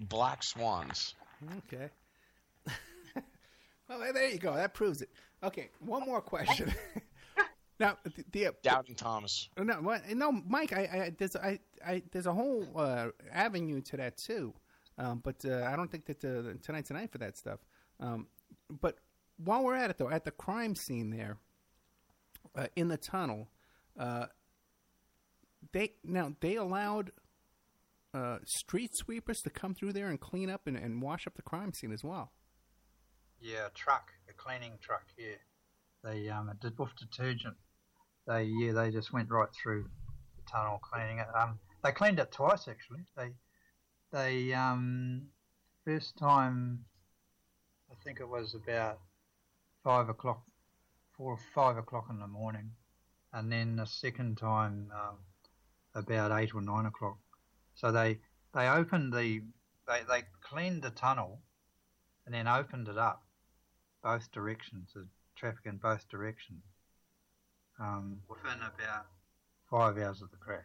Black swans. Okay. well, there you go. That proves it. Okay, one more question. now, the, the Doubting Thomas. no, what, no, Mike. I, I there's I, I there's a whole uh, avenue to that too, um, but uh, I don't think that uh, tonight's tonight for that stuff. Um, but while we're at it, though, at the crime scene there, uh, in the tunnel, uh, they now they allowed uh, street sweepers to come through there and clean up and, and wash up the crime scene as well. Yeah, truck, a cleaning truck. Yeah, they um, it did with detergent. They yeah, they just went right through the tunnel cleaning it. Um, they cleaned it twice actually. They they um, first time, I think it was about five o'clock, four or five o'clock in the morning, and then the second time um, about eight or nine o'clock. So they they opened the they they cleaned the tunnel and then opened it up both directions, the traffic in both directions, um, within about five hours of the crash.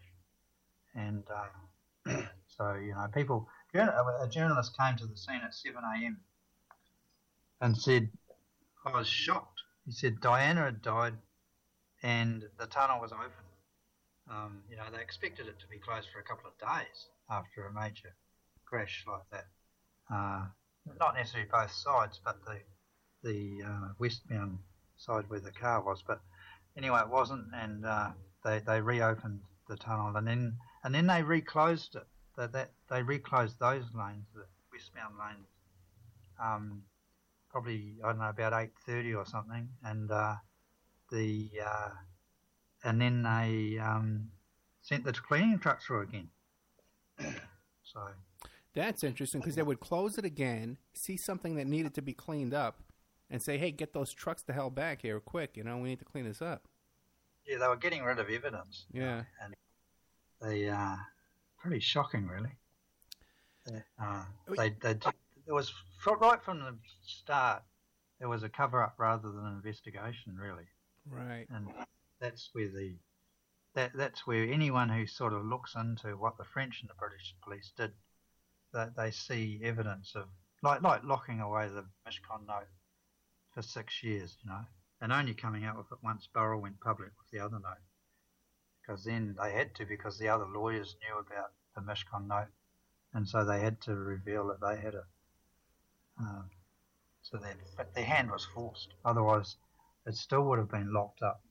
And uh, so, you know, people, a journalist came to the scene at 7 a.m. and said, I was shocked. He said Diana had died and the tunnel was open. Um, you know, they expected it to be closed for a couple of days after a major crash like that. Uh, not necessarily both sides, but the the uh, westbound side where the car was. But anyway, it wasn't, and uh, they they reopened the tunnel, and then and then they reclosed it. That that they reclosed those lanes, the westbound lanes, um, probably I don't know about eight thirty or something, and uh, the uh, and then they um, sent the cleaning truck through again. so. That's interesting because they would close it again, see something that needed to be cleaned up, and say, "Hey, get those trucks the hell back here, quick! You know, we need to clean this up." Yeah, they were getting rid of evidence. Yeah. And they, uh, pretty shocking, really. They, uh, they, they, did- it was right from the start. There was a cover up rather than an investigation, really. Right. And that's where the that that's where anyone who sort of looks into what the French and the British police did, that they see evidence of like like locking away the Mishcon note for six years, you know, and only coming out with it once Burrell went public with the other note. Because then they had to, because the other lawyers knew about the Mishcon note, and so they had to reveal that they had a. Uh, so their, their hand was forced. Otherwise, it still would have been locked up.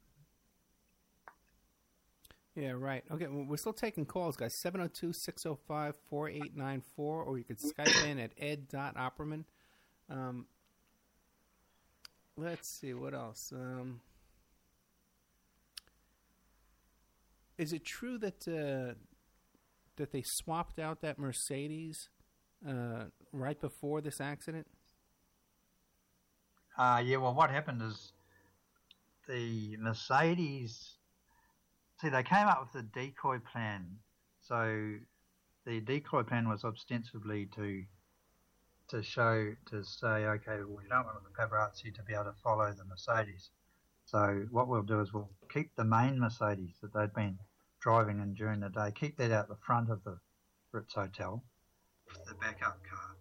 Yeah, right. Okay, well, we're still taking calls, guys. 702 605 4894, or you could Skype in at ed.opperman. Um, let's see, what else? Um, is it true that uh, that they swapped out that Mercedes uh, right before this accident? Uh, yeah, well, what happened is the Mercedes. See, they came up with the decoy plan. So the decoy plan was ostensibly to to show to say, okay, well, we don't want the paparazzi to be able to follow the Mercedes. So what we'll do is we'll keep the main Mercedes that they'd been driving in during the day, keep that out the front of the Ritz Hotel, the backup car,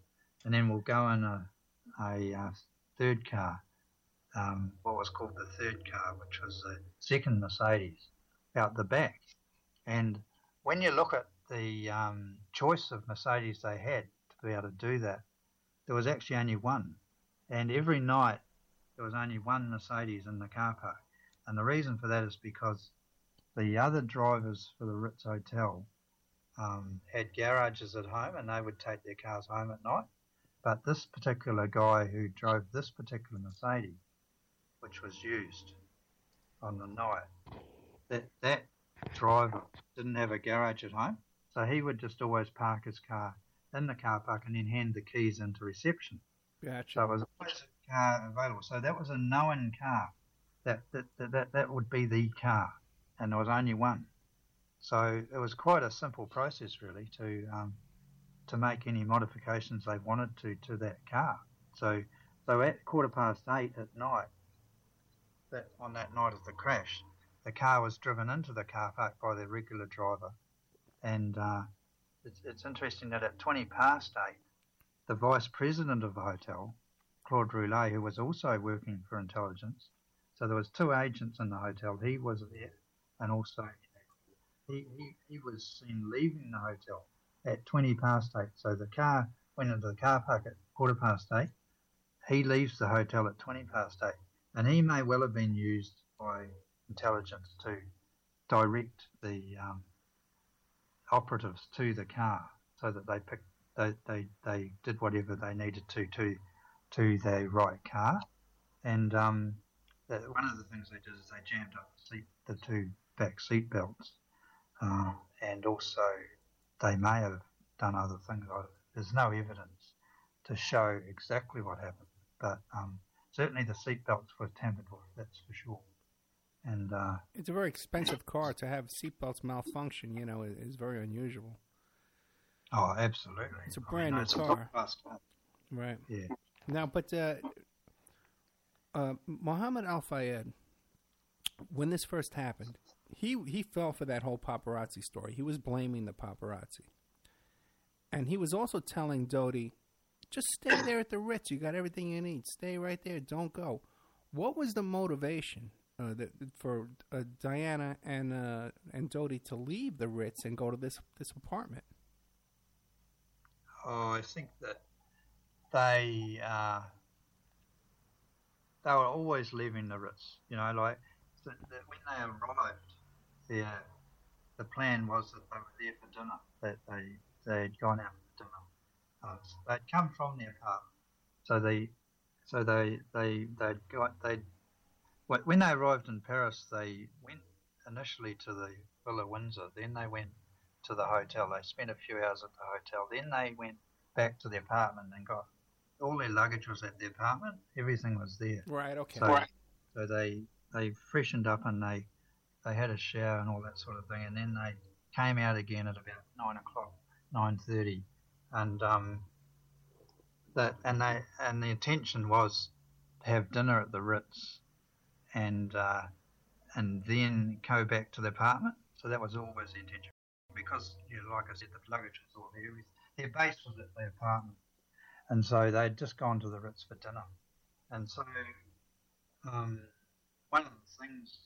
and then we'll go in a, a uh, third car, um, what was called the third car, which was the second Mercedes, out the back. And when you look at the um, choice of Mercedes they had to be able to do that, there was actually only one. And every night there was only one Mercedes in the car park. And the reason for that is because the other drivers for the Ritz Hotel um, had garages at home and they would take their cars home at night. But this particular guy who drove this particular Mercedes, which was used on the night, that that driver didn't have a garage at home, so he would just always park his car in the car park and then hand the keys into reception. Gotcha. So it was always a car available. So that was a known car. That that, that, that, that would be the car, and there was only one. So it was quite a simple process, really, to um, to make any modifications they wanted to to that car. So so at quarter past eight at night, that on that night of the crash, the car was driven into the car park by the regular driver, and uh, it's, it's interesting that at 20 past eight, the vice president of the hotel, Claude Roulet, who was also working for intelligence, so there was two agents in the hotel. He was there, and also he, he, he was seen leaving the hotel at 20 past eight. So the car went into the car park at quarter past eight. He leaves the hotel at 20 past eight, and he may well have been used by intelligence to direct the um, operatives to the car so that they picked they, they, they did whatever they needed to to to the right car. And um, that one of the things they did is they jammed up the, seat, the two back seat belts um, and also they may have done other things. There's no evidence to show exactly what happened but um, certainly the seat belts were tampered with that's for sure and uh, It's a very expensive car to have seatbelts malfunction. You know, is, is very unusual. oh absolutely It's a brand mean, new car. car. Right. Yeah. Now, but uh, uh, Mohammed Al Fayed, when this first happened, he he fell for that whole paparazzi story. He was blaming the paparazzi, and he was also telling Dodi, "Just stay there at the Ritz. You got everything you need. Stay right there. Don't go." What was the motivation uh, that, for uh, Diana and uh, and Dodi to leave the Ritz and go to this this apartment? Oh, I think that they uh, they were always leaving the Ritz. You know, like the, the, when they arrived there, the plan was that they were there for dinner. That they they had gone out for dinner. Uh, so they'd come from their apartment, so they so they they they'd got they when they arrived in Paris, they went initially to the Villa Windsor. Then they went to the hotel. They spent a few hours at the hotel. Then they went back to the apartment and got all their luggage was at the apartment. Everything was there. Right. Okay. So, so they they freshened up and they they had a shower and all that sort of thing, and then they came out again at about nine o'clock, nine thirty, and um, that and they and the intention was to have dinner at the Ritz, and uh, and then go back to the apartment. So that was always the intention, because you know, like I said, the luggage was all there. Their base was at the apartment, and so they'd just gone to the Ritz for dinner, and so um, one of the things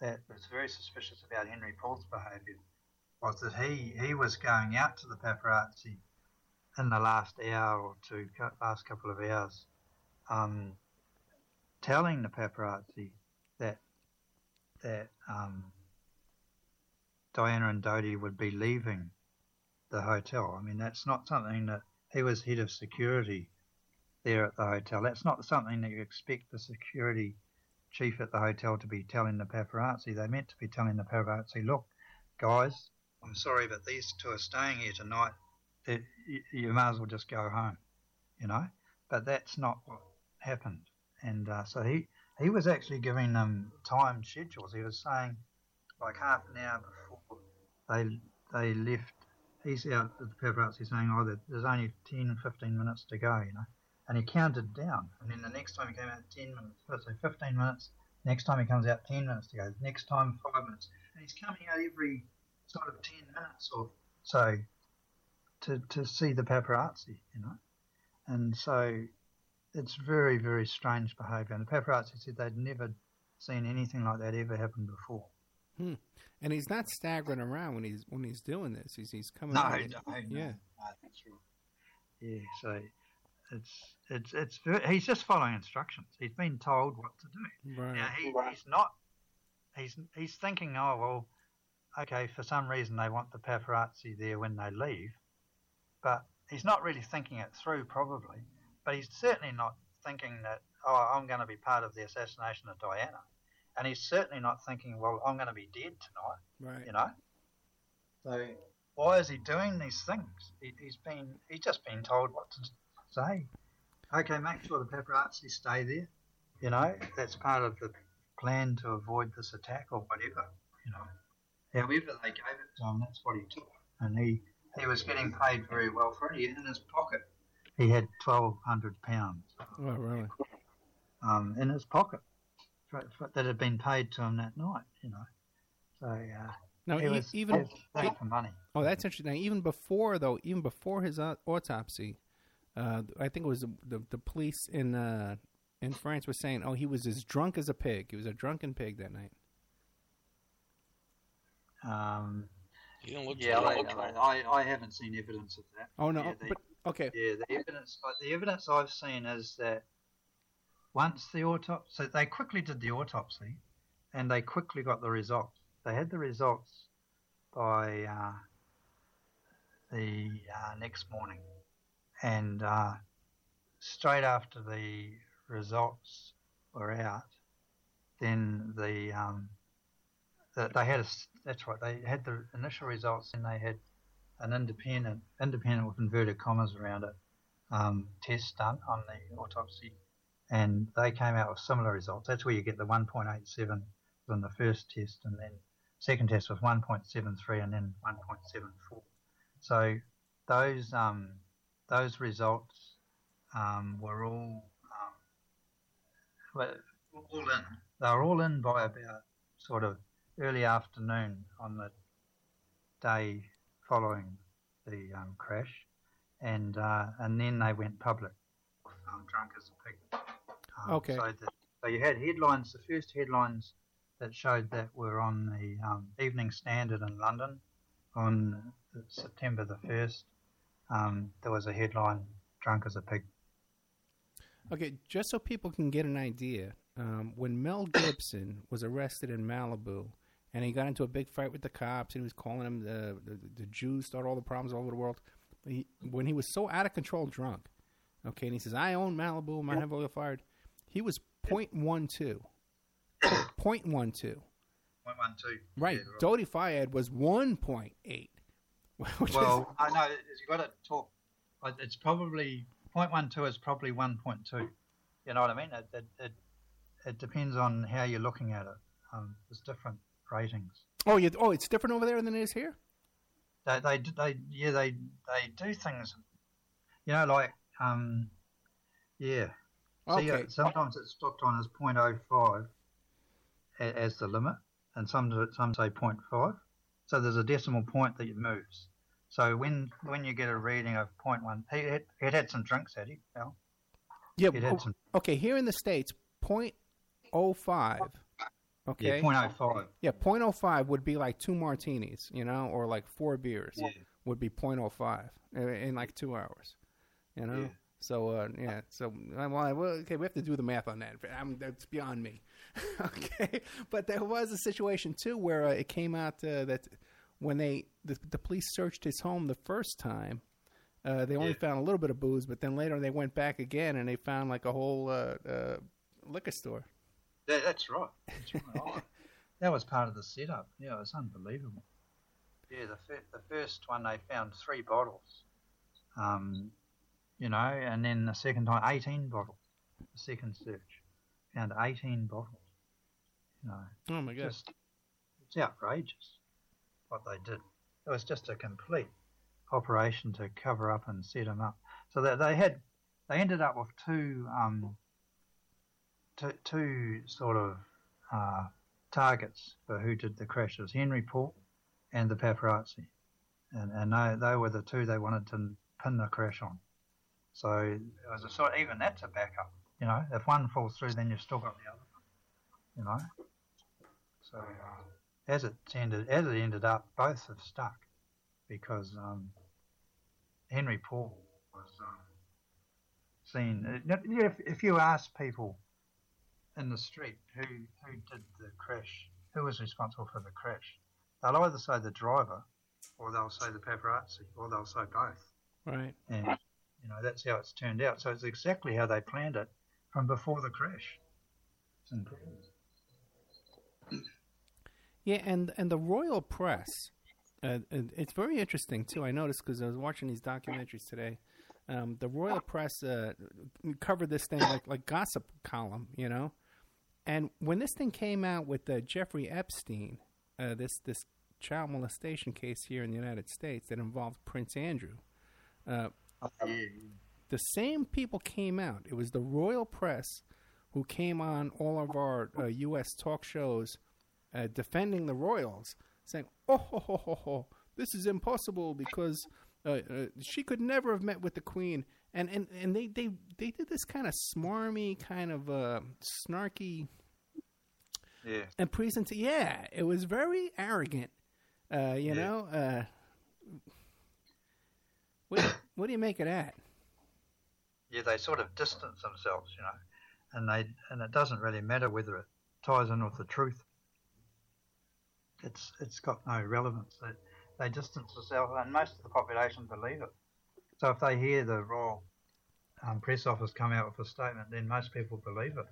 that was very suspicious about Henri Paul's behaviour was that he, he was going out to the paparazzi in the last hour or two, last couple of hours, um, telling the paparazzi that that um, Diana and Dodi would be leaving the hotel. I mean, that's not something that he was head of security there at the hotel. That's not something that you expect the security chief at the hotel to be telling the paparazzi. They meant to be telling the paparazzi, look, guys, I'm sorry, but these two are staying here tonight. You may as well just go home, you know. But that's not what happened. And uh, so he he was actually giving them time schedules. He was saying like half an hour before they they left. He's out at the paparazzi saying, "Oh, there's only 10, 15 minutes to go," you know. And he counted down. And then the next time he came out, 10 minutes. Let's say 15 minutes. Next time he comes out, 10 minutes to go. Next time, five minutes. And he's coming out every sort of 10 minutes or so to to see the paparazzi, you know. And so it's very, very strange behaviour. And the paparazzi said they'd never seen anything like that ever happen before. Hmm. And he's not staggering around when he's when he's doing this. He's he's coming. No, no, and- no, yeah. no, that's right. Yeah, so it's it's it's very, he's just following instructions. He's been told what to do. Right. Now he, he's not. He's he's thinking, oh well, okay. For some reason, they want the paparazzi there when they leave, but he's not really thinking it through, probably. But he's certainly not thinking that, oh, I'm going to be part of the assassination of Diana, and he's certainly not thinking, well, I'm going to be dead tonight. Right. You know. So why is he doing these things? He, he's been he's just been told what to say. Okay, make sure the paparazzi stay there. You know, that's part of the plan to avoid this attack or whatever. You know, however they gave it to him, that's what he took, and he he was getting paid very well for it. He, in his pocket, he had twelve hundred pounds Oh, really? um, in his pocket for, for, that had been paid to him that night. You know, so uh, Now, he was, even- he was paid for money. Oh, that's interesting. Now, even before though, even before his autopsy, uh, I think it was the, the, the police in uh, in France were saying, "Oh, he was as drunk as a pig. He was a drunken pig that night." Um, He didn't look yeah, I. I, I, I haven't seen evidence of that. Oh no, Yeah, the, but okay. yeah, the evidence, the evidence I've seen is that once the autopsy, so they quickly did the autopsy, and they quickly got the results. They had the results by uh, the uh, next morning, and uh, straight after the results were out, then the um, they had a that's right they had the initial results and they had an independent independent with inverted commas around it um, test done on the autopsy. And they came out with similar results. That's where you get the 1.87 from the first test and then second test was 1.73 and then 1.74 so those um, those results um, were all um, all in. They were all in by about sort of early afternoon on the day following the um, crash, and uh, and then they went public. Um, drunk as a pig. Um, Okay. So, that, so you had headlines. The first headlines that showed that were on the um, Evening Standard in London on September the first. Um, there was a headline: "Drunk as a pig." Okay, just so people can get an idea, um, when Mel Gibson was arrested in Malibu and he got into a big fight with the cops and he was calling them the, the, the Jews start all the problems all over the world, he, when he was so out of control drunk, okay, and he says, I own Malibu, my heavily fired, he was 0.12. 0.12. Point one two. Right. Yeah, Dodi Fayed was 1.8. which is- well, I know you've got to talk. It's probably 0.12 is probably 1.2. You know what I mean? It, it, it, it depends on how you're looking at it. Um, there's different ratings. oh, you, oh, it's different over there than it is here? They, they, they, yeah, they, they do things. You know, like, um, yeah. See, uh, Okay. sometimes it's stopped on as 0.05 a- as the limit, and some some say 0.5. So there's a decimal point that it moves. So when when you get a reading of 0.1, he had, he had some drinks, had he? Al? Yeah. It had oh, some- Okay, here in the states, point .05. Okay. Yeah, .05. Yeah, .05 would be like two martinis, you know, or like four beers Yeah. would be .05 in, in like two hours, you know. Yeah. So uh, yeah, so uh, well, well, okay, we have to do the math on that. I'm, that's beyond me. okay, but there was a situation too where uh, it came out uh, that when they the, the police searched his home the first time, uh, they only found a little bit of booze, but then later they went back again and they found like a whole uh, uh, liquor store. That, that's right. That's right. Oh, that was part of the setup. Yeah, it was unbelievable. Yeah, the fir- the first one they found three bottles, um, you know, and then the second time eighteen bottles. The second search found eighteen bottles. You know, Oh my god! just it's outrageous what they did. It was just a complete operation to cover up and set them up. So that they had, they ended up with two, um, two, two sort of uh, targets for who did the crashes: Henri Paul and the paparazzi, and and they they were the two they wanted to pin the crash on. So was a sort even that's a backup. You know, if one falls through, then you've still got the other. You know. So uh, as it ended, as it ended up, both have stuck because um, Henri Paul was um, seen. If, if you ask people in the street who who did the crash, who was responsible for the crash, they'll either say the driver, or they'll say the paparazzi, or they'll say both. Right. And you know that's how it's turned out. So it's exactly how they planned it from before the crash. It's incredible. Yeah, and and the royal press, uh, it's very interesting too. I noticed because I was watching these documentaries today. Um, the royal press uh, covered this thing like like gossip column, you know. And when this thing came out with uh, Jeffrey Epstein, uh, this this child molestation case here in the United States that involved Prince Andrew, uh, the same people came out. It was the royal press who came on all of our uh, U.S. talk shows uh, defending the royals, saying, "Oh, ho, ho, ho, ho, this is impossible because uh, uh, she could never have met with the queen." And and, and they, they, they did this kind of smarmy, kind of uh, snarky Yeah. and present. Yeah, it was very arrogant. Uh, you know, uh, what what do you make of that? yeah, they sort of distance themselves, you know, and they and it doesn't really matter whether it ties in with the truth. It's it's got no relevance. They, they distance themselves, and most of the population believe it. So if they hear the royal um, press office come out with a statement, then most people believe it,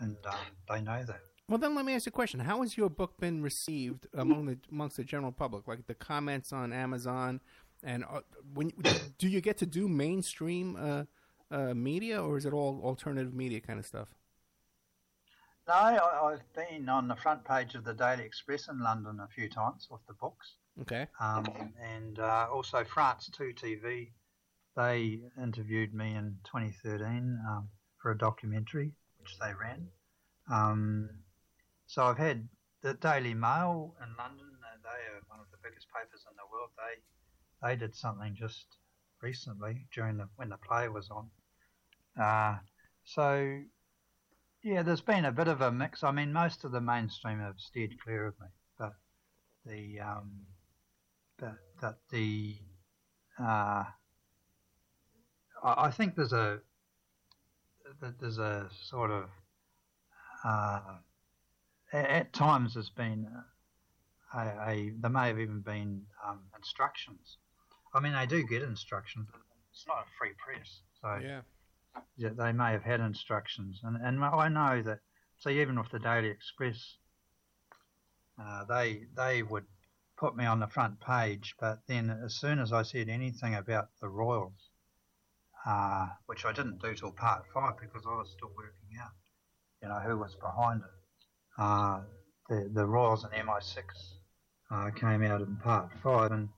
and um, they know that. Well, then let me ask you a question: How has your book been received among the amongst the general public? Like the comments on Amazon, and uh, when do you get to do mainstream uh, uh, media, or is it all alternative media kind of stuff? No, I, I've been on the front page of the Daily Express in London a few times with the books. Okay. Um, and uh, also France 2 TV, they interviewed me in 2013 um, for a documentary which they ran. Um, so I've had the Daily Mail in London. Uh, they are one of the biggest papers in the world. They they did something just recently during the when the play was on. Uh, so yeah, there's been a bit of a mix. I mean, most of the mainstream have steered clear of me, but the um, but but the uh, I, I think there's a that there's a sort of uh, at, at times there's been a, a there may have even been um, instructions. I mean, they do get instructions, but it's not a free press, so Yeah. yeah, they may have had instructions, and and I know that. So even with the Daily Express, uh, they they would put me on the front page, but then as soon as I said anything about the Royals, uh, which I didn't do till part five because I was still working out, you know, who was behind it. Uh, the the Royals and MI6 uh, came out in part five, and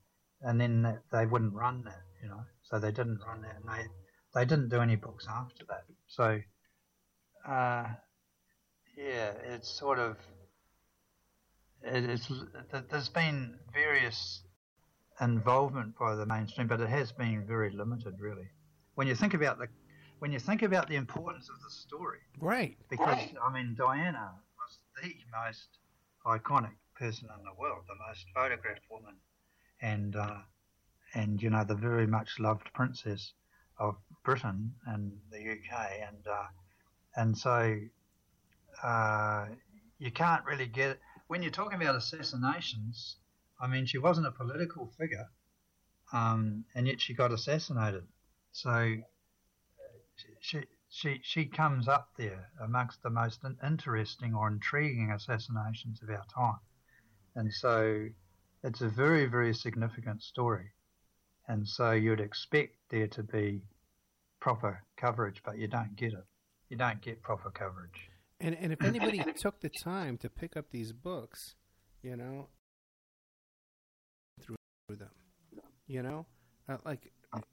and then they wouldn't run that, you know, so they didn't run that, and they they didn't do any books after that. So, uh, yeah, it's sort of it's there's been various involvement by the mainstream, but it has been very limited, really. When you think about the when you think about the importance of the story, Right. because I mean Diana was the most iconic person in the world, the most photographed woman, and uh, and you know the very much loved princess of Britain and the UK, and uh, and so uh, you can't really get when you're talking about assassinations. I mean, she wasn't a political figure, um, and yet she got assassinated. So she she she comes up there amongst the most interesting or intriguing assassinations of our time, and so it's a very very significant story, and so you'd expect there to be proper coverage, but you don't get it. You don't get proper coverage. And and if anybody took the time to pick up these books, you know, through them, you know, uh, like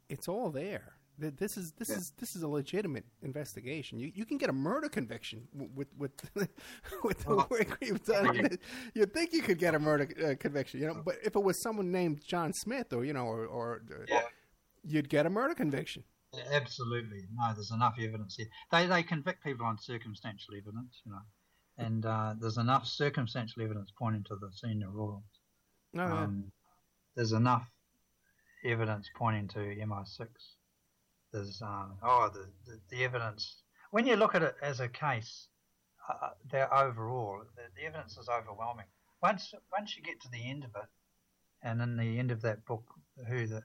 it's all there. This is this is this is a legitimate investigation. You you can get a murder conviction with with with the work you've done. You'd think you could get a murder uh, conviction, you know. But if it was someone named John Smith, or you know, or, or uh, you'd get a murder conviction. Absolutely. No, there's enough evidence here. They they convict people on circumstantial evidence, you know, and uh, there's enough circumstantial evidence pointing to the senior royals. No, no. Um, there's enough evidence pointing to MI6. There's um, oh the, the the evidence when you look at it as a case, uh, they're overall the, the evidence is overwhelming. Once once you get to the end of it, and in the end of that book, who the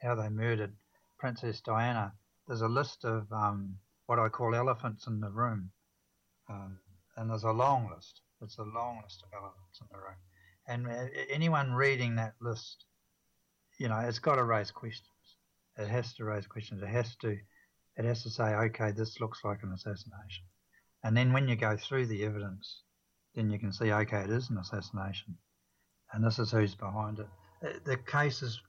how they murdered Princess Diana, there's a list of um, what I call elephants in the room, um, and there's a long list. It's a long list of elephants in the room, and uh, anyone reading that list, you know, it's got to raise questions. It has to raise questions. It has to, it has to say, okay, this looks like an assassination, and then when you go through the evidence, then you can see, okay, it is an assassination, and this is who's behind it. Uh, The case is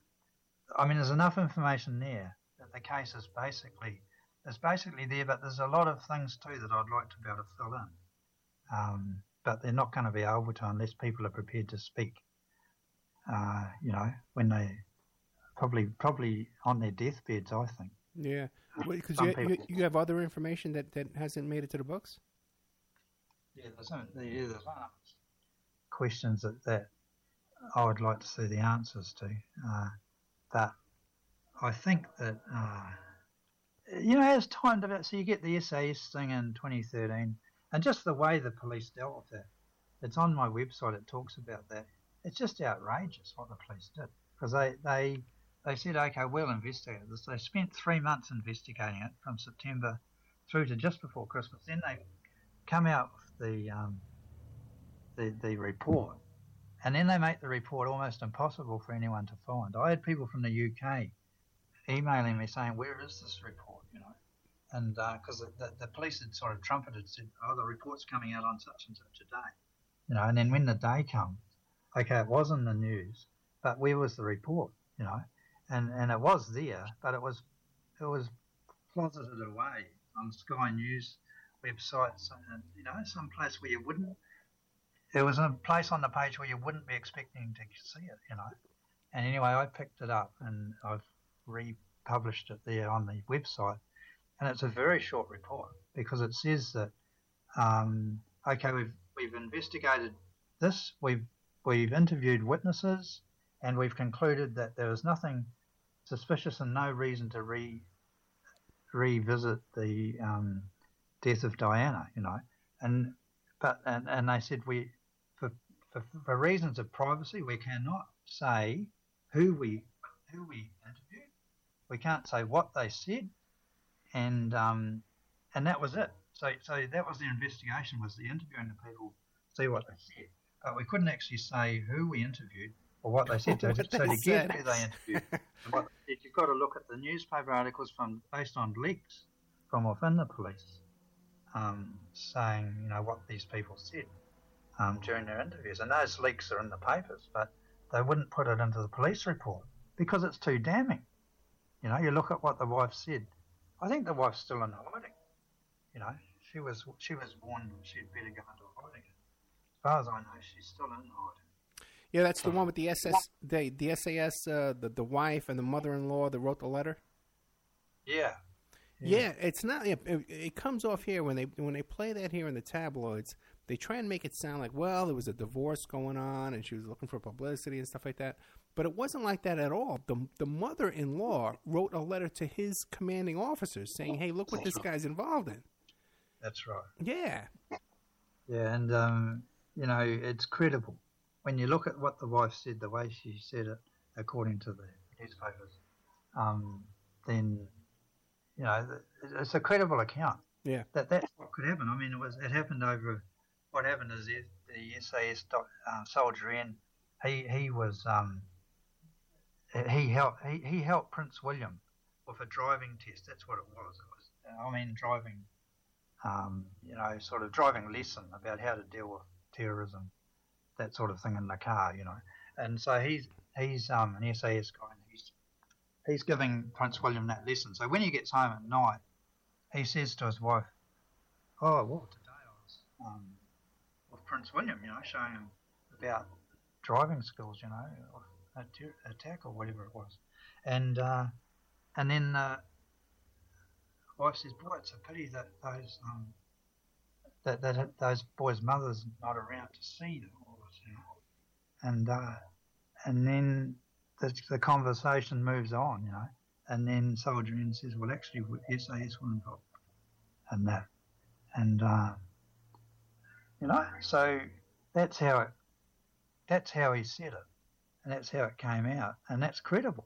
I mean, there's enough information there the case is basically is basically there, but there's a lot of things too that I'd like to be able to fill in. Um, but they're not going to be able to unless people are prepared to speak. Uh, you know, when they probably probably on their deathbeds, I think. Yeah, because Some you, you you have other information that, that hasn't made it to the books. Yeah, there's some, yeah, there's questions that, that I would like to see the answers to. Uh, but I think that, uh, you know, as time develops, so you get the SAS thing in 2013, and just the way the police dealt with it. It's on my website, it talks about that. It's just outrageous what the police did. Because they, they, they said, okay, we'll investigate this. They spent three months investigating it from September through to just before Christmas. Then they come out with the, um, the, the report and then they make the report almost impossible for anyone to find. I had people from the UK emailing me saying, "Where is this report?" You know, and uh, because the, the, the police had sort of trumpeted, said, "Oh, the report's coming out on such and such a day," you know, and then when the day comes, okay, it was in the news, but where was the report? You know, and and it was there, but it was it was closeted away on Sky News websites, and you know, some place where you wouldn't there was a place on the page where you wouldn't be expecting to see it, you know. And anyway, I picked it up and I've republished it there on the website. And it's a very short report because it says that, um, okay, we've we've investigated this, we've we've interviewed witnesses, and we've concluded that there was nothing suspicious and no reason to re revisit the um, death of Diana, you know. And but and, and they said we for, for reasons of privacy we cannot say who we who we interviewed. We can't say what they said, and um, and that was it. So so that was the investigation was the interviewing the people, see what they said, but we couldn't actually say who we interviewed or what they said. So, What so they to get who they interviewed, and what they said, you've got to look at the newspaper articles from based on leaks from within the police um, saying, you know, what these people said um, during their interviews. And those leaks are in the papers, but they wouldn't put it into the police report because it's too damning. You know, you look at what the wife said. I think the wife's still in hiding. You know, she was she was warned she'd better go into hiding. As far as I know, she's still in hiding. Yeah, that's the one with the SS, the the SAS, uh, the the wife and the mother-in-law that wrote the letter. Yeah. Yeah, it's not. It, it comes off here when they when they play that here in the tabloids. They try and make it sound like well, there was a divorce going on, and she was looking for publicity and stuff like that. But it wasn't like that at all. The the mother-in-law wrote a letter to his commanding officers saying, "Hey, look what this guy's involved in." That's right. Yeah, Yeah, and um, you know it's credible when you look at what the wife said, the way she said it, according to the newspapers. Um, then you know it's a credible account. Yeah. That that's what could happen. I mean, it was it happened over. What happened is the, the SAS uh, soldier in. He he was um, he helped he, he helped Prince William with a driving test. That's what it was. It was I mean driving um, you know, sort of driving lesson about how to deal with terrorism, that sort of thing in the car, you know. And so he's he's um, an SAS guy, and he's he's giving Prince William that lesson. So when he gets home at night, he says to his wife, "Oh, well, today I was um, with Prince William, you know, showing him about driving skills, you know, attack or whatever it was." And uh, and then uh, wife says, "Boy, it's a pity that those um, that that those boys' mothers not around to see them all this, you know." And uh, and then the, the conversation moves on, you know. And then Soldier N says, "Well, actually, SAS were involved," and that, and uh, you know, so that's how it. That's how he said it, and that's how it came out, and that's credible.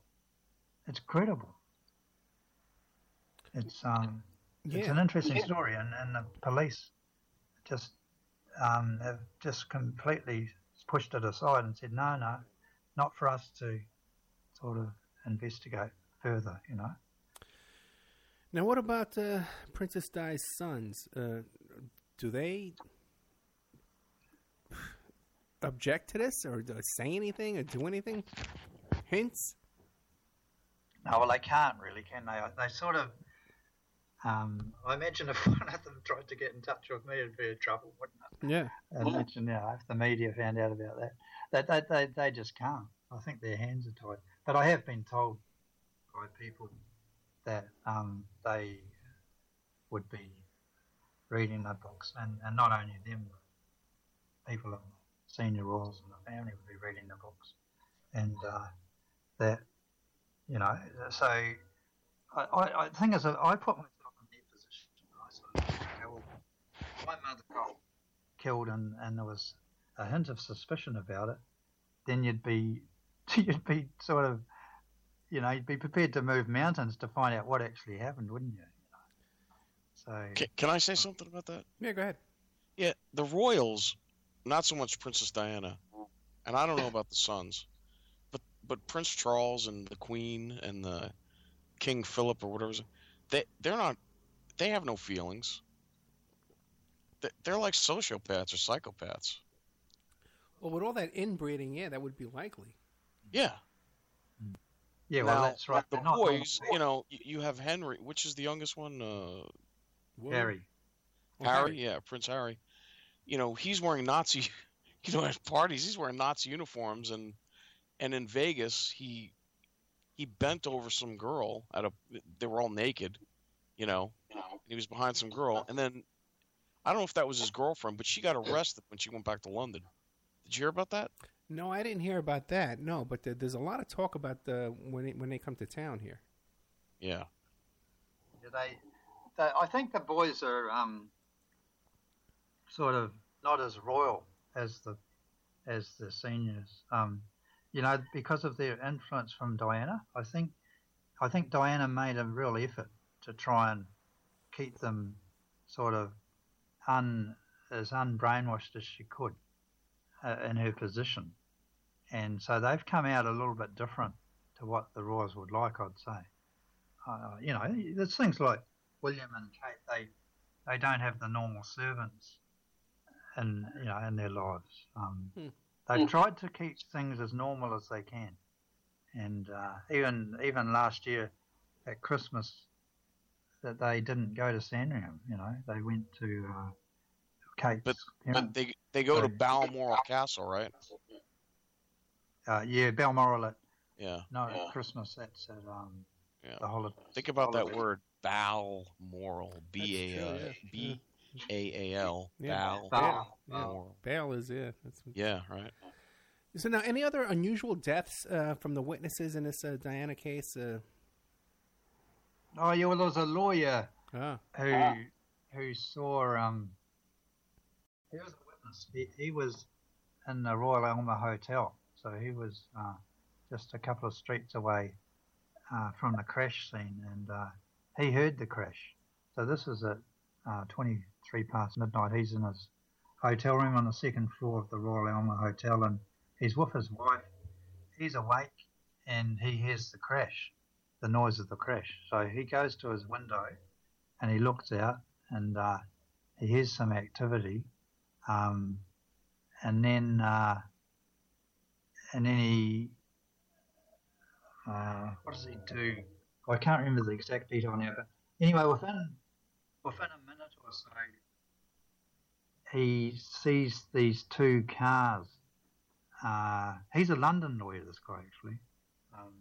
It's credible. It's um, yeah. it's an interesting story, and, and the police just um, have just completely pushed it aside and said, no, no, not for us to sort of investigate further, you know. Now, what about uh, Princess Di's sons? Uh, do they object to this, or do they say anything, or do anything? Hints? No, well, they can't really, can they? They sort of. Um, I imagine if one of them tried to get in touch with me, it'd be a trouble, wouldn't it? Yeah. I imagine now if the media found out about that, that they, they, they just can't. I think their hands are tied. But I have been told by people that um, they would be reading the books, and, and not only them, but people senior royals in the family would be reading the books, and uh, that you know. So I, I, I the thing is, that I put myself in their position. I sort of think, okay, well, my mother got killed, and, and there was a hint of suspicion about it. Then you'd be you'd be sort of you know you'd be prepared to move mountains to find out what actually happened, wouldn't you? you? So Can, can I say something about that? Yeah, go ahead. Yeah, the royals, not so much Princess Diana, and I don't know about the sons, but but Prince Charles and the Queen and the King Philip or whatever, they they're not, they have no feelings. They- They're like sociopaths or psychopaths. Well, with all that inbreeding, yeah, that would be likely. Yeah. Yeah, well, Now, that's right. The They're not boys, you know, you have Henry, which is the youngest one. Uh, Harry. Harry, yeah, Prince Harry. You know, he's wearing Nazi, you know, at parties, he's wearing Nazi uniforms, and and in Vegas, he he bent over some girl at a. They were all naked, you know. and He was behind some girl, and then I don't know if that was his girlfriend, but she got arrested when she went back to London. Did you hear about that? No, I didn't hear about that. No, but there- there's a lot of talk about the when they, when they come to town here. Yeah. Yeah, they, they, I think the boys are um, sort of not as royal as the as the seniors. Um, you know, because of their influence from Diana. I think I think Diana made a real effort to try and keep them sort of un as unbrainwashed as she could uh, in her position, and so they've come out a little bit different to what the royals would like. I'd say uh, you know, there's things like William and Kate. They they don't have the normal servants in you know in their lives. Um, Hmm. They've tried to keep things as normal as they can, and uh, even even last year at Christmas, that they didn't go to Sandringham. You know, they went to uh, Kate's. But but they they go to Balmoral Castle, right? uh, yeah, Balmoral at Yeah. no at Christmas. That's at um, Yeah. the holiday. Think about that holiday. word. Balmoral. B A L B A A L. Yeah. Balmoral. Bail is it. That's what- Yeah, right. So now, any other unusual deaths uh, from the witnesses in this uh, Diana case? Uh, Oh yeah, well there was a lawyer Ah. who who saw um he was a witness. He, he was in the Royal Alma Hotel, so he was uh, just a couple of streets away uh, from the crash scene, and uh, he heard the crash. So this is at uh, 23 past midnight. He's in his hotel room on the second floor of the Royal Alma Hotel, and he's with his wife. He's awake, and he hears the crash, the noise of the crash. So he goes to his window, and he looks out, and uh, he hears some activity, um, and then uh, and then he uh, what does he do? I can't remember the exact detail now, but anyway, within within a he sees these two cars. Uh, he's a London lawyer, this guy actually. Um,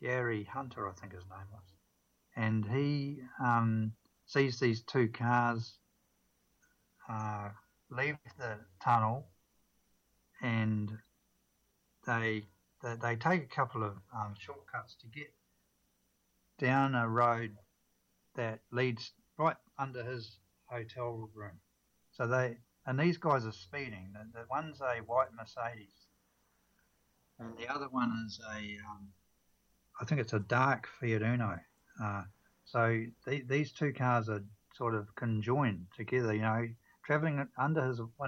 Gary Hunter, I think his name was. And he um, sees these two cars uh, leave the tunnel and they, they, they take a couple of um, shortcuts to get down a road that leads right under his hotel room. So they and these guys are speeding. The, the one's a white Mercedes, and the other one is a um, I think it's a dark Fiat Uno. Uh, so the, these two cars are sort of conjoined together. You know, traveling under his window